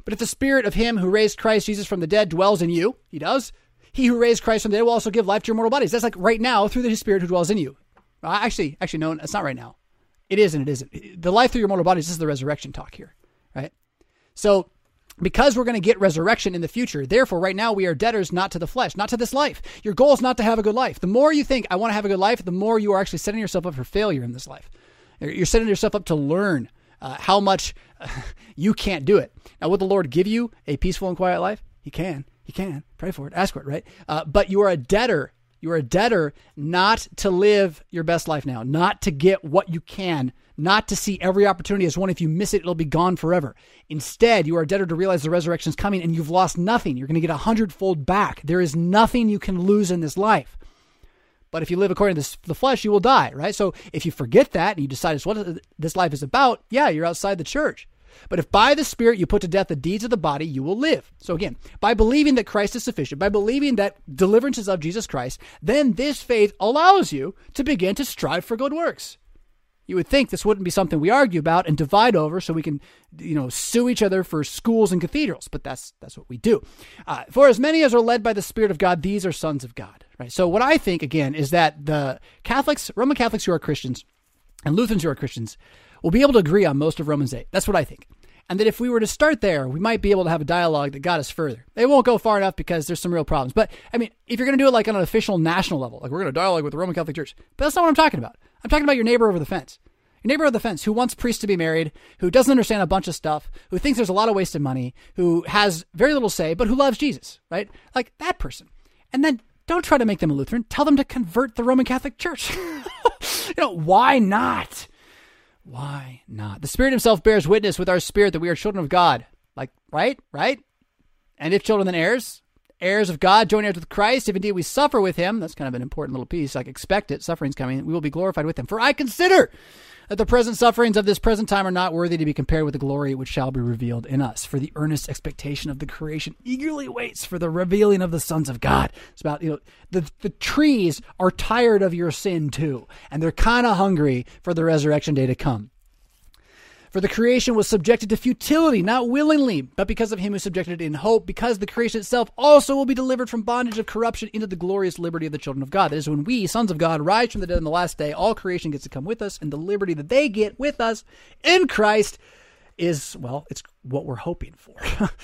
But if the Spirit of Him who raised Christ Jesus from the dead dwells in you, He does, he who raised Christ from the dead will also give life to your mortal bodies. That's like right now through the Spirit who dwells in you. Uh, actually, actually, no, it's not right now. It is and it isn't. The life through your mortal bodies this is the resurrection talk here, right? So, because we're going to get resurrection in the future, therefore, right now we are debtors not to the flesh, not to this life. Your goal is not to have a good life. The more you think, I want to have a good life, the more you are actually setting yourself up for failure in this life. You're setting yourself up to learn uh, how much you can't do it. Now, will the Lord give you a peaceful and quiet life? He can. He can. Pray for it. Ask for it, right? Uh, but you are a debtor. You are a debtor not to live your best life now, not to get what you can, not to see every opportunity as one. If you miss it, it'll be gone forever. Instead, you are a debtor to realize the resurrection is coming and you've lost nothing. You're going to get a hundredfold back. There is nothing you can lose in this life. But if you live according to the flesh, you will die, right? So if you forget that and you decide it's what this life is about, yeah, you're outside the church. But if by the Spirit you put to death the deeds of the body, you will live. So again, by believing that Christ is sufficient, by believing that deliverance is of Jesus Christ, then this faith allows you to begin to strive for good works. You would think this wouldn't be something we argue about and divide over so we can, you know, sue each other for schools and cathedrals, but that's that's what we do. Uh, for as many as are led by the Spirit of God, these are sons of God. Right. So what I think again is that the Catholics, Roman Catholics who are Christians, and Lutherans who are Christians, will be able to agree on most of Romans 8. That's what I think. And that if we were to start there, we might be able to have a dialogue that got us further. It won't go far enough because there's some real problems. But I mean, if you're going to do it like on an official national level, like we're going to dialogue with the Roman Catholic Church, but that's not what I'm talking about. I'm talking about your neighbor over the fence. Your neighbor over the fence who wants priests to be married, who doesn't understand a bunch of stuff, who thinks there's a lot of wasted money, who has very little say, but who loves Jesus, right? Like that person. And then don't try to make them a Lutheran. Tell them to convert the Roman Catholic Church. you know, why not? Why not? The Spirit Himself bears witness with our spirit that we are children of God. Like, right? Right? And if children, then heirs. Heirs of God, joint heirs with Christ. If indeed we suffer with Him, that's kind of an important little piece. Like, expect it. Suffering's coming. We will be glorified with Him. For I consider that the present sufferings of this present time are not worthy to be compared with the glory which shall be revealed in us. For the earnest expectation of the creation eagerly waits for the revealing of the sons of God. It's about, you know, the, the trees are tired of your sin too, and they're kind of hungry for the resurrection day to come. For the creation was subjected to futility, not willingly, but because of him who subjected it in hope, because the creation itself also will be delivered from bondage of corruption into the glorious liberty of the children of God. That is, when we, sons of God, rise from the dead in the last day, all creation gets to come with us, and the liberty that they get with us in Christ is, well, it's what we're hoping for.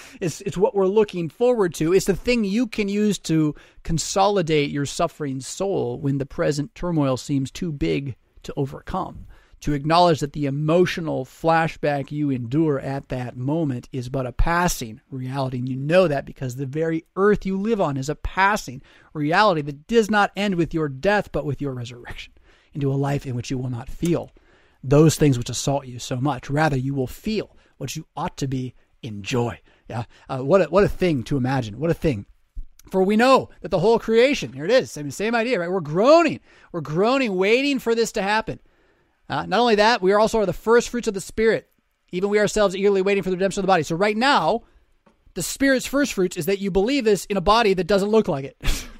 it's, it's what we're looking forward to. It's the thing you can use to consolidate your suffering soul when the present turmoil seems too big to overcome to acknowledge that the emotional flashback you endure at that moment is but a passing reality. And you know that because the very earth you live on is a passing reality that does not end with your death, but with your resurrection into a life in which you will not feel those things which assault you so much. Rather, you will feel what you ought to be in joy. Yeah. Uh, what, a, what a thing to imagine. What a thing. For we know that the whole creation, here it is, same, same idea, right? We're groaning. We're groaning, waiting for this to happen. Uh, not only that, we are also the first fruits of the Spirit. Even we ourselves eagerly waiting for the redemption of the body. So right now, the Spirit's first fruits is that you believe this in a body that doesn't look like it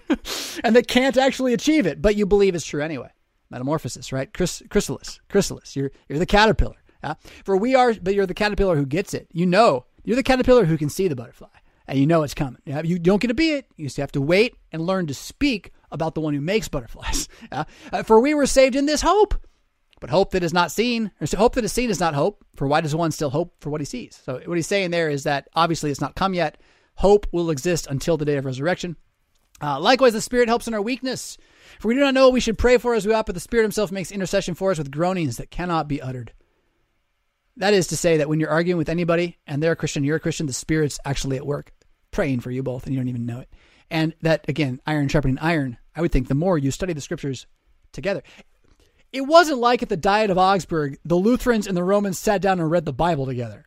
and that can't actually achieve it, but you believe it's true anyway. Metamorphosis, right? Chrysalis, chrysalis. You're you're the caterpillar. Yeah? For we are, but you're the caterpillar who gets it. You know, you're the caterpillar who can see the butterfly, and you know it's coming. Yeah? You don't get to be it. You just have to wait and learn to speak about the one who makes butterflies. Yeah? Uh, for we were saved in this hope. But hope that is not seen, or hope that is seen is not hope. For why does one still hope for what he sees? So what he's saying there is that obviously it's not come yet. Hope will exist until the day of resurrection. Uh, likewise, the Spirit helps in our weakness. For we do not know what we should pray for as we ought, but the Spirit Himself makes intercession for us with groanings that cannot be uttered. That is to say that when you're arguing with anybody and they're a Christian, you're a Christian, the Spirit's actually at work praying for you both, and you don't even know it. And that again, iron sharpening iron. I would think the more you study the Scriptures together, it wasn't like at the Diet of Augsburg, the Lutherans and the Romans sat down and read the Bible together.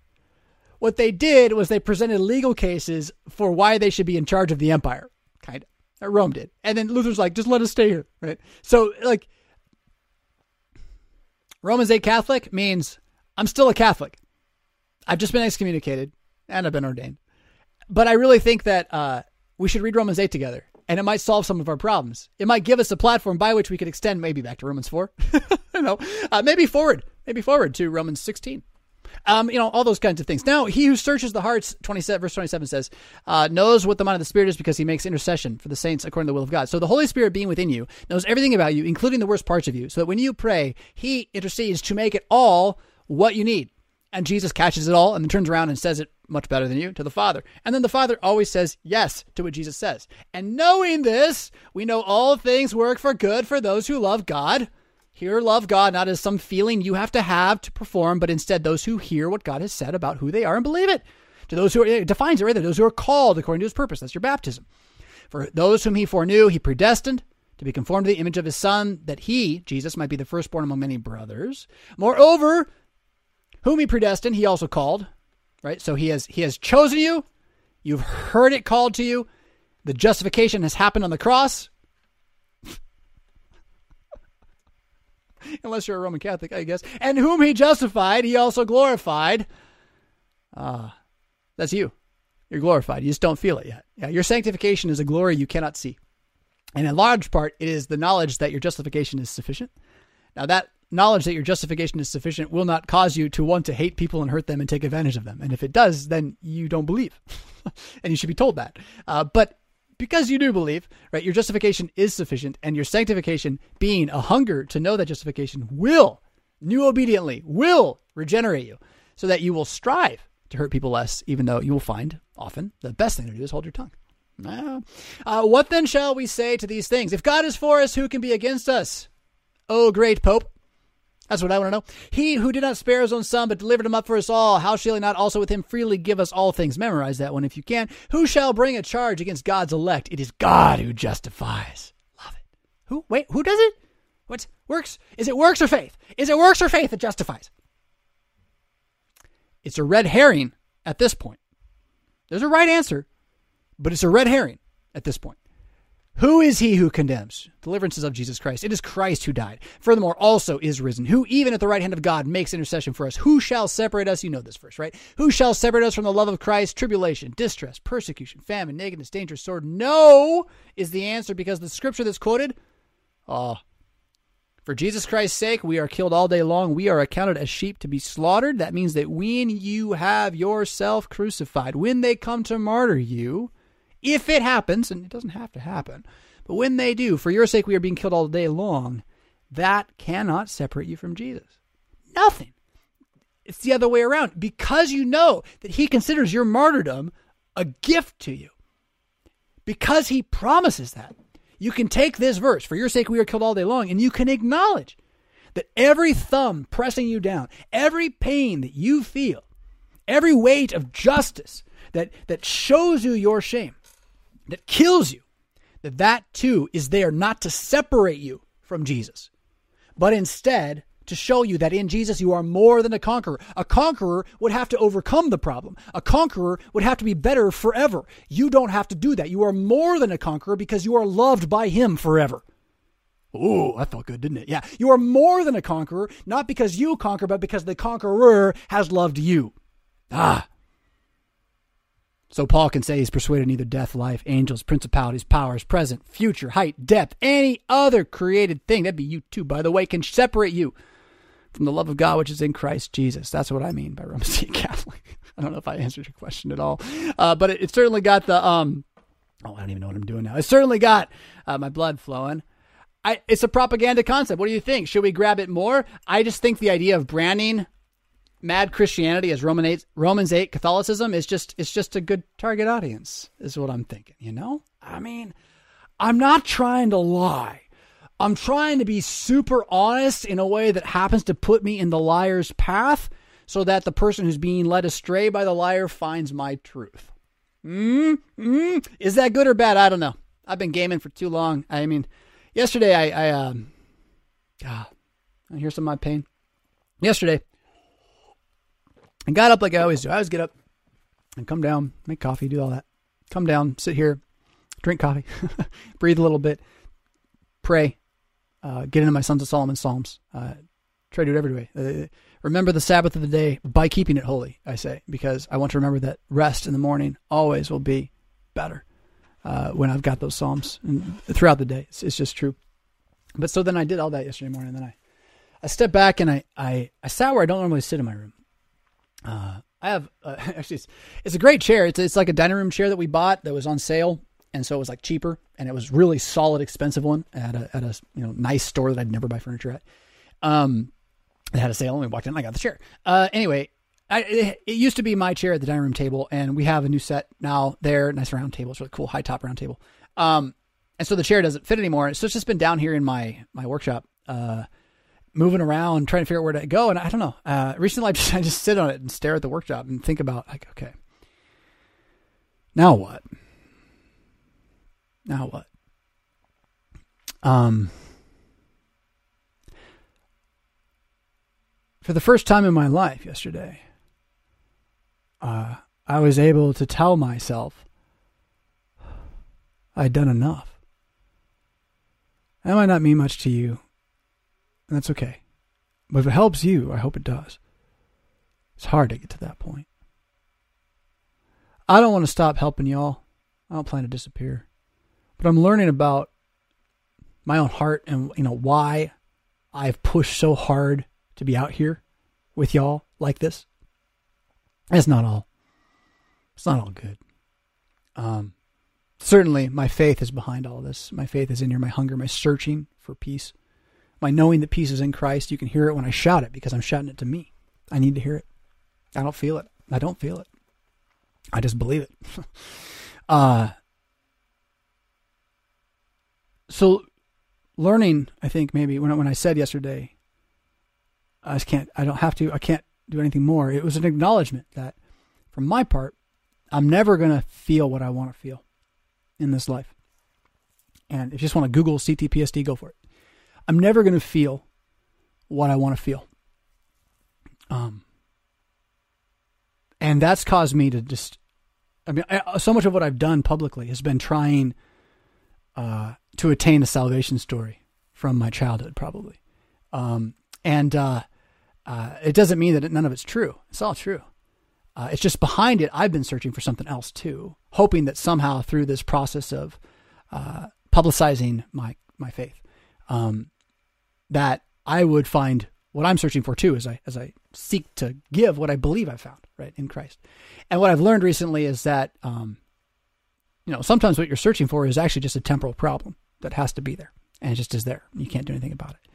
What they did was they presented legal cases for why they should be in charge of the empire, kind of. Rome did. And then Luther's like, just let us stay here, right? So, like, Romans 8 Catholic means I'm still a Catholic. I've just been excommunicated and I've been ordained. But I really think that uh, we should read Romans 8 together and it might solve some of our problems. It might give us a platform by which we could extend maybe back to Romans 4. you know, uh, maybe forward, maybe forward to Romans 16. Um, you know, all those kinds of things. Now, he who searches the hearts, 27, verse 27 says, uh, knows what the mind of the Spirit is because he makes intercession for the saints according to the will of God. So the Holy Spirit being within you knows everything about you, including the worst parts of you, so that when you pray, he intercedes to make it all what you need. And Jesus catches it all and then turns around and says it much better than you to the Father. And then the Father always says yes to what Jesus says. And knowing this, we know all things work for good for those who love God. Hear love God not as some feeling you have to have to perform, but instead those who hear what God has said about who they are and believe it. To those who are, it defines it right there, those who are called according to his purpose. That's your baptism. For those whom he foreknew, he predestined to be conformed to the image of his Son, that he, Jesus, might be the firstborn among many brothers. Moreover, whom he predestined, he also called. Right? So he has he has chosen you. You've heard it called to you. The justification has happened on the cross. Unless you're a Roman Catholic, I guess. And whom he justified, he also glorified. Ah, uh, that's you. You're glorified. You just don't feel it yet. Yeah, your sanctification is a glory you cannot see. And in large part, it is the knowledge that your justification is sufficient. Now, that knowledge that your justification is sufficient will not cause you to want to hate people and hurt them and take advantage of them. And if it does, then you don't believe. and you should be told that. Uh, but because you do believe, right, your justification is sufficient and your sanctification being a hunger to know that justification will, new obediently, will regenerate you so that you will strive to hurt people less, even though you will find often the best thing to do is hold your tongue. Uh, what then shall we say to these things? If God is for us, who can be against us? Oh, great Pope. That's what I want to know. He who did not spare his own son, but delivered him up for us all, how shall he not also with him freely give us all things? Memorize that one if you can. Who shall bring a charge against God's elect? It is God who justifies. Love it. Who? Wait, who does it? What works? Is it works or faith? Is it works or faith that justifies? It's a red herring at this point. There's a right answer, but it's a red herring at this point. Who is he who condemns? Deliverances of Jesus Christ. It is Christ who died. Furthermore, also is risen, who even at the right hand of God makes intercession for us. Who shall separate us? You know this verse, right? Who shall separate us from the love of Christ? Tribulation, distress, persecution, famine, nakedness, danger, sword. No is the answer because the scripture that's quoted, oh, for Jesus Christ's sake, we are killed all day long. We are accounted as sheep to be slaughtered. That means that when you have yourself crucified, when they come to martyr you, if it happens, and it doesn't have to happen, but when they do, for your sake we are being killed all day long, that cannot separate you from Jesus. Nothing. It's the other way around. Because you know that he considers your martyrdom a gift to you, because he promises that, you can take this verse, for your sake we are killed all day long, and you can acknowledge that every thumb pressing you down, every pain that you feel, every weight of justice that, that shows you your shame, that kills you, that that too is there not to separate you from Jesus, but instead to show you that in Jesus you are more than a conqueror. A conqueror would have to overcome the problem. A conqueror would have to be better forever. You don't have to do that. You are more than a conqueror because you are loved by him forever. Ooh, that felt good, didn't it? Yeah. You are more than a conqueror, not because you conquer, but because the conqueror has loved you. Ah, so Paul can say he's persuaded neither death, life, angels, principalities, powers, present, future, height, depth, any other created thing, that'd be you too, by the way, can separate you from the love of God which is in Christ Jesus. That's what I mean by Roman Catholic. I don't know if I answered your question at all, uh, but it, it, certainly got the um. Oh, I don't even know what I'm doing now. It certainly got uh, my blood flowing. I, it's a propaganda concept. What do you think? Should we grab it more? I just think the idea of branding mad Christianity as Roman 8, Romans 8 Catholicism is just it's just a good target audience is what I'm thinking, you know? I mean, I'm not trying to lie. I'm trying to be super honest in a way that happens to put me in the liar's path so that the person who's being led astray by the liar finds my truth. Mm, mm, is that good or bad? I don't know. I've been gaming for too long. I mean, yesterday I, I um, ah, here's some of my pain. Yesterday, I got up like I always do. I always get up and come down, make coffee, do all that. Come down, sit here, drink coffee, breathe a little bit, pray, uh, get into my Sons of Solomon Psalms. Uh, try to do it every day. Uh, remember the Sabbath of the day by keeping it holy, I say, because I want to remember that rest in the morning always will be better uh, when I've got those Psalms and throughout the day. It's, it's, just true. But so then I did all that yesterday morning. And then I, I stepped back and I, I, I sat where I don't normally sit in my room. Uh, I have uh, actually it's, it's, a great chair. It's it's like a dining room chair that we bought that was on sale, and so it was like cheaper, and it was really solid, expensive one at a at a you know nice store that I'd never buy furniture at. Um, they had a sale, and we walked in, and I got the chair. Uh, anyway, I, it, it, used to be my chair at the dining room table, and we have a new set now there. Nice round table. It's really cool, high top round table. Um, and so the chair doesn't fit anymore. So it's just been down here in my my workshop. Uh, moving around trying to figure out where to go. And I don't know. Uh, recently, I just, I just sit on it and stare at the workshop and think about like, okay, now what? Now what? Um, for the first time in my life yesterday, uh, I was able to tell myself I'd done enough. That might not mean much to you, and that's okay. But if it helps you, I hope it does. It's hard to get to that point. I don't want to stop helping y'all. I don't plan to disappear. But I'm learning about my own heart and you know why I've pushed so hard to be out here with y'all like this. That's not all. It's not all good. Um, certainly, my faith is behind all this. My faith is in here. My hunger, my searching for peace my knowing that peace is in Christ, you can hear it when I shout it because I'm shouting it to me. I need to hear it. I don't feel it. I don't feel it. I just believe it. uh, so learning, I think maybe when I, when I said yesterday, I just can't. I don't have to. I can't do anything more. It was an acknowledgement that, from my part, I'm never gonna feel what I want to feel in this life. And if you just want to Google CTPSD, go for it. I'm never gonna feel what I want to feel. Um, and that's caused me to just. I mean, I, so much of what I've done publicly has been trying uh, to attain a salvation story from my childhood, probably. Um, and uh, uh, it doesn't mean that none of it's true. It's all true. Uh, it's just behind it, I've been searching for something else too, hoping that somehow through this process of uh, publicizing my my faith, um, that I would find what I'm searching for too, as I as I seek to give what I believe I found right in Christ. And what I've learned recently is that um, you know sometimes what you're searching for is actually just a temporal problem that has to be there, and it just is there. You can't do anything about it.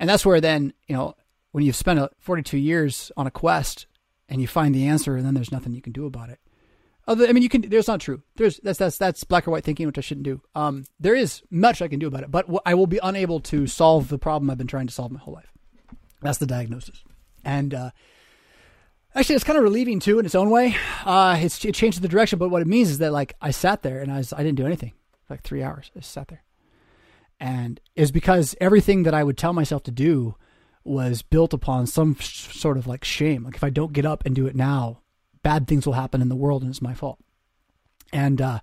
And that's where then you know when you've spent 42 years on a quest and you find the answer and then there's nothing you can do about it. Other, I mean, you can. There's not true. There's that's that's that's black or white thinking, which I shouldn't do. Um, there is much I can do about it, but I will be unable to solve the problem I've been trying to solve my whole life. That's the diagnosis, and uh, actually, it's kind of relieving too in its own way. Uh, it's it changes the direction, but what it means is that like I sat there and I was I didn't do anything for like three hours. I just sat there, and it's because everything that I would tell myself to do was built upon some sort of like shame. Like if I don't get up and do it now, bad things will happen in the world and it's my fault. And uh,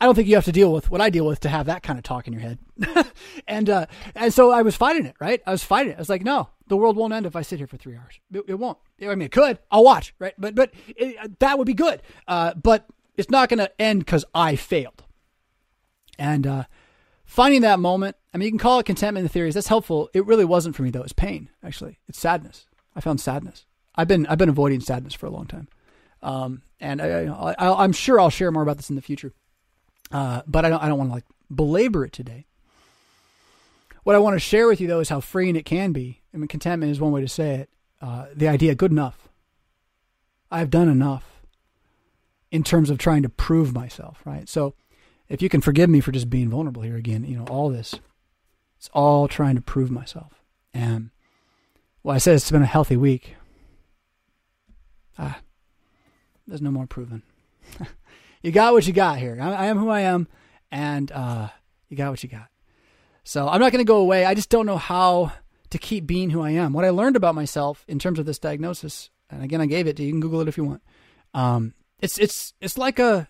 I don't think you have to deal with what I deal with to have that kind of talk in your head. and uh, and so I was fighting it, right? I was fighting it. I was like, no, the world won't end if I sit here for three hours. It, it won't. I mean, it could. I'll watch, right? But but it, that would be good. Uh, but it's not going to end because I failed. And uh, finding that moment I mean, you can call it contentment in the theories. That's helpful. It really wasn't for me though. It's pain, actually. It's sadness. I found sadness. I've been I've been avoiding sadness for a long time, um, and I, I, am sure I'll share more about this in the future. Uh, but I don't I don't want to like belabor it today. What I want to share with you though is how freeing it can be. I mean, contentment is one way to say it. Uh, the idea, good enough. I've done enough in terms of trying to prove myself, right? So, if you can forgive me for just being vulnerable here again, you know, all this it's all trying to prove myself. And well, I said it's been a healthy week. Ah, there's no more proving. you got what you got here. I, I am who I am, and uh, you got what you got. So I'm not going to go away. I just don't know how to keep being who I am. What I learned about myself in terms of this diagnosis, and again, I gave it to you. You can Google it if you want. Um, it's it's it's like a,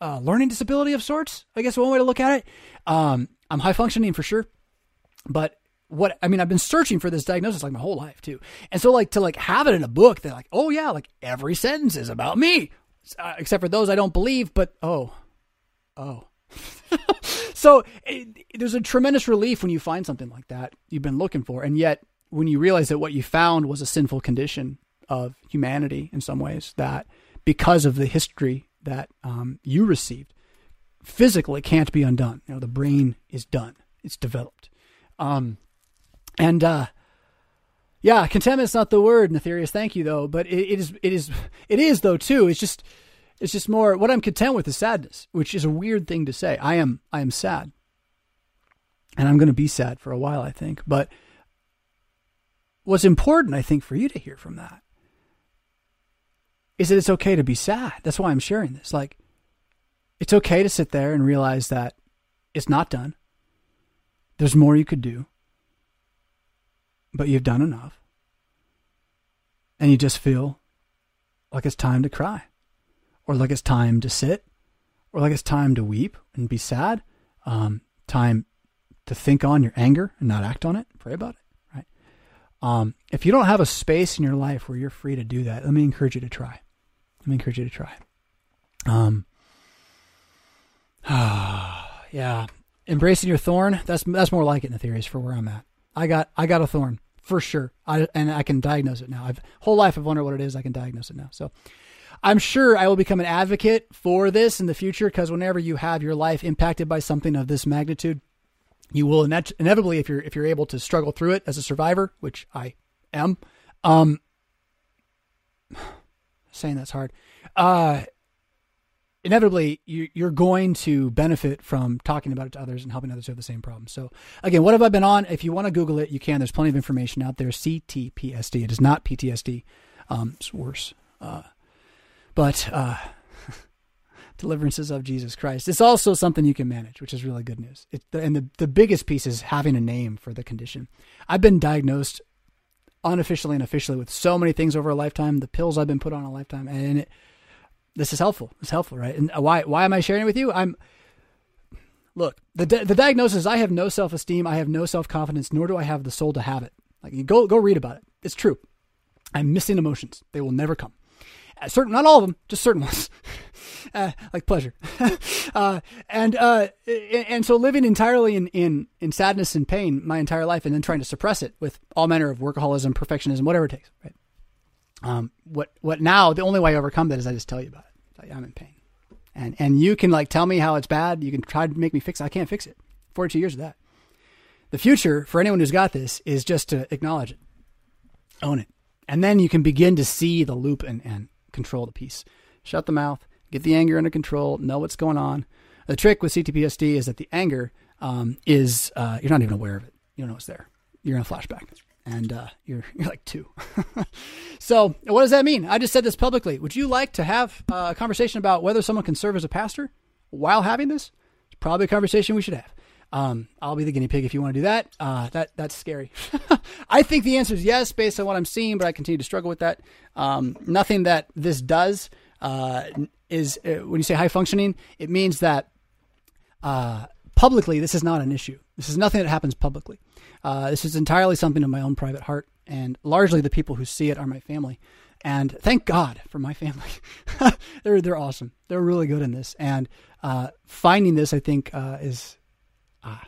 a, learning disability of sorts. I guess one way to look at it. Um, I'm high functioning for sure. But what I mean, I've been searching for this diagnosis like my whole life too, and so like to like have it in a book that like, oh yeah, like every sentence is about me, uh, except for those I don't believe. But oh, oh, so it, there's a tremendous relief when you find something like that you've been looking for, and yet when you realize that what you found was a sinful condition of humanity in some ways, that because of the history that um, you received, physically can't be undone. You know, the brain is done; it's developed um, and uh, yeah, contentment's not the word, Nefarious. Thank you though, but it, it is it is it is though too. It's just it's just more what I'm content with is sadness, which is a weird thing to say. I am I am sad, and I'm going to be sad for a while, I think. But what's important, I think, for you to hear from that is that it's okay to be sad. That's why I'm sharing this. Like, it's okay to sit there and realize that it's not done. There's more you could do, but you've done enough. And you just feel like it's time to cry, or like it's time to sit, or like it's time to weep and be sad. Um, time to think on your anger and not act on it. Pray about it, right? Um, if you don't have a space in your life where you're free to do that, let me encourage you to try. Let me encourage you to try. Um, yeah, embracing your thorn that's that's more like it in the theories for where i'm at i got i got a thorn for sure I, and i can diagnose it now i've whole life i've wondered what it is i can diagnose it now so i'm sure i will become an advocate for this in the future because whenever you have your life impacted by something of this magnitude you will inevitably if you're if you're able to struggle through it as a survivor which i am um saying that's hard. Uh, inevitably, you, you're going to benefit from talking about it to others and helping others who have the same problem. So, again, what have I been on? If you want to Google it, you can. There's plenty of information out there. CTPSD. It is not PTSD. Um, it's worse. Uh, but uh, deliverances of Jesus Christ. It's also something you can manage, which is really good news. It, and the, the biggest piece is having a name for the condition. I've been diagnosed unofficially and officially with so many things over a lifetime, the pills I've been put on a lifetime, and it, this is helpful. It's helpful, right? And why why am I sharing it with you? I'm look the the diagnosis. I have no self esteem. I have no self confidence. Nor do I have the soul to have it. Like go go read about it. It's true. I'm missing emotions. They will never come. Uh, certain, not all of them, just certain ones, uh, like pleasure, uh, and uh, and so living entirely in, in in sadness and pain my entire life, and then trying to suppress it with all manner of workaholism, perfectionism, whatever it takes. Right. Um. What what now? The only way I overcome that is I just tell you about it. I'm in pain, and and you can like tell me how it's bad. You can try to make me fix it. I can't fix it. Forty two years of that. The future for anyone who's got this is just to acknowledge it, own it, and then you can begin to see the loop and and control the piece. Shut the mouth, get the anger under control, know what's going on. The trick with CTPSD is that the anger um, is uh, you're not even aware of it. You don't know it's there. You're in a flashback, and uh, you're you're like two. so what does that mean? I just said this publicly. Would you like to have uh, a conversation about whether someone can serve as a pastor while having this? It's probably a conversation we should have. Um, I'll be the guinea pig if you want to do that. Uh, that that's scary. I think the answer is yes, based on what I'm seeing, but I continue to struggle with that. Um, nothing that this does uh, is uh, when you say high functioning, it means that uh, publicly this is not an issue. This is nothing that happens publicly. Uh, this is entirely something of my own private heart, and largely the people who see it are my family. And thank God for my family. they're they're awesome. They're really good in this, and uh, finding this I think is Ah.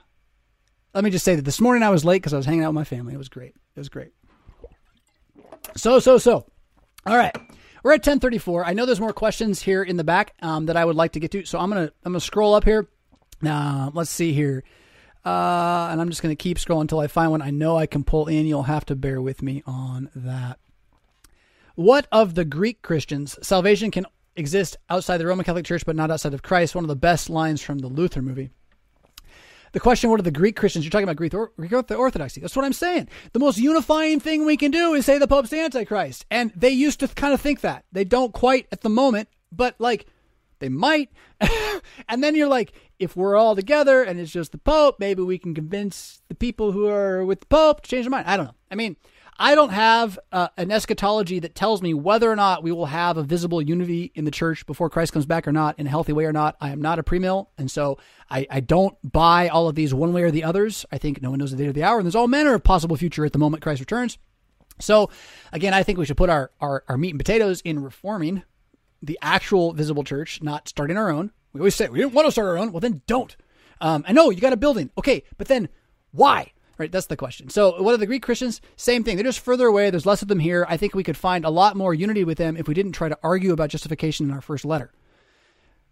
Let me just say that this morning I was late because I was hanging out with my family. It was great. It was great. So, so, so. All right. We're at 1034. I know there's more questions here in the back um, that I would like to get to. So I'm to I'm gonna scroll up here. Now, let's see here. Uh, and I'm just going to keep scrolling until I find one I know I can pull in. You'll have to bear with me on that. What of the Greek Christians? Salvation can exist outside the Roman Catholic Church, but not outside of Christ. One of the best lines from the Luther movie. The question, what are the Greek Christians? You're talking about Greek, or- Greek Orthodoxy. That's what I'm saying. The most unifying thing we can do is say the Pope's the Antichrist. And they used to kind of think that. They don't quite at the moment, but like they might. and then you're like, if we're all together and it's just the Pope, maybe we can convince the people who are with the Pope to change their mind. I don't know. I mean, I don't have uh, an eschatology that tells me whether or not we will have a visible unity in the church before Christ comes back or not, in a healthy way or not. I am not a premill, and so I, I don't buy all of these one way or the others. I think no one knows the day or the hour, and there's all manner of possible future at the moment Christ returns. So, again, I think we should put our, our, our meat and potatoes in reforming the actual visible church, not starting our own. We always say we didn't want to start our own. Well, then don't. Um, I know you got a building. Okay, but then why? Right, that's the question. So, what are the Greek Christians? Same thing. They're just further away. There's less of them here. I think we could find a lot more unity with them if we didn't try to argue about justification in our first letter.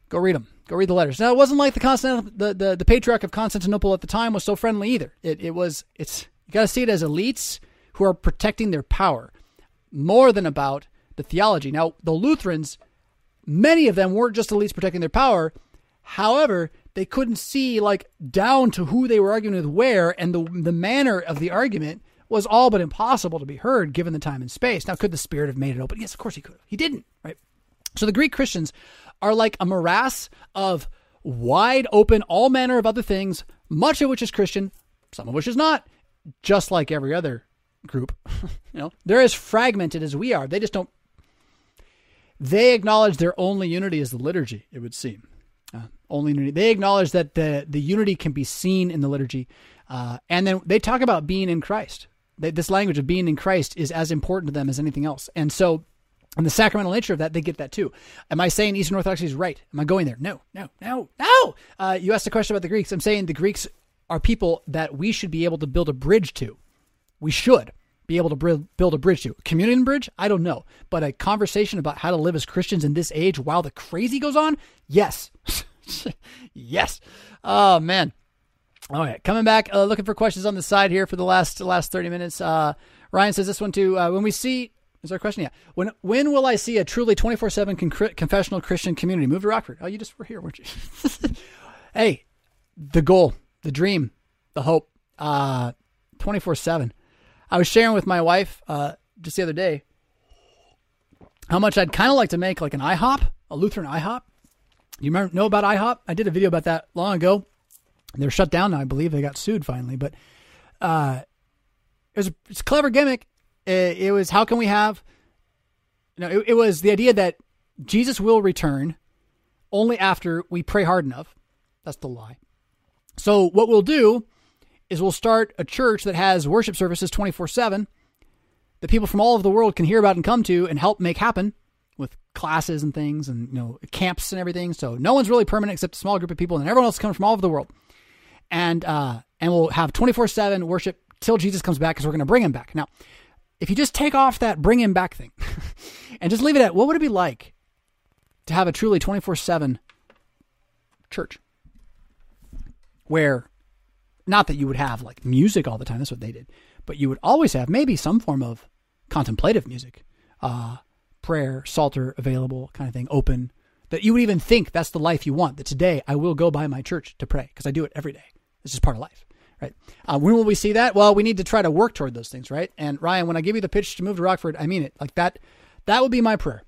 Go read them. Go read the letters. Now, it wasn't like the Constant, the, the, the patriarch of Constantinople at the time was so friendly either. It, it was. It's you got to see it as elites who are protecting their power more than about the theology. Now, the Lutherans, many of them weren't just elites protecting their power. However, they couldn't see like down to who they were arguing with where, and the the manner of the argument was all but impossible to be heard given the time and space. Now, could the Spirit have made it open? Yes, of course he could. He didn't, right? So the Greek Christians are like a morass of wide open, all manner of other things, much of which is Christian, some of which is not, just like every other group. you know, they're as fragmented as we are. They just don't. They acknowledge their only unity is the liturgy. It would seem uh, only unity. They acknowledge that the the unity can be seen in the liturgy, uh, and then they talk about being in Christ. They, this language of being in Christ is as important to them as anything else, and so. And the sacramental nature of that, they get that too. Am I saying Eastern Orthodoxy is right? Am I going there? No, no, no, no. Uh, you asked a question about the Greeks. I'm saying the Greeks are people that we should be able to build a bridge to. We should be able to build a bridge to. Communion bridge? I don't know. But a conversation about how to live as Christians in this age while the crazy goes on? Yes. yes. Oh, man. All right. Coming back, uh, looking for questions on the side here for the last last 30 minutes. Uh, Ryan says this one too. Uh, when we see Is there a question? Yeah. When when will I see a truly 24 7 confessional Christian community? Move to Rockford. Oh, you just were here, weren't you? hey, the goal, the dream, the hope, uh, 24 7. I was sharing with my wife uh, just the other day how much I'd kind of like to make like an IHOP, a Lutheran IHOP. You remember know about IHOP? I did a video about that long ago. They're shut down now. I believe they got sued finally, but uh, it was a, it's a clever gimmick. It, it, was how can we have? You know, it, it was the idea that Jesus will return only after we pray hard enough. That's the lie. So what we'll do is we'll start a church that has worship services 24 7 that people from all over the world can hear about and come to and help make happen with classes and things and you know camps and everything. So no one's really permanent except a small group of people, and everyone else comes from all over the world. And uh, and we'll have twenty four seven worship till Jesus comes back because we're going to bring him back. Now, if you just take off that bring him back thing and just leave it at what would it be like to have a truly twenty four seven church where not that you would have like music all the time. That's what they did but you would always have maybe some form of contemplative music, uh, prayer, psalter available, kind of thing, open. That you would even think that's the life you want. That today I will go by my church to pray because I do it every day. It's just part of life, right? Uh, when will we see that? Well, we need to try to work toward those things, right? And Ryan, when I give you the pitch to move to Rockford, I mean it. Like that, that would be my prayer.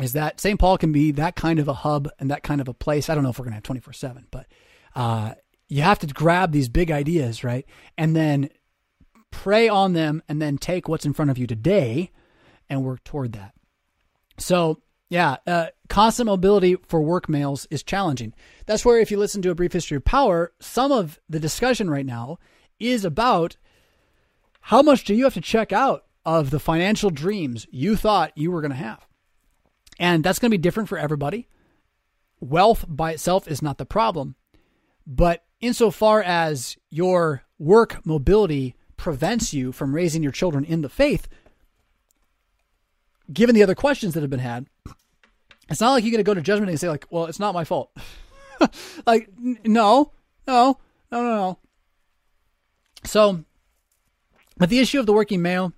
Is that St. Paul can be that kind of a hub and that kind of a place? I don't know if we're going to have twenty four seven, but uh, you have to grab these big ideas, right? And then pray on them, and then take what's in front of you today and work toward that. So, yeah, uh, constant mobility for work males is challenging. That's where, if you listen to a brief history of power, some of the discussion right now is about how much do you have to check out of the financial dreams you thought you were going to have. And that's going to be different for everybody. Wealth by itself is not the problem. But insofar as your work mobility prevents you from raising your children in the faith, given the other questions that have been had, it's not like you're going to go to judgment and say, like, well, it's not my fault. like, n- no, no, no, no, no. So, but the issue of the working male,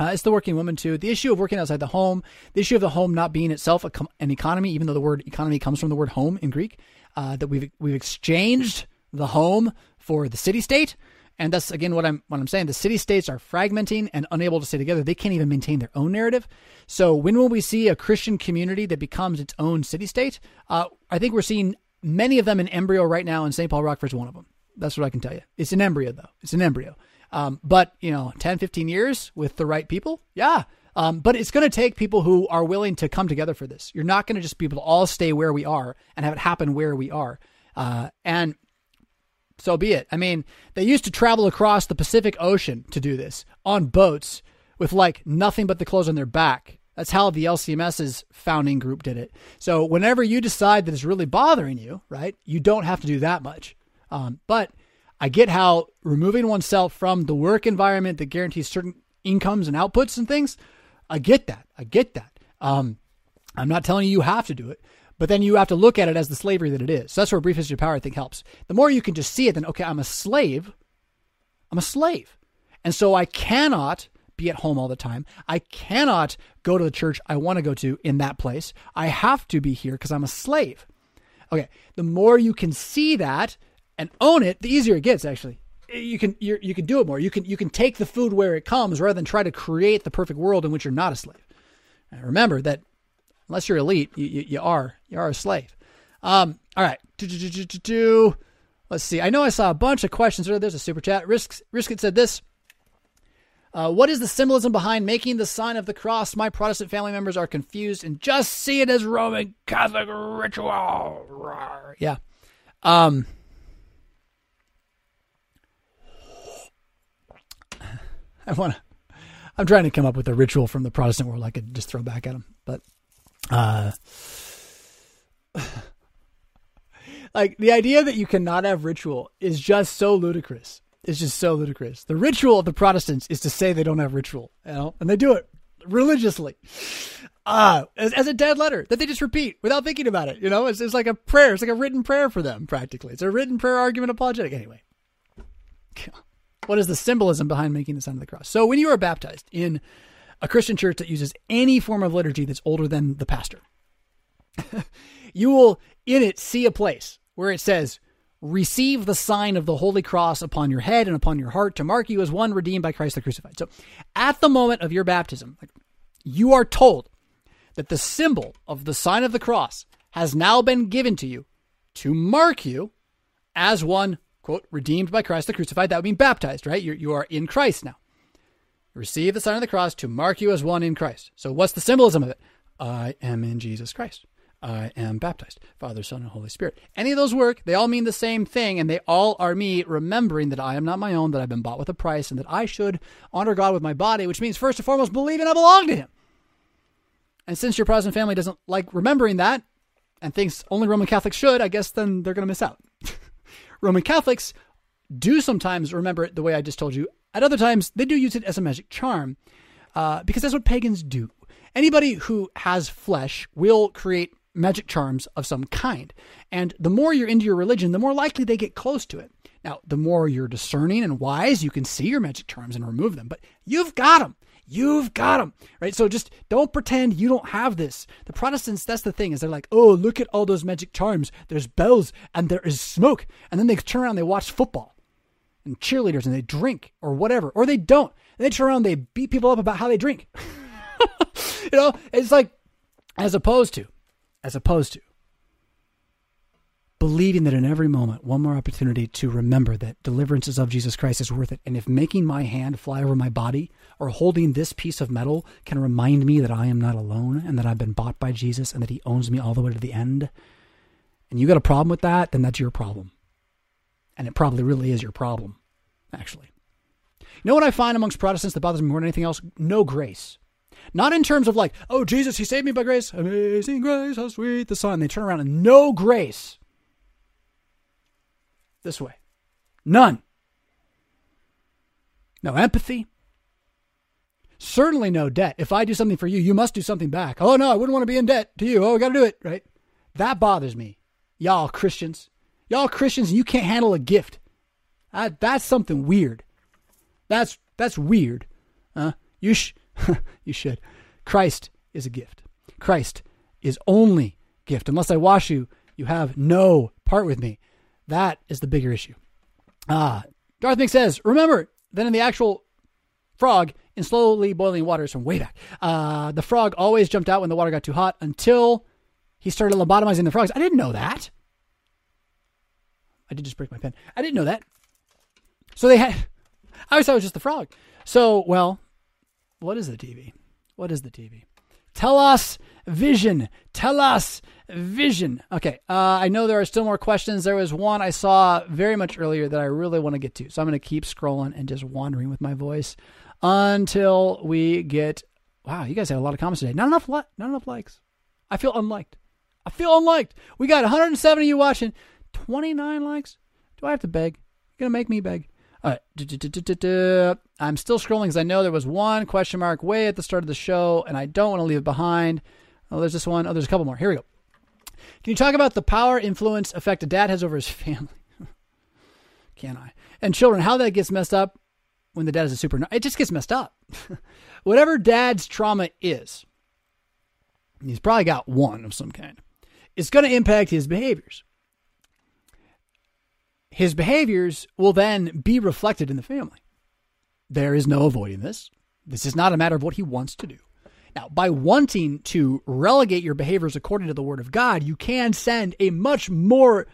uh, it's the working woman too. The issue of working outside the home, the issue of the home not being itself com- an economy, even though the word economy comes from the word home in Greek, uh, that we've we've exchanged the home for the city state. And that's again what I'm what I'm saying. The city states are fragmenting and unable to stay together. They can't even maintain their own narrative. So when will we see a Christian community that becomes its own city state? Uh, I think we're seeing many of them in embryo right now, and St. Paul Rockford's one of them. That's what I can tell you. It's an embryo though. It's an embryo. Um, but you know, 10, 15 years with the right people, yeah. Um, but it's going to take people who are willing to come together for this. You're not going to just be able to all stay where we are and have it happen where we are. Uh, and so be it. I mean, they used to travel across the Pacific Ocean to do this on boats with like nothing but the clothes on their back. That's how the LCMS's founding group did it. So whenever you decide that it's really bothering you, right, you don't have to do that much. Um, but I get how removing oneself from the work environment that guarantees certain incomes and outputs and things, I get that. I get that. Um, I'm not telling you you have to do it, but then you have to look at it as the slavery that it is. So that's where brief history of power, I think, helps. The more you can just see it, then, okay, I'm a slave. I'm a slave. And so I cannot be at home all the time. I cannot go to the church I want to go to in that place. I have to be here because I'm a slave. Okay, the more you can see that and own it, the easier it gets. Actually, you can you can do it more. You can you can take the food where it comes rather than try to create the perfect world in which you're not a slave. And remember that unless you're elite, you, you, you are you are a slave. Um, all right. Let's see. I know I saw a bunch of questions. There's a super chat. Risk Riskit said this. Uh, what is the symbolism behind making the sign of the cross? My Protestant family members are confused and just see it as Roman Catholic ritual. Yeah. Um, I want to. I'm trying to come up with a ritual from the Protestant world I could just throw back at them, but uh, like the idea that you cannot have ritual is just so ludicrous. It's just so ludicrous. The ritual of the Protestants is to say they don't have ritual, you know, and they do it religiously. Uh, as, as a dead letter that they just repeat without thinking about it. You know, it's, it's like a prayer. It's like a written prayer for them, practically. It's a written prayer argument apologetic. Anyway, what is the symbolism behind making the sign of the cross? So when you are baptized in a Christian church that uses any form of liturgy that's older than the pastor, you will in it see a place where it says, receive the sign of the Holy Cross upon your head and upon your heart to mark you as one redeemed by Christ the crucified. So at the moment of your baptism, you are told that the symbol of the sign of the cross has now been given to you to mark you as one, quote, redeemed by Christ the crucified. That would mean baptized, right? You're, you are in Christ now. Receive the sign of the cross to mark you as one in Christ. So what's the symbolism of it? I am in Jesus Christ. I am baptized. Father, Son, and Holy Spirit. Any of those work, they all mean the same thing, and they all are me remembering that I am not my own, that I've been bought with a price, and that I should honor God with my body, which means first and foremost believing I belong to Him. And since your Protestant family doesn't like remembering that and thinks only Roman Catholics should, I guess then they're going to miss out. Roman Catholics do sometimes remember it the way I just told you. At other times, they do use it as a magic charm uh, because that's what pagans do. Anybody who has flesh will create magic charms of some kind. And the more you're into your religion, the more likely they get close to it. Now, the more you're discerning and wise, you can see your magic charms and remove them, but you've got them. You've got them, right? So just don't pretend you don't have this. The Protestants, that's the thing, is they're like, oh, look at all those magic charms. There's bells and there is smoke. And then they turn around, they watch football and cheerleaders and they drink or whatever, or they don't. And they turn around, they beat people up about how they drink. you know, it's like, as opposed to, as opposed to believing that in every moment, one more opportunity to remember that deliverances of Jesus Christ is worth it. And if making my hand fly over my body or holding this piece of metal can remind me that I am not alone and that I've been bought by Jesus and that he owns me all the way to the end, and you got a problem with that, then that's your problem. And it probably really is your problem, actually. You know what I find amongst Protestants that bothers me more than anything else? No grace. Not in terms of like, oh, Jesus, he saved me by grace. Amazing grace, how sweet the sound. They turn around and no grace. This way. None. No empathy. Certainly no debt. If I do something for you, you must do something back. Oh, no, I wouldn't want to be in debt to you. Oh, we got to do it, right? That bothers me. Y'all Christians. Y'all Christians, you can't handle a gift. Uh, that's something weird. That's that's weird. Uh, you sh- you should. Christ is a gift. Christ is only gift. Unless I wash you, you have no part with me. That is the bigger issue. Ah, Darth Mink says, remember, then in the actual frog in slowly boiling waters from way back, uh, the frog always jumped out when the water got too hot until he started lobotomizing the frogs. I didn't know that. I did just break my pen. I didn't know that. So they had. I always thought it was just the frog. So, well, what is the TV? What is the TV? Tell us vision. Tell us vision. Okay. Uh, I know there are still more questions. There was one I saw very much earlier that I really want to get to. So I'm going to keep scrolling and just wandering with my voice until we get. Wow, you guys had a lot of comments today. Not enough. Not enough likes. I feel unliked. I feel unliked. We got 170 you watching. 29 likes. Do I have to beg? You're gonna make me beg. I'm still scrolling because I know there was one question mark way at the start of the show, and I don't want to leave it behind. Oh, there's this one. Oh, there's a couple more. Here we go. Can you talk about the power, influence, effect a dad has over his family? Can I? And children, how that gets messed up when the dad is a super. It just gets messed up. Whatever dad's trauma is, he's probably got one of some kind. It's going to impact his behaviors his behaviors will then be reflected in the family. There is no avoiding this. This is not a matter of what he wants to do. Now, by wanting to relegate your behaviors according to the Word of God, you can send a much more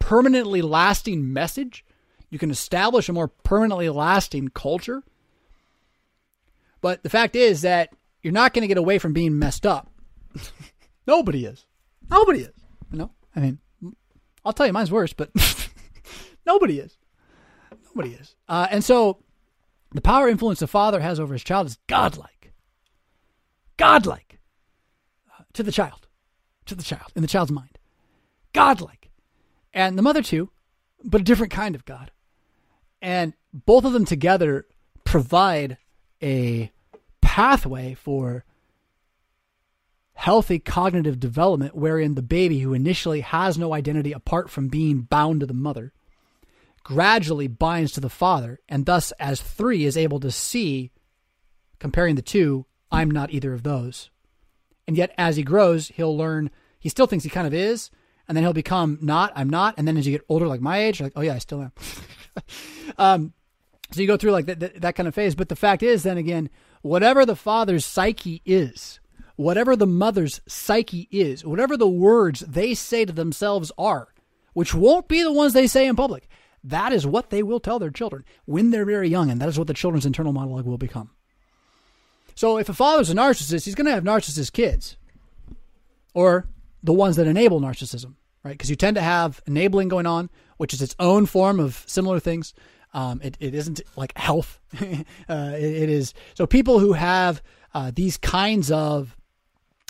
permanently lasting message. You can establish a more permanently lasting culture. But the fact is that you're not going to get away from being messed up. Nobody is. Nobody is. You know? I mean, I'll tell you, mine's worse, but nobody is. Nobody is. Uh, and so the power influence the father has over his child is godlike. Godlike uh, to the child, to the child, in the child's mind. Godlike. And the mother too, but a different kind of God. And both of them together provide a pathway for healthy cognitive development wherein the baby who initially has no identity apart from being bound to the mother gradually binds to the father and thus as three is able to see comparing the two, I'm not either of those. And yet, as he grows, he'll learn, he still thinks he kind of is, and then he'll become not, I'm not. And then as you get older, like my age, like, oh yeah, I still am. um, so you go through like that, that, that kind of phase. But the fact is, then again, whatever the father's psyche is, whatever the mother's psyche is, whatever the words they say to themselves are, which won't be the ones they say in public, that is what they will tell their children when they're very young, and that is what the children's internal monologue will become. So if a father's a narcissist, he's going to have narcissist kids, or the ones that enable narcissism, right? Because you tend to have enabling going on, which is its own form of similar things. Um, it, it isn't like health. uh, it, it is so people who have uh, these kinds of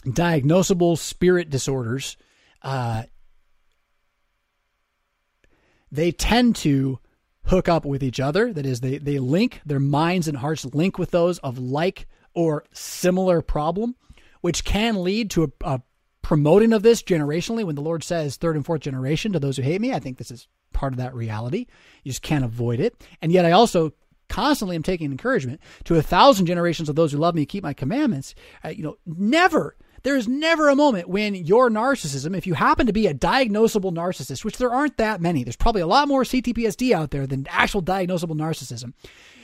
diagnosable spirit disorders, uh, they tend to hook up with each other. That is, they, they link, their minds and hearts link with those of like or similar problem, which can lead to a, a promoting of this generationally. When the Lord says third and fourth generation to those who hate me, I think this is part of that reality. You just can't avoid it. And yet I also constantly am taking encouragement to a thousand generations of those who love me, keep my commandments. Uh, you know, never there is never a moment when your narcissism, if you happen to be a diagnosable narcissist, which there aren't that many, there's probably a lot more CTPSD out there than actual diagnosable narcissism.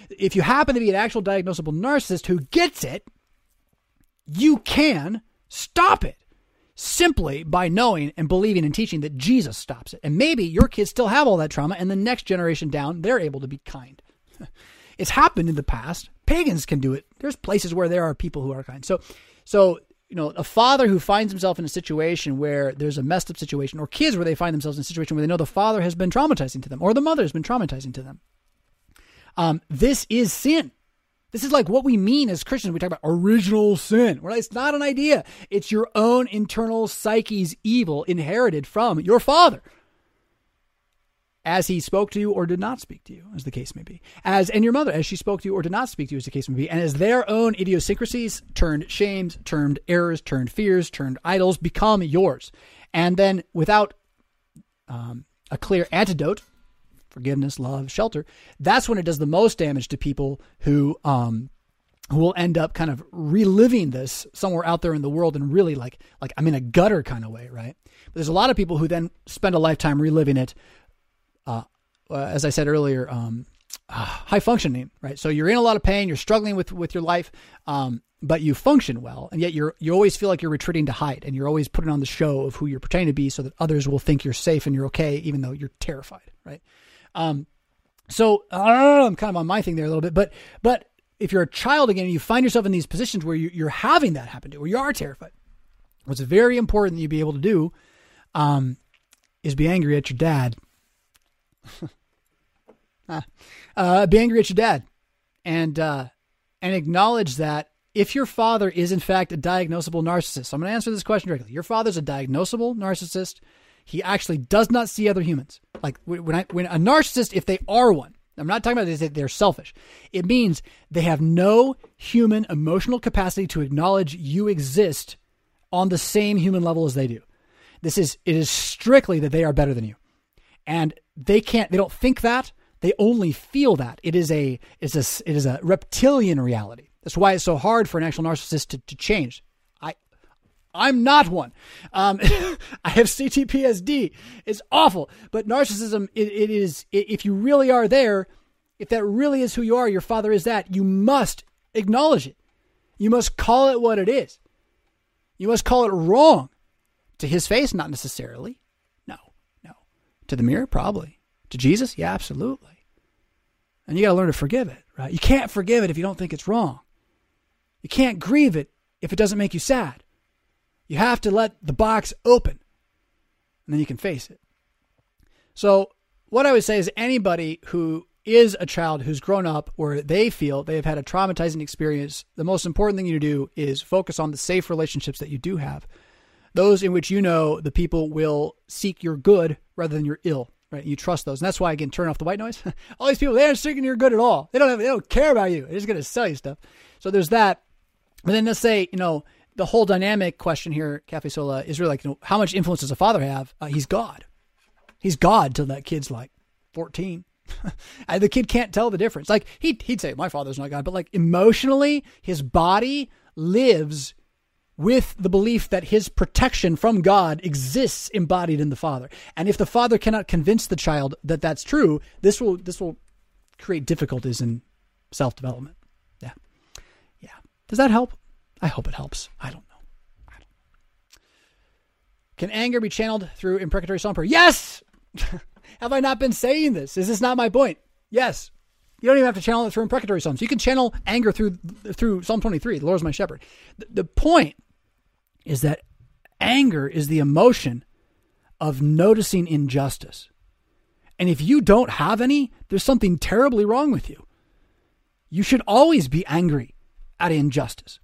If you happen to be an actual diagnosable narcissist who gets it, you can stop it simply by knowing and believing and teaching that Jesus stops it. And maybe your kids still have all that trauma, and the next generation down, they're able to be kind. it's happened in the past. Pagans can do it. There's places where there are people who are kind. So, so you know, a father who finds himself in a situation where there's a messed up situation, or kids where they find themselves in a situation where they know the father has been traumatizing to them, or the mother has been traumatizing to them. Um, this is sin. This is like what we mean as Christians. We talk about original sin. It's not an idea. It's your own internal psyche's evil inherited from your father as he spoke to you or did not speak to you, as the case may be. As and your mother, as she spoke to you or did not speak to you, as the case may be, and as their own idiosyncrasies turned shames, turned errors, turned fears, turned idols become yours, and then without um, a clear antidote, forgiveness, love, shelter, that's when it does the most damage to people who um, who will end up kind of reliving this somewhere out there in the world and really like like I'm in a gutter kind of way, right? But there's a lot of people who then spend a lifetime reliving it uh, uh, as I said earlier, um, uh, high functioning, right? So you're in a lot of pain, you're struggling with with your life, um, but you function well, and yet you're you always feel like you're retreating to hide, and you're always putting on the show of who you're pretending to be, so that others will think you're safe and you're okay, even though you're terrified, right? Um, so I'm kind of on my thing there a little bit, but but if you're a child again, and you find yourself in these positions where you, are having that happen to, where you are terrified, what's very important that you be able to do um, is be angry at your dad uh, be angry at your dad, and uh, and acknowledge that if your father is in fact a diagnosable narcissist, I'm going to answer this question directly. Your father's a diagnosable narcissist. He actually does not see other humans. Like when I, when a narcissist, if they are one, I'm not talking about that they're selfish. It means they have no human emotional capacity to acknowledge you exist on the same human level as they do. This is it is strictly that they are better than you. And they can't they don't think that. They only feel that. It is a is a it is a reptilian reality. That's why it's so hard for an actual narcissist to, to change. I i'm not one. Um, i have ctpsd it's awful. But narcissism it, it is it, if you really are there if that really is who you are your father is that you must acknowledge it. You must call it what it is. You must call it wrong to his face not necessarily to the mirror? Probably. To Jesus? Yeah, absolutely. And you got to learn to forgive it, right? You can't forgive it if you don't think it's wrong. You can't grieve it if it doesn't make you sad. You have to let the box open and then you can face it. So, what I would say is anybody who is a child who's grown up where they feel they have had a traumatizing experience, the most important thing you do is focus on the safe relationships that you do have those in which you know the people will seek your good rather than your ill. Right, you trust those, and that's why can turn off the white noise. all these people, they aren't seeking your good at all. They don't have, they don't care about you. They're just going to sell you stuff. So there's that. But then let's say, you know, the whole dynamic question here, Cafe Sola, is really like, you know, how much influence does a father have? Uh, he's God. He's God till that kid's like 14, the kid can't tell the difference. Like he'd, he'd say, "My father's not God," but like emotionally, his body lives with the belief that his protection from God exists embodied in the father. And if the father cannot convince the child that that's true, this will this will create difficulties in self development. Yeah, yeah. Does that help? I hope it helps. I don't know. I don't know. Can anger be channeled through imprecatory psalm prayer? Yes. Have I not been saying this? Is this not my point? Yes. You don't even have to channel it through imprecatory psalms. You can channel anger through through Psalm 23, the Lord is my shepherd. The, the point is that anger is the emotion of noticing injustice. And if you don't have any, there's something terribly wrong with you. You should always be angry at injustice.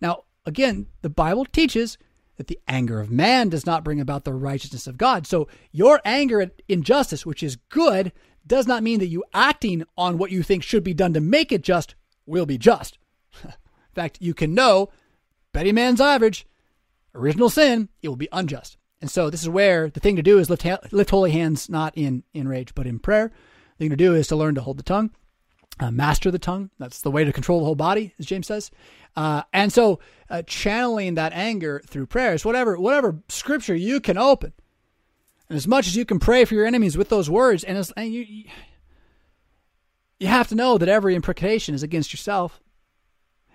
Now, again, the Bible teaches that the anger of man does not bring about the righteousness of God. So your anger at injustice, which is good, does not mean that you acting on what you think should be done to make it just will be just. In fact, you can know Betty Man's average, original sin, it will be unjust. And so this is where the thing to do is lift, lift holy hands, not in, in rage, but in prayer. The thing to do is to learn to hold the tongue, uh, master the tongue. That's the way to control the whole body, as James says. Uh, and so uh, channeling that anger through prayers, whatever whatever scripture you can open, and as much as you can pray for your enemies with those words, and, as, and you you have to know that every imprecation is against yourself.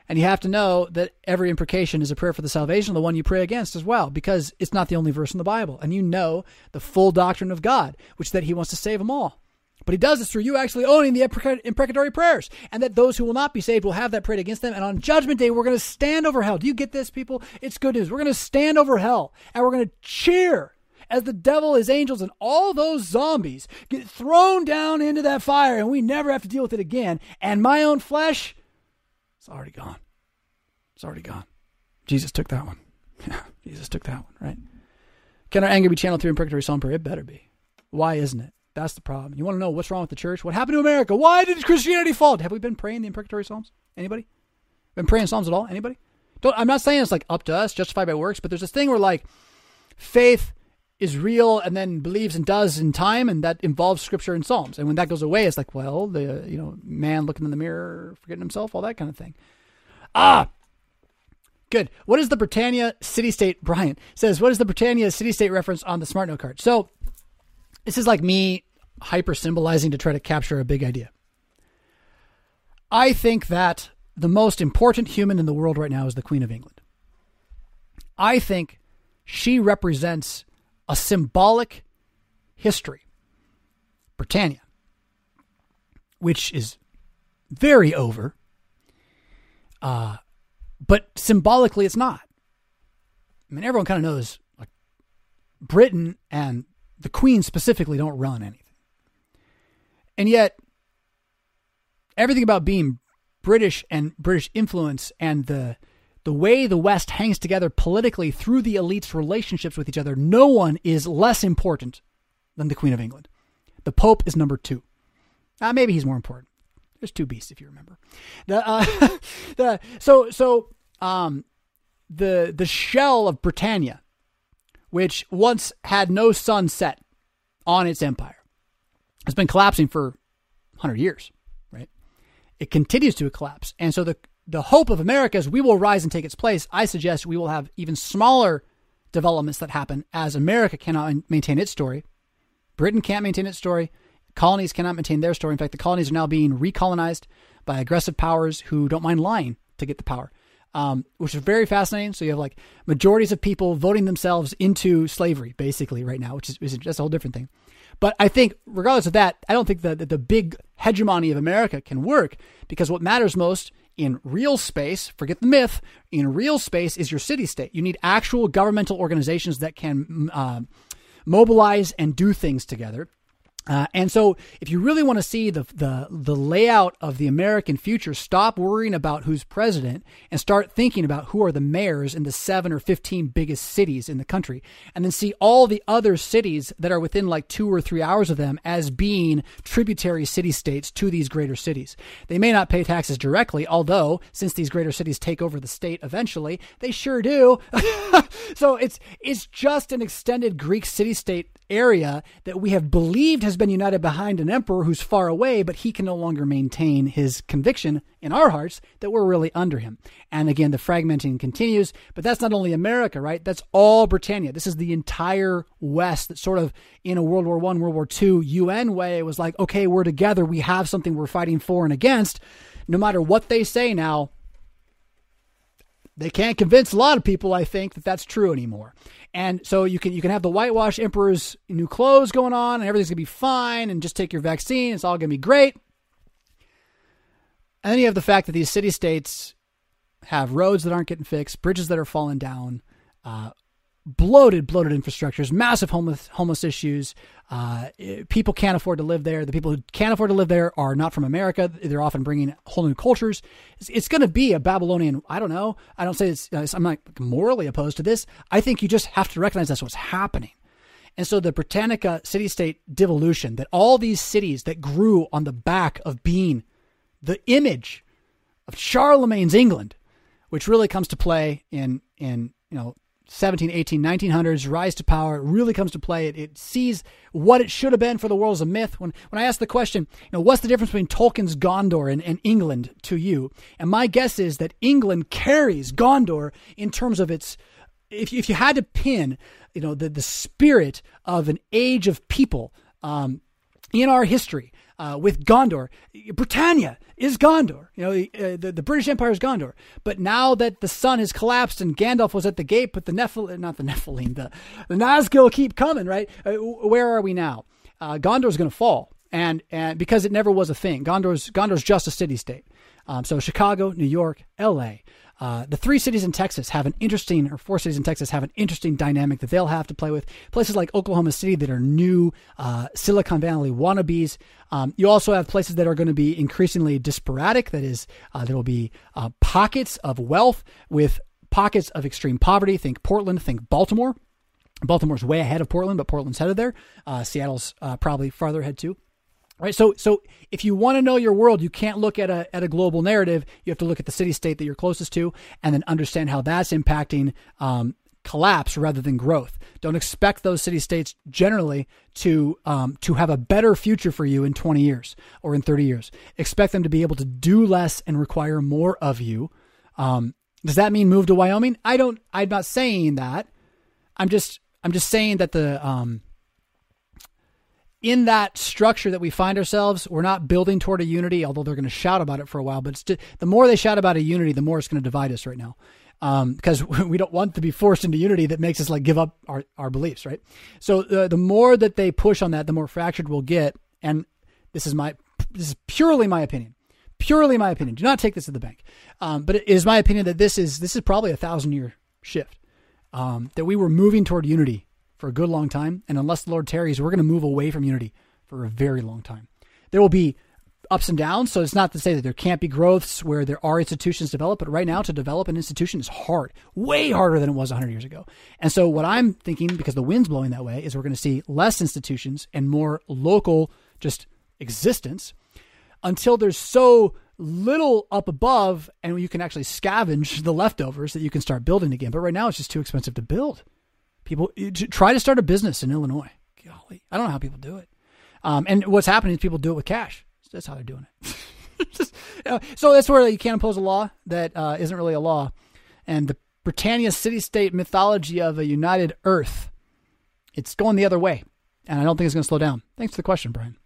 And you have to know that every imprecation is a prayer for the salvation of the one you pray against as well, because it's not the only verse in the Bible. And you know the full doctrine of God, which is that He wants to save them all. But He does this through you actually owning the imprecatory prayers, and that those who will not be saved will have that prayed against them. And on Judgment Day, we're going to stand over hell. Do you get this, people? It's good news. We're going to stand over hell, and we're going to cheer as the devil, his angels, and all those zombies get thrown down into that fire, and we never have to deal with it again. And my own flesh it's already gone. It's already gone. Jesus took that one. Jesus took that one, right? Can our anger be channeled through imprecatory psalm prayer? It better be. Why isn't it? That's the problem. You want to know what's wrong with the church? What happened to America? Why did Christianity fall? Have we been praying the imprecatory psalms? Anybody? Been praying psalms at all? Anybody? Don't, I'm not saying it's like up to us, justified by works, but there's this thing where like faith is real and then believes and does in time, and that involves scripture and psalms. And when that goes away, it's like, well, the you know man looking in the mirror, forgetting himself, all that kind of thing. Ah, good. What is the Britannia city state? Brian says, what is the Britannia city state reference on the smart note card? So this is like me hyper symbolizing to try to capture a big idea. I think that the most important human in the world right now is the Queen of England. I think she represents a symbolic history. Britannia, which is very over, uh, but symbolically it's not. I mean, everyone kind of knows like Britain and the Queen specifically don't run anything. And yet, everything about being British and British influence and the the way the West hangs together politically through the elites' relationships with each other, no one is less important than the Queen of England. The Pope is number two. Uh, maybe he's more important. There's two beasts, if you remember. The, uh, the so so um, the the shell of Britannia, which once had no sun set on its empire, has been collapsing for hundred years. Right, it continues to collapse, and so the the hope of America is we will rise and take its place. I suggest we will have even smaller developments that happen as America cannot maintain its story. Britain can't maintain its story. Colonies cannot maintain their story. In fact, the colonies are now being recolonized by aggressive powers who don't mind lying to get the power, um, which is very fascinating. So you have like majorities of people voting themselves into slavery, basically, right now, which is, is just a whole different thing. But I think, regardless of that, I don't think that the big hegemony of America can work because what matters most in real space, forget the myth, in real space is your city state. You need actual governmental organizations that can uh, mobilize and do things together. Uh, and so, if you really want to see the, the the layout of the American future, stop worrying about who's president and start thinking about who are the mayors in the seven or fifteen biggest cities in the country, and then see all the other cities that are within like two or three hours of them as being tributary city states to these greater cities. They may not pay taxes directly, although since these greater cities take over the state eventually, they sure do. so it's it's just an extended Greek city state area that we have believed has been united behind an emperor who's far away, but he can no longer maintain his conviction in our hearts that we're really under him. And again, the fragmenting continues, but that's not only America, right? That's all Britannia. This is the entire West that sort of in a World War One, World War Two UN way, was like, okay, we're together. We have something we're fighting for and against. No matter what they say now, they can't convince a lot of people, I think, that that's true anymore. And so you can you can have the whitewash emperor's new clothes going on, and everything's gonna be fine, and just take your vaccine. It's all gonna be great. And then you have the fact that these city states have roads that aren't getting fixed, bridges that are falling down, uh, bloated, bloated infrastructures, massive homeless homeless issues. Uh, people can't afford to live there. The people who can't afford to live there are not from America. They're often bringing whole new cultures. It's, it's going to be a Babylonian. I don't know. I don't say it's. I'm not morally opposed to this. I think you just have to recognize that's what's happening. And so the Britannica city state devolution, that all these cities that grew on the back of being the image of Charlemagne's England, which really comes to play in in you know 17, 18, 1900s, rise to power, it really comes to play. It, it sees what it should have been for the world as a myth. When, when I ask the question, you know, what's the difference between Tolkien's Gondor and, and England to you? And my guess is that England carries Gondor in terms of its, if, if you had to pin, you know, the, the spirit of an age of people um, in our history, uh, with Gondor. Britannia is Gondor. You know, uh, the, the British Empire is Gondor. But now that the sun has collapsed and Gandalf was at the gate, but the Nephilim, not the Nephilim, the, the Nazgul keep coming, right? Uh, where are we now? Uh, Gondor is going to fall. And, and because it never was a thing, Gondor's, Gondor's just a city state. Um, so Chicago, New York, L.A., uh, the three cities in Texas have an interesting, or four cities in Texas have an interesting dynamic that they'll have to play with. Places like Oklahoma City that are new uh, Silicon Valley wannabes. Um, you also have places that are going to be increasingly disparate. That is, uh, there will be uh, pockets of wealth with pockets of extreme poverty. Think Portland, think Baltimore. Baltimore's way ahead of Portland, but Portland's headed there. Uh, Seattle's uh, probably farther ahead too. Right. So, so if you want to know your world, you can't look at a, at a global narrative. You have to look at the city state that you're closest to and then understand how that's impacting um, collapse rather than growth. Don't expect those city states generally to um, to have a better future for you in 20 years or in 30 years. Expect them to be able to do less and require more of you. Um, does that mean move to Wyoming? I don't. I'm not saying that. I'm just I'm just saying that the um, in that structure that we find ourselves, we're not building toward a unity, although they're going to shout about it for a while. But just, the more they shout about a unity, the more it's going to divide us right now. Um, because we don't want to be forced into unity that makes us like give up our, our beliefs, right? So uh, the more that they push on that, the more fractured we'll get. And this is my this is purely my opinion, purely my opinion. Do not take this to the bank. Um, but it is my opinion that this is this is probably a thousand year shift. Um, that we were moving toward unity for a good long time. And unless the Lord tarries, we're going to move away from unity for a very long time. There will be ups and downs. So it's not to say that there can't be growths where there are institutions developed, but right now to develop an institution is hard, way harder than it was 100 years ago. And so what I'm thinking, because the wind's blowing that way, is we're going to see less institutions and more local just existence until there's so little up above and you can actually scavenge the leftovers that you can start building again. But right now it's just too expensive to build. People try to start a business in Illinois. Golly, I don't know how people do it. Um, and what's happening is people do it with cash. That's how they're doing it. Just, know, so that's where you can't impose a law that uh, not really a law. And the Britannia city-state mythology of a united Earth, it's going the other way, and I don't think it's going to slow down. Thanks for the question, Brian.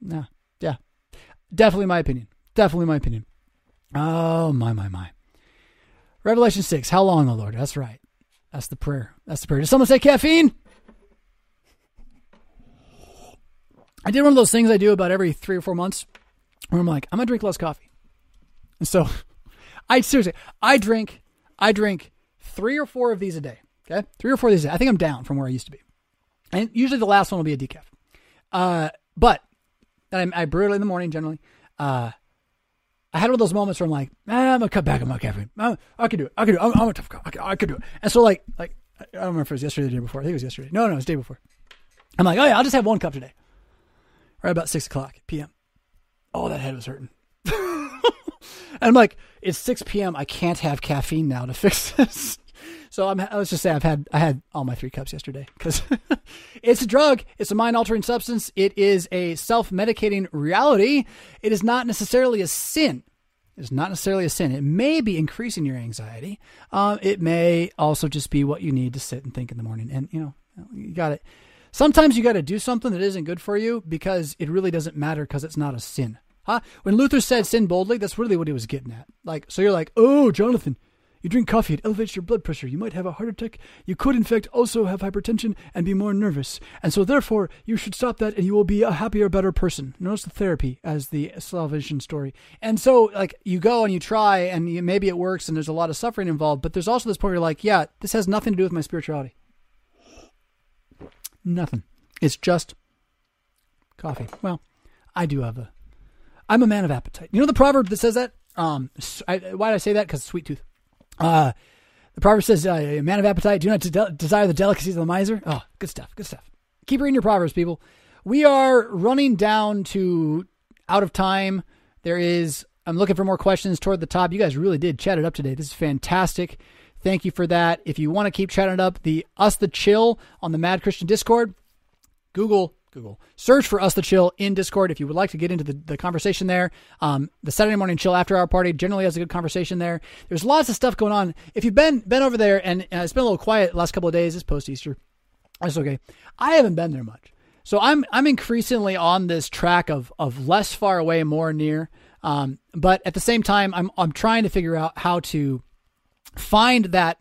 Yeah, yeah, definitely my opinion. Definitely my opinion. Oh my my my. Revelation six. How long, O Lord? That's right. That's the prayer. That's the prayer. Did someone say caffeine? I did one of those things I do about every three or four months where I'm like, I'm gonna drink less coffee. And so I seriously I drink I drink three or four of these a day. Okay? Three or four of these a day. I think I'm down from where I used to be. And usually the last one will be a decaf. Uh, but I, I brew it in the morning generally. Uh, I had one of those moments where I'm like, ah, I'm gonna cut back on my caffeine. I, I can do it. I can do it. I'm, I'm a tough guy. I can, I can do it. And so like, like I don't remember if it was yesterday or the day before. I think it was yesterday. No, no, it was the day before. I'm like, oh yeah, I'll just have one cup today. Right about six o'clock p.m. Oh, that head was hurting. and I'm like, it's 6 p.m. I can't have caffeine now to fix this. So I'm, let's just say I've had I had all my three cups yesterday because it's a drug. It's a mind altering substance. It is a self medicating reality. It is not necessarily a sin. It's not necessarily a sin. It may be increasing your anxiety. Um, it may also just be what you need to sit and think in the morning. And you know, you got it. Sometimes you got to do something that isn't good for you because it really doesn't matter because it's not a sin. Huh? When Luther said sin boldly, that's really what he was getting at. Like, so you're like, oh, Jonathan, you drink coffee, it elevates your blood pressure. You might have a heart attack. You could, in fact, also have hypertension and be more nervous. And so, therefore, you should stop that and you will be a happier, better person. Notice the therapy as the salvation story. And so, like, you go and you try and you, maybe it works and there's a lot of suffering involved. But there's also this point where you're like, yeah, this has nothing to do with my spirituality. Nothing. It's just coffee. Well, I do have a. I'm a man of appetite. You know the proverb that says that. Um, I, why did I say that? Because sweet tooth. Uh, the proverb says, uh, "A man of appetite, do not de- desire the delicacies of the miser." Oh, good stuff. Good stuff. Keep reading your proverbs, people. We are running down to out of time. There is. I'm looking for more questions toward the top. You guys really did chat it up today. This is fantastic. Thank you for that. If you want to keep chatting it up, the SMChill on the Mad Christian Discord, Google Google. Search for SMChill in Discord if you would like to get into the, the conversation there. Um, the Saturday morning chill after our party generally has a good conversation there. There's lots of stuff going on. If you've been been over there and uh, it's been a little quiet last couple of days, it's post Easter. That's okay. I haven't been there much. So I'm I'm increasingly on this track of of less far away, more near. Um, but at the same time, I'm I'm trying to figure out how to find that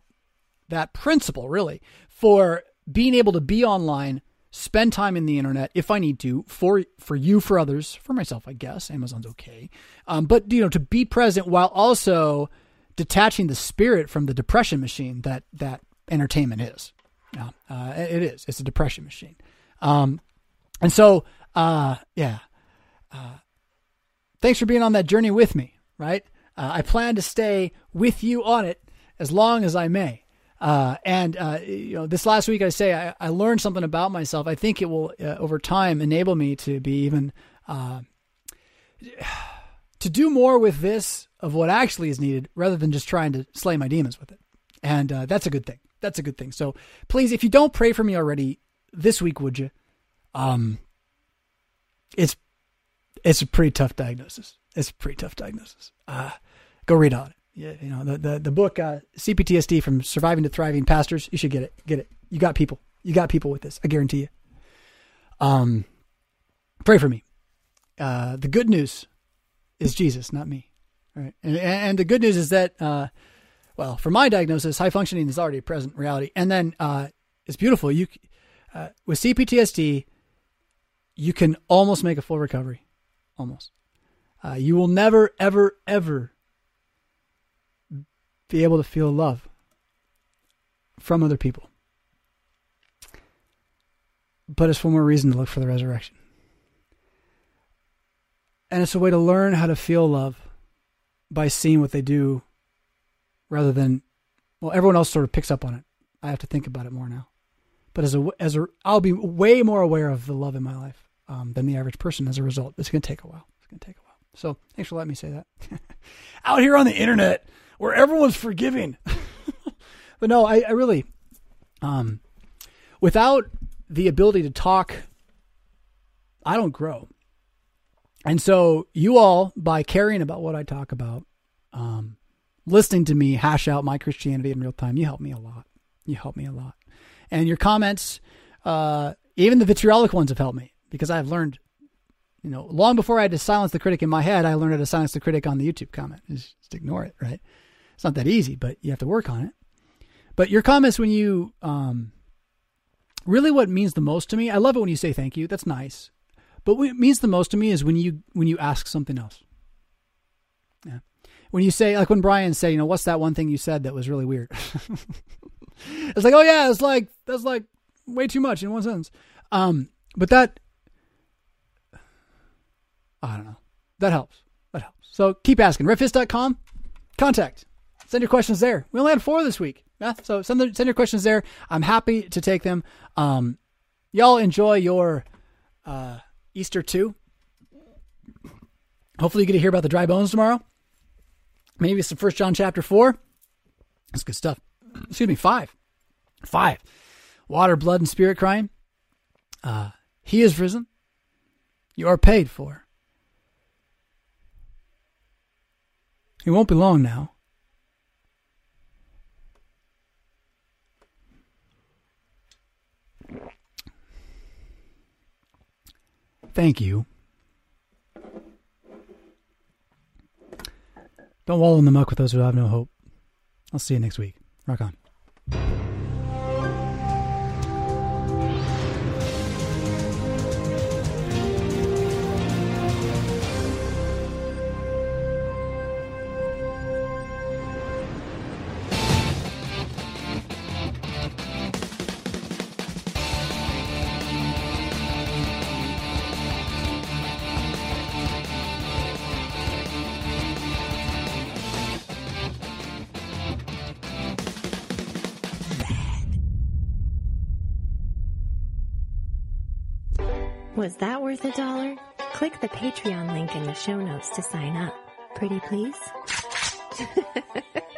that principle really for being able to be online spend time in the internet if I need to for for you for others for myself I guess. Amazon's okay. Um, but you know to be present while also detaching the spirit from the depression machine that that entertainment is. Yeah uh, it is. It's a depression machine. Um, and so uh, yeah uh, thanks for being on that journey with me right? Uh, I plan to stay with you on it as long as I may uh, and uh, you know, this last week I say I, I, learned something about myself. I think it will, uh, over time, enable me to be even uh, to do more with this of what actually is needed, rather than just trying to slay my demons with it. And uh, that's a good thing. That's a good thing. So please, if you don't pray for me already this week, would you? Um, it's it's a pretty tough diagnosis. It's a pretty tough diagnosis. Uh, go read on it you know the the, the book uh, CPTSD from Surviving to Thriving Pastors. You should get it. Get it. You got people. You got people with this. I guarantee you. Um, pray for me. Uh, the good news is Jesus, not me. All right, and and the good news is that uh, well, for my diagnosis, high functioning is already a present reality, and then uh, it's beautiful. You uh, with CPTSD, you can almost make a full recovery, almost. Uh, you will never, ever, ever be able to feel love from other people. But it's one more reason to look for the resurrection. And it's a way to learn how to feel love by seeing what they do rather than, well, everyone else sort of picks up on it. I have to think about it more now. But as a, as a, I'll be way more aware of the love in my life um, than the average person as a result. It's going to take a while. It's going to take a while. So thanks for letting me say that. Out here on the internet, where everyone's forgiving. but no, I, I really, um, without the ability to talk, I don't grow. And so you all, by caring about what I talk about, um, listening to me hash out my Christianity in real time, you help me a lot. You help me a lot. And your comments, uh, even the vitriolic ones have helped me because I've learned, you know, long before I had to silence the critic in my head, I learned how to silence the critic on the YouTube comment. Just, just ignore it, right? It's not that easy, but you have to work on it. But your comments when you um, really what means the most to me, I love it when you say thank you. That's nice. But what means the most to me is when you when you ask something else. Yeah. When you say like when Brian said, you know, what's that one thing you said that was really weird? it's like, oh yeah, it's like that's like way too much in one sentence. Um, but that I don't know. That helps. That helps. So keep asking. Revfisk.com. Contact send your questions there. We only had four this week. Yeah, so send the, send your questions there. I'm happy to take them. Um, y'all enjoy your uh, Easter too. Hopefully, you get to hear about the dry bones tomorrow. Maybe it's some First John chapter four. That's good stuff. excuse me, five. Five. Water, blood, and spirit crime. Uh, he is risen. You are paid for. It won't be long now. Thank you. Don't wallow in the muck with those who have no hope. I'll see you next week. Rock on. Was that worth a dollar? Click the Patreon link in the show notes to sign up. Pretty please?